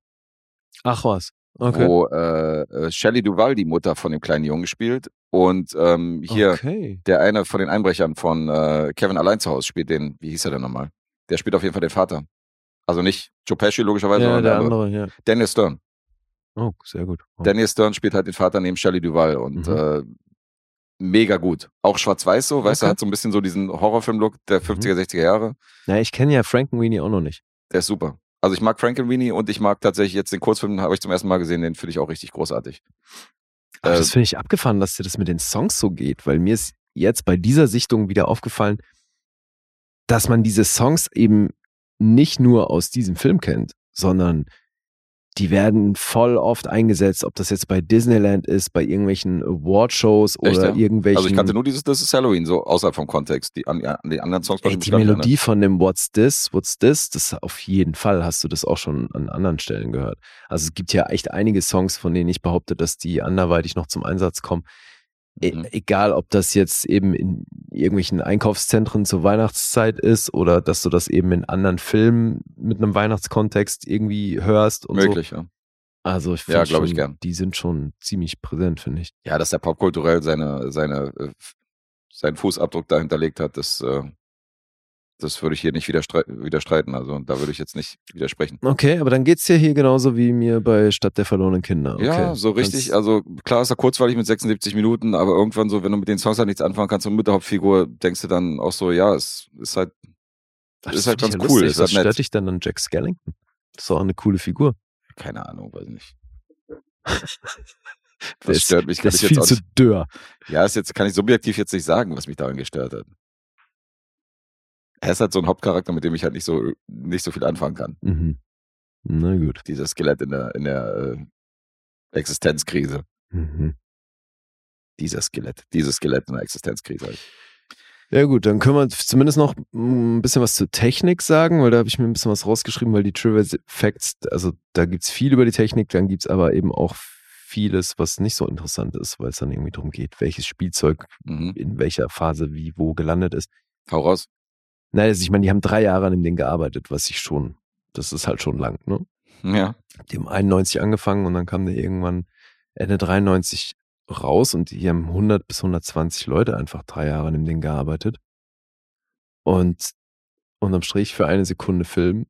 Ach was. Okay. wo äh, äh, Shelley Duval die Mutter von dem kleinen Jungen spielt und ähm, hier Okay. der eine von den Einbrechern von äh, Kevin allein zu Hause spielt den, wie hieß er denn nochmal? Der spielt auf jeden Fall den Vater. Also nicht Joe Pesci logischerweise, Ja, sondern der der andere. andere, ja. Daniel Stern. Oh, sehr gut. Oh. Daniel Stern spielt halt den Vater neben Shelley Duval und Mhm. äh, mega gut. Auch schwarz-weiß so, weißt du, Okay. Mhm. hat so ein bisschen so diesen Horrorfilm-Look der 50er, 60er Jahre. Na, ich kenne ja Frankenweenie auch noch nicht. Der ist super. Also ich mag Frankenweenie und ich mag tatsächlich jetzt den Kurzfilm, habe ich zum ersten Mal gesehen, den finde ich auch richtig großartig. Aber Äh, das finde ich abgefahren, dass dir das mit den Songs so geht, weil mir ist jetzt bei dieser Sichtung wieder aufgefallen, dass man diese Songs eben nicht nur aus diesem Film kennt, sondern die werden voll oft eingesetzt, ob das jetzt bei Disneyland ist, bei irgendwelchen Awardshows Echt, oder ja? irgendwelchen. Also ich kannte nur dieses Das ist Halloween, so außerhalb vom Kontext. Die, an, an die anderen Songs Ey, die gar nicht Melodie von dem What's This, What's This, das auf jeden Fall hast du das auch schon an anderen Stellen gehört. Also es gibt ja echt einige Songs, von denen ich behaupte, dass die anderweitig noch zum Einsatz kommen. E Mhm. Egal, ob das jetzt eben in irgendwelchen Einkaufszentren zur Weihnachtszeit ist oder dass du das eben in anderen Filmen mit einem Weihnachtskontext irgendwie hörst und Möglich, ja. so. Also ich Ja, finde glaub ich schon, gern. die sind schon ziemlich präsent, finde ich. Ja, dass der popkulturell seine, seine, äh, seinen Fußabdruck da hinterlegt hat, das, äh, das würde ich hier nicht widerstre widerstreiten. Also da würde ich jetzt nicht widersprechen. Okay, aber dann geht's dir hier genauso wie mir bei Stadt der verlorenen Kinder. Okay. Ja, so richtig. Also klar ist er kurzweilig mit 76 Minuten, aber irgendwann so, wenn du mit den Songs halt nichts anfangen kannst und mit der Hauptfigur, denkst du dann auch so, ja, es ist halt, Ach, ist das halt ganz ja cool, ist halt Was nett. stört dich denn an Jack Skellington? Das ist auch eine coole Figur. keine Ahnung, weiß nicht. Das ist- stört mich, kann ist viel zu dürr. Ja, ist jetzt, kann ich subjektiv jetzt nicht sagen, was mich daran gestört hat. Er ist halt so ein Hauptcharakter, mit dem ich halt nicht so, nicht so viel anfangen kann. Mhm. Na gut. Dieses Skelett in der, in der äh, Existenzkrise. Mhm. Dieser Skelett. Dieses Skelett in der Existenzkrise. Halt. Ja gut, dann können wir zumindest noch ein bisschen was zur Technik sagen, weil da habe ich mir ein bisschen was rausgeschrieben, weil die Trivia Facts, also da gibt's viel über die Technik, dann gibt's aber eben auch vieles, was nicht so interessant ist, weil es dann irgendwie darum geht, welches Spielzeug Mhm. in welcher Phase wie wo gelandet ist. Hau raus. Naja, also ich meine, die haben drei Jahre an dem Ding gearbeitet, was ich schon, das ist halt schon lang, ne? Ja. Die haben 91 angefangen und dann kam der irgendwann Ende 93 raus und hier haben 100 bis 120 Leute einfach drei Jahre an dem Ding gearbeitet. Und unterm Strich für eine Sekunde Film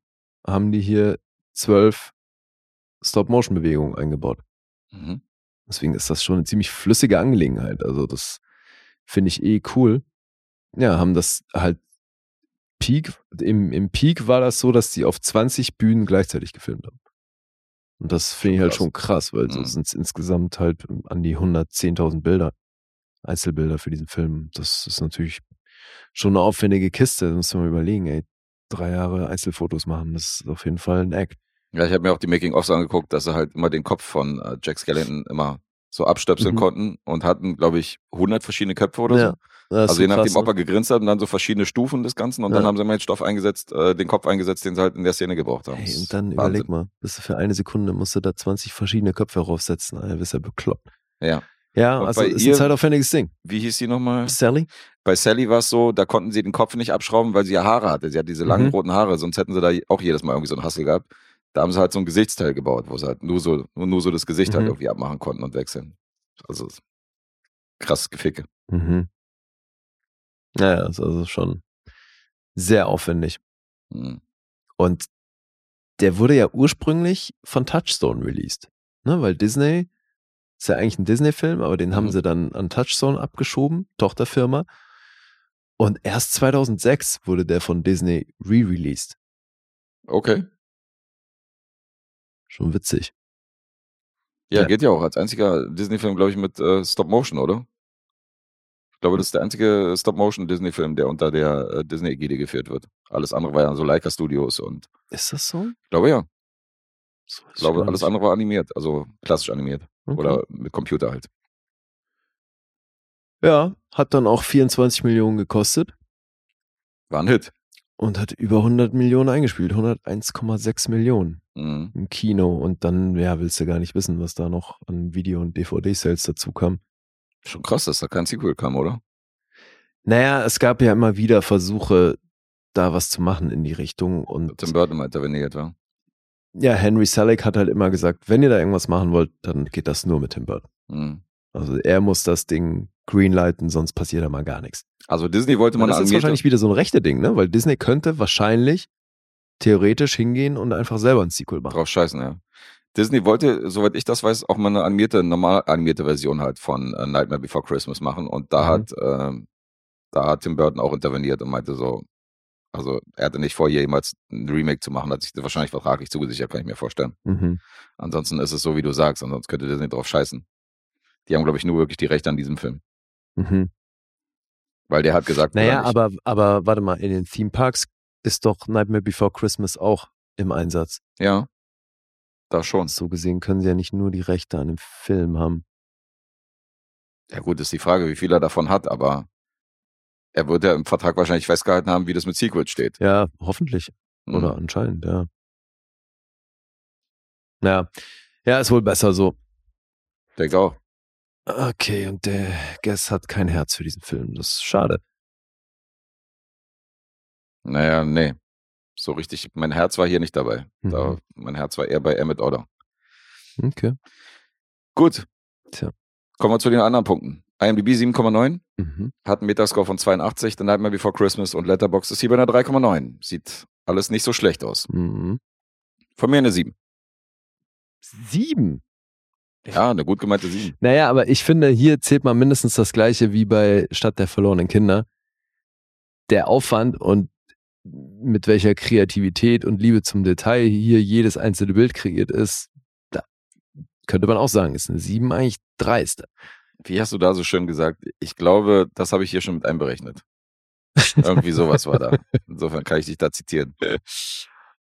haben die hier zwölf Stop-Motion-Bewegungen eingebaut. Mhm. Deswegen ist das schon eine ziemlich flüssige Angelegenheit. Also das finde ich eh cool. Ja, haben das halt Peak, im, im Peak war das so, dass die auf 20 Bühnen gleichzeitig gefilmt haben. Und das finde ich halt krass. schon krass, weil Mhm. sind es insgesamt halt an die 110.000 Bilder, Einzelbilder für diesen Film. Das ist natürlich schon eine aufwendige Kiste. Da muss man mal überlegen, ey. Drei Jahre Einzelfotos machen, das ist auf jeden Fall ein Act. Ja, ich habe mir auch die Making-ofs angeguckt, dass sie halt immer den Kopf von äh, Jack Skellington immer so abstöpseln Mhm. konnten und hatten, glaube ich, 100 verschiedene Köpfe oder Ja, so. Also je nachdem, krass, ob er gegrinst hat und dann so verschiedene Stufen des Ganzen und Ja. dann haben sie immer den Stoff eingesetzt, äh, den Kopf eingesetzt, den sie halt in der Szene gebraucht haben. Hey, und dann Wahnsinn. überleg mal, bist du für eine Sekunde musst du da 20 verschiedene Köpfe raufsetzen, Alter, bist ja bekloppt. Ja. Ja, Und also ist ihr- ein zeitaufwendiges Ding. Wie hieß die nochmal? Sally? Bei Sally war es so, da konnten sie den Kopf nicht abschrauben, weil sie ja Haare hatte. Sie hat diese langen Mhm. roten Haare, sonst hätten sie da auch jedes Mal irgendwie so einen Hassel gehabt. Da haben sie halt so ein Gesichtsteil gebaut, wo sie halt nur so, nur so das Gesicht halt Mhm. irgendwie abmachen konnten und wechseln. Also krass Geficke. Mhm. Naja, ist also schon sehr aufwendig. Mhm. Und der wurde ja ursprünglich von Touchstone released. Ne? Weil Disney ist ja eigentlich ein Disney-Film, aber den haben Mhm. sie dann an Touchstone abgeschoben, Tochterfirma. Und erst 2006 wurde der von Disney re-released. Okay. Schon witzig. Ja, Ja. geht ja auch. Als einziger Disney-Film, glaube ich, mit äh, Stop-Motion, oder? Ich glaube, das ist der einzige Stop-Motion-Disney-Film, der unter der äh, Disney-Ägide geführt wird. Alles andere war ja so Leica Studios und Ist das so? ich glaube ja. Ich glaube, alles andere war animiert, also klassisch animiert. Okay. Oder mit Computer halt. Ja, hat dann auch 24 Millionen gekostet War ein Hit. und hat über 100 Millionen eingespielt. 101,6 Millionen Mhm. im Kino. Und dann, ja, willst du gar nicht wissen, was da noch an Video- und DVD-Sales dazu kam. Schon krass, dass da kein Sequel kam, oder? Naja, es gab ja immer wieder Versuche, da was zu machen in die Richtung. Und Tim Burton mal interveniert, war. ja, Henry Selick hat halt immer gesagt, wenn ihr da irgendwas machen wollt, dann geht das nur mit Tim Burton. Mhm. Also er muss das Ding greenlighten, sonst passiert da mal gar nichts. Also Disney wollte man das ist wahrscheinlich wieder so ein rechte Ding, ne? Weil Disney könnte wahrscheinlich theoretisch hingehen und einfach selber ein Sequel machen. drauf scheißen, ja. Disney wollte, soweit ich das weiß, auch mal eine animierte, normal animierte Version halt von äh, Nightmare Before Christmas machen. Und da Mhm. hat, ähm, da hat Tim Burton auch interveniert und meinte so, also er hatte nicht vor, jemals ein Remake zu machen, hat sich wahrscheinlich vertraglich zugesichert, kann ich mir vorstellen. Mhm. Ansonsten ist es so, wie du sagst, ansonsten könnte Disney drauf scheißen. Die haben, glaube ich, nur wirklich die Rechte an diesem Film. Mhm. Weil der hat gesagt, Naja, aber, aber warte mal, in den Theme Parks ist doch Nightmare Before Christmas auch im Einsatz. Ja, da schon. So gesehen können sie ja nicht nur die Rechte an dem Film haben. Ja gut, ist die Frage, wie viel er davon hat, aber er wird ja im Vertrag wahrscheinlich festgehalten haben, wie das mit Sequels steht. Ja, hoffentlich. Mhm. Oder anscheinend, ja. Ja. Ja, ist wohl besser so. Denke auch. Okay, und der Guess hat kein Herz für diesen Film. Das ist schade. Naja, nee. So richtig, mein Herz war hier nicht dabei. Da, Mhm. mein Herz war eher bei Emmett Odder. Okay. Gut. Tja. Kommen wir zu den anderen Punkten. IMDb 7,9, Mhm. hat einen Metascore von 82, The Nightmare Before Christmas und Letterboxd ist hier bei einer 3,9. Sieht alles nicht so schlecht aus. Mhm. Von mir eine 7. Sieben. Ja, eine gut gemeinte 7. Naja, aber ich finde, hier zählt man mindestens das Gleiche wie bei Stadt der verlorenen Kinder. Der Aufwand und mit welcher Kreativität und Liebe zum Detail hier jedes einzelne Bild kreiert ist, da könnte man auch sagen, ist eine 7 eigentlich dreist. Wie hast du da so schön gesagt? Ich glaube, das habe ich hier schon mit einberechnet. Irgendwie sowas war da. Insofern kann ich dich da zitieren.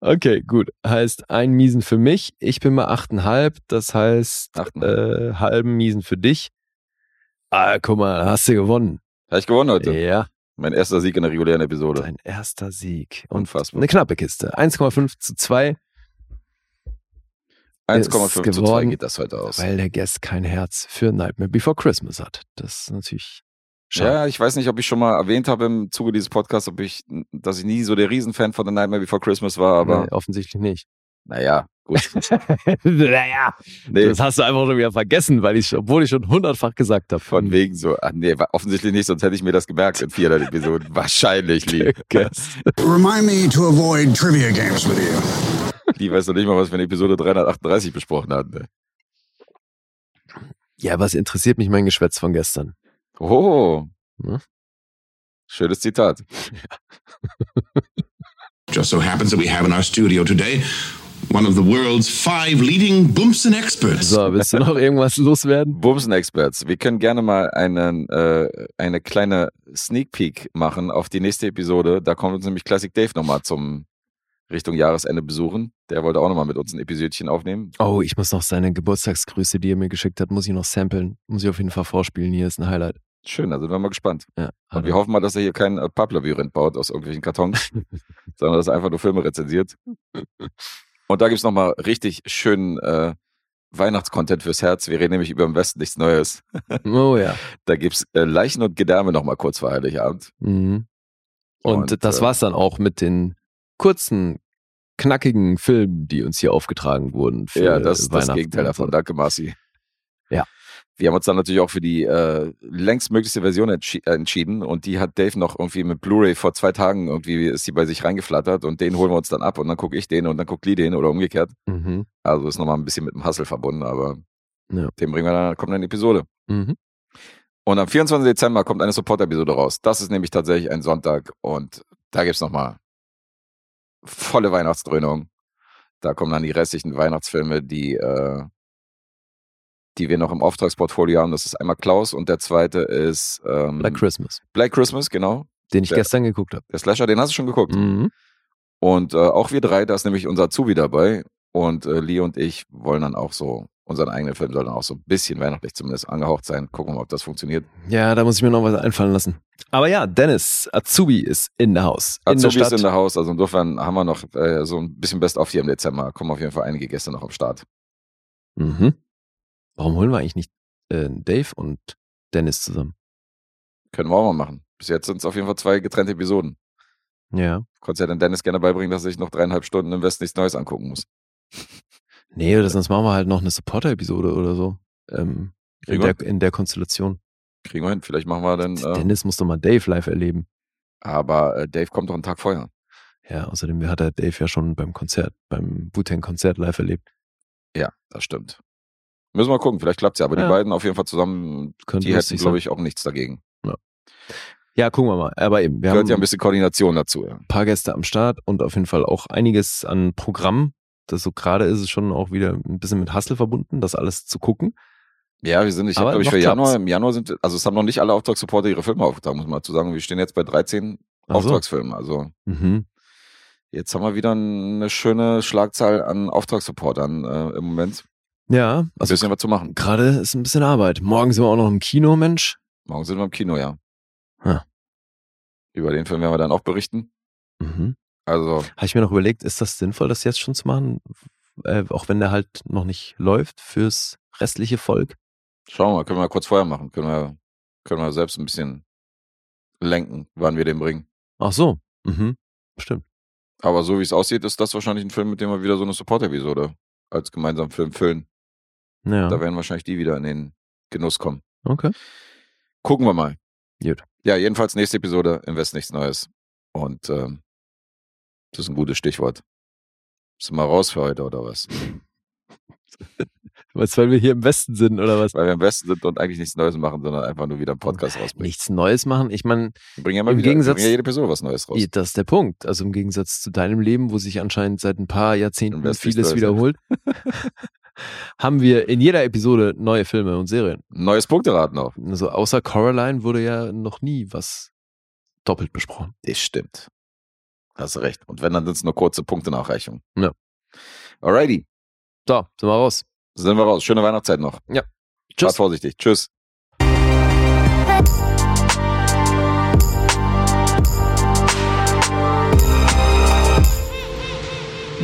Okay, gut. Heißt ein Miesen für mich. Ich bin mal 8,5. Das heißt äh, halben Miesen für dich. Ah, guck mal, hast du gewonnen. Habe ich gewonnen heute. Ja, Mein erster Sieg in der regulären Episode. dein erster Sieg. Und Unfassbar. eine knappe Kiste. 1,5 zu 2, 1,5 zu 2 geworden, geht das heute aus. weil der Guest kein Herz für Nightmare Before Christmas hat. Das ist natürlich schade. Ja, ich weiß nicht, ob ich schon mal erwähnt habe im Zuge dieses Podcasts, ob ich, dass ich nie so der Riesenfan von The Nightmare Before Christmas war, aber nee, offensichtlich nicht. Naja, gut. naja, Nee, das hast du einfach schon wieder vergessen, weil ich, obwohl ich schon hundertfach gesagt habe. von wegen so. Ach, nee, offensichtlich nicht, sonst hätte ich mir das gemerkt in 400 Episoden. Wahrscheinlich, Lee. Remind me to avoid trivia games with you. Lee weiß noch nicht mal, was wir in Episode 338 besprochen hatten. Ne? Ja, was interessiert mich mein Geschwätz von gestern? Oh. Ne? Schönes Zitat. Just so happens that we have in our studio today one of the world's five leading Boomson experts. So, willst du noch irgendwas loswerden? Bumsen Experts. Wir können gerne mal einen, äh, eine kleine Sneak Peek machen auf die nächste Episode. Da kommt uns nämlich Classic Dave nochmal zum Richtung Jahresende besuchen. Der wollte auch nochmal mit uns ein Episodchen aufnehmen. Oh, ich muss noch seine Geburtstagsgrüße, die er mir geschickt hat, muss ich noch samplen. Muss ich auf jeden Fall vorspielen. Hier ist ein Highlight. Schön, also sind wir mal gespannt. Ja, Und wir hoffen mal, dass er hier kein äh, Papplabyrinth baut aus irgendwelchen Kartons, sondern dass er einfach nur Filme rezensiert. Und da gibt's noch nochmal richtig schönen äh, Weihnachtscontent fürs Herz. Wir reden nämlich über im Westen nichts Neues. Oh ja. Da gibt's äh, Leichen und Gedärme nochmal kurz vor Heiligabend. Mhm. Und, Und, das äh, war's dann auch mit den kurzen, knackigen Filmen, die uns hier aufgetragen wurden. Ja, das ist das Gegenteil davon. Danke, Marci. Ja. Wir haben uns dann natürlich auch für die äh, längstmöglichste Version entschi äh, entschieden und die hat Dave noch irgendwie mit Blu-ray vor zwei Tagen irgendwie ist sie bei sich reingeflattert und den holen wir uns dann ab und dann gucke ich den und dann guckt Lee den oder umgekehrt. Mhm. Also ist nochmal ein bisschen mit dem Hustle verbunden, aber Ja. den bringen wir dann, kommt dann in die Episode. Mhm. Und am 24. Dezember kommt eine Support-Episode raus. Das ist nämlich tatsächlich ein Sonntag und da gibt's nochmal volle Weihnachtsdröhnung. Da kommen dann die restlichen Weihnachtsfilme, die, äh, die wir noch im Auftragsportfolio haben. Das ist einmal Klaus und der zweite ist ähm, Black Christmas, Black Christmas, genau. den ich Ja. gestern geguckt habe. Der Slasher, den hast du schon geguckt. Mhm. Und äh, auch wir drei, da ist nämlich unser Azubi dabei. Und äh, Lee und ich wollen dann auch so, unseren eigenen Film soll dann auch so ein bisschen weihnachtlich zumindest angehaucht sein. Gucken wir mal, ob das funktioniert. Ja, da muss ich mir noch was einfallen lassen. Aber ja, Dennis, Azubi ist in der Haus. In der Azubi ist in der Haus, also insofern haben wir noch äh, so ein bisschen Best auf hier im Dezember. Kommen auf jeden Fall einige Gäste noch am Start. mhm. Warum holen wir eigentlich nicht äh, Dave und Dennis zusammen? Können wir auch mal machen. Bis jetzt sind es auf jeden Fall zwei getrennte Episoden. Ja. Konntest ja dann Dennis gerne beibringen, dass er sich noch dreieinhalb Stunden im Westen nichts Neues angucken muss. Nee, oder sonst machen wir halt noch eine Supporter-Episode oder so. Ähm, in, Kriegen wir. der, in der Konstellation. Kriegen wir hin. Vielleicht machen wir dann. Äh, Dennis muss doch mal Dave live erleben. aber äh, Dave kommt doch einen Tag vorher. Ja, außerdem hat er Dave ja schon beim Konzert, beim Wu-Tang-Konzert live erlebt. Ja, das stimmt. Müssen wir gucken, vielleicht klappt's ja. Aber Ja. die beiden auf jeden Fall zusammen, Könnte die hätten, glaube ich, auch nichts dagegen. Ja, gucken wir mal. Aber eben, wir Gehört haben ja ein bisschen Koordination dazu. Ja. ein paar Gäste am Start und auf jeden Fall auch einiges an Programm. Das so gerade ist es schon auch wieder ein bisschen mit Hustle verbunden, das alles zu gucken. Ja, wir sind, ich habe, glaube ich, für Januar, klappt's. im Januar sind, also es haben noch nicht alle Auftragssupporter ihre Filme aufgetragen, muss man dazu sagen. Wir stehen jetzt bei 13 Ach so. Auftragsfilmen. Also Mhm. jetzt haben wir wieder eine schöne Schlagzahl an Auftragssupportern äh, im Moment. Ja, Ein also bisschen was zu machen. gerade ist ein bisschen Arbeit. Morgen sind wir auch noch im Kino, Mensch. Morgen sind wir im Kino, ja. Ja. Über den Film werden wir dann auch berichten. Mhm. Also, Habe ich mir noch überlegt, ist das sinnvoll, das jetzt schon zu machen? Äh, auch wenn der halt noch nicht läuft fürs restliche Volk. schauen wir mal, können wir kurz vorher machen. Können wir, können wir selbst ein bisschen lenken, wann wir den bringen. Ach so. Mhm. Stimmt. Aber so wie es aussieht, ist das wahrscheinlich ein Film, mit dem wir wieder so eine Support-Episode als gemeinsamen Film füllen. Ja. Da werden wahrscheinlich die wieder in den Genuss kommen. Okay. Gucken wir mal. Gut. Ja, jedenfalls nächste Episode, im Westen nichts Neues. Und ähm, das ist ein gutes Stichwort. Sind wir raus für heute oder was? Was, weil wir hier im Westen sind oder was? Weil wir im Westen sind und eigentlich nichts Neues machen, sondern einfach nur wieder einen Podcast rausbringen. Nichts Neues machen. Ich meine, bringen ja mal Im wieder, Gegensatz- ja jede Episode was Neues raus. das ist der Punkt. Also im Gegensatz zu deinem Leben, wo sich anscheinend seit ein paar Jahrzehnten vieles wiederholt, haben wir in jeder Episode neue Filme und Serien. Neues Punkteraten auch. Also außer Coraline wurde ja noch nie was doppelt besprochen. Das stimmt. Hast recht. Und wenn, dann sind es nur kurze Punktenachreichungen. Ja. Alrighty. So, sind wir raus. Sind wir raus. Schöne Weihnachtszeit noch. Fahrt Tschüss. vorsichtig. Tschüss.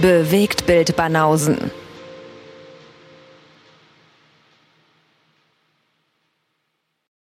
Bewegt Bild Banausen.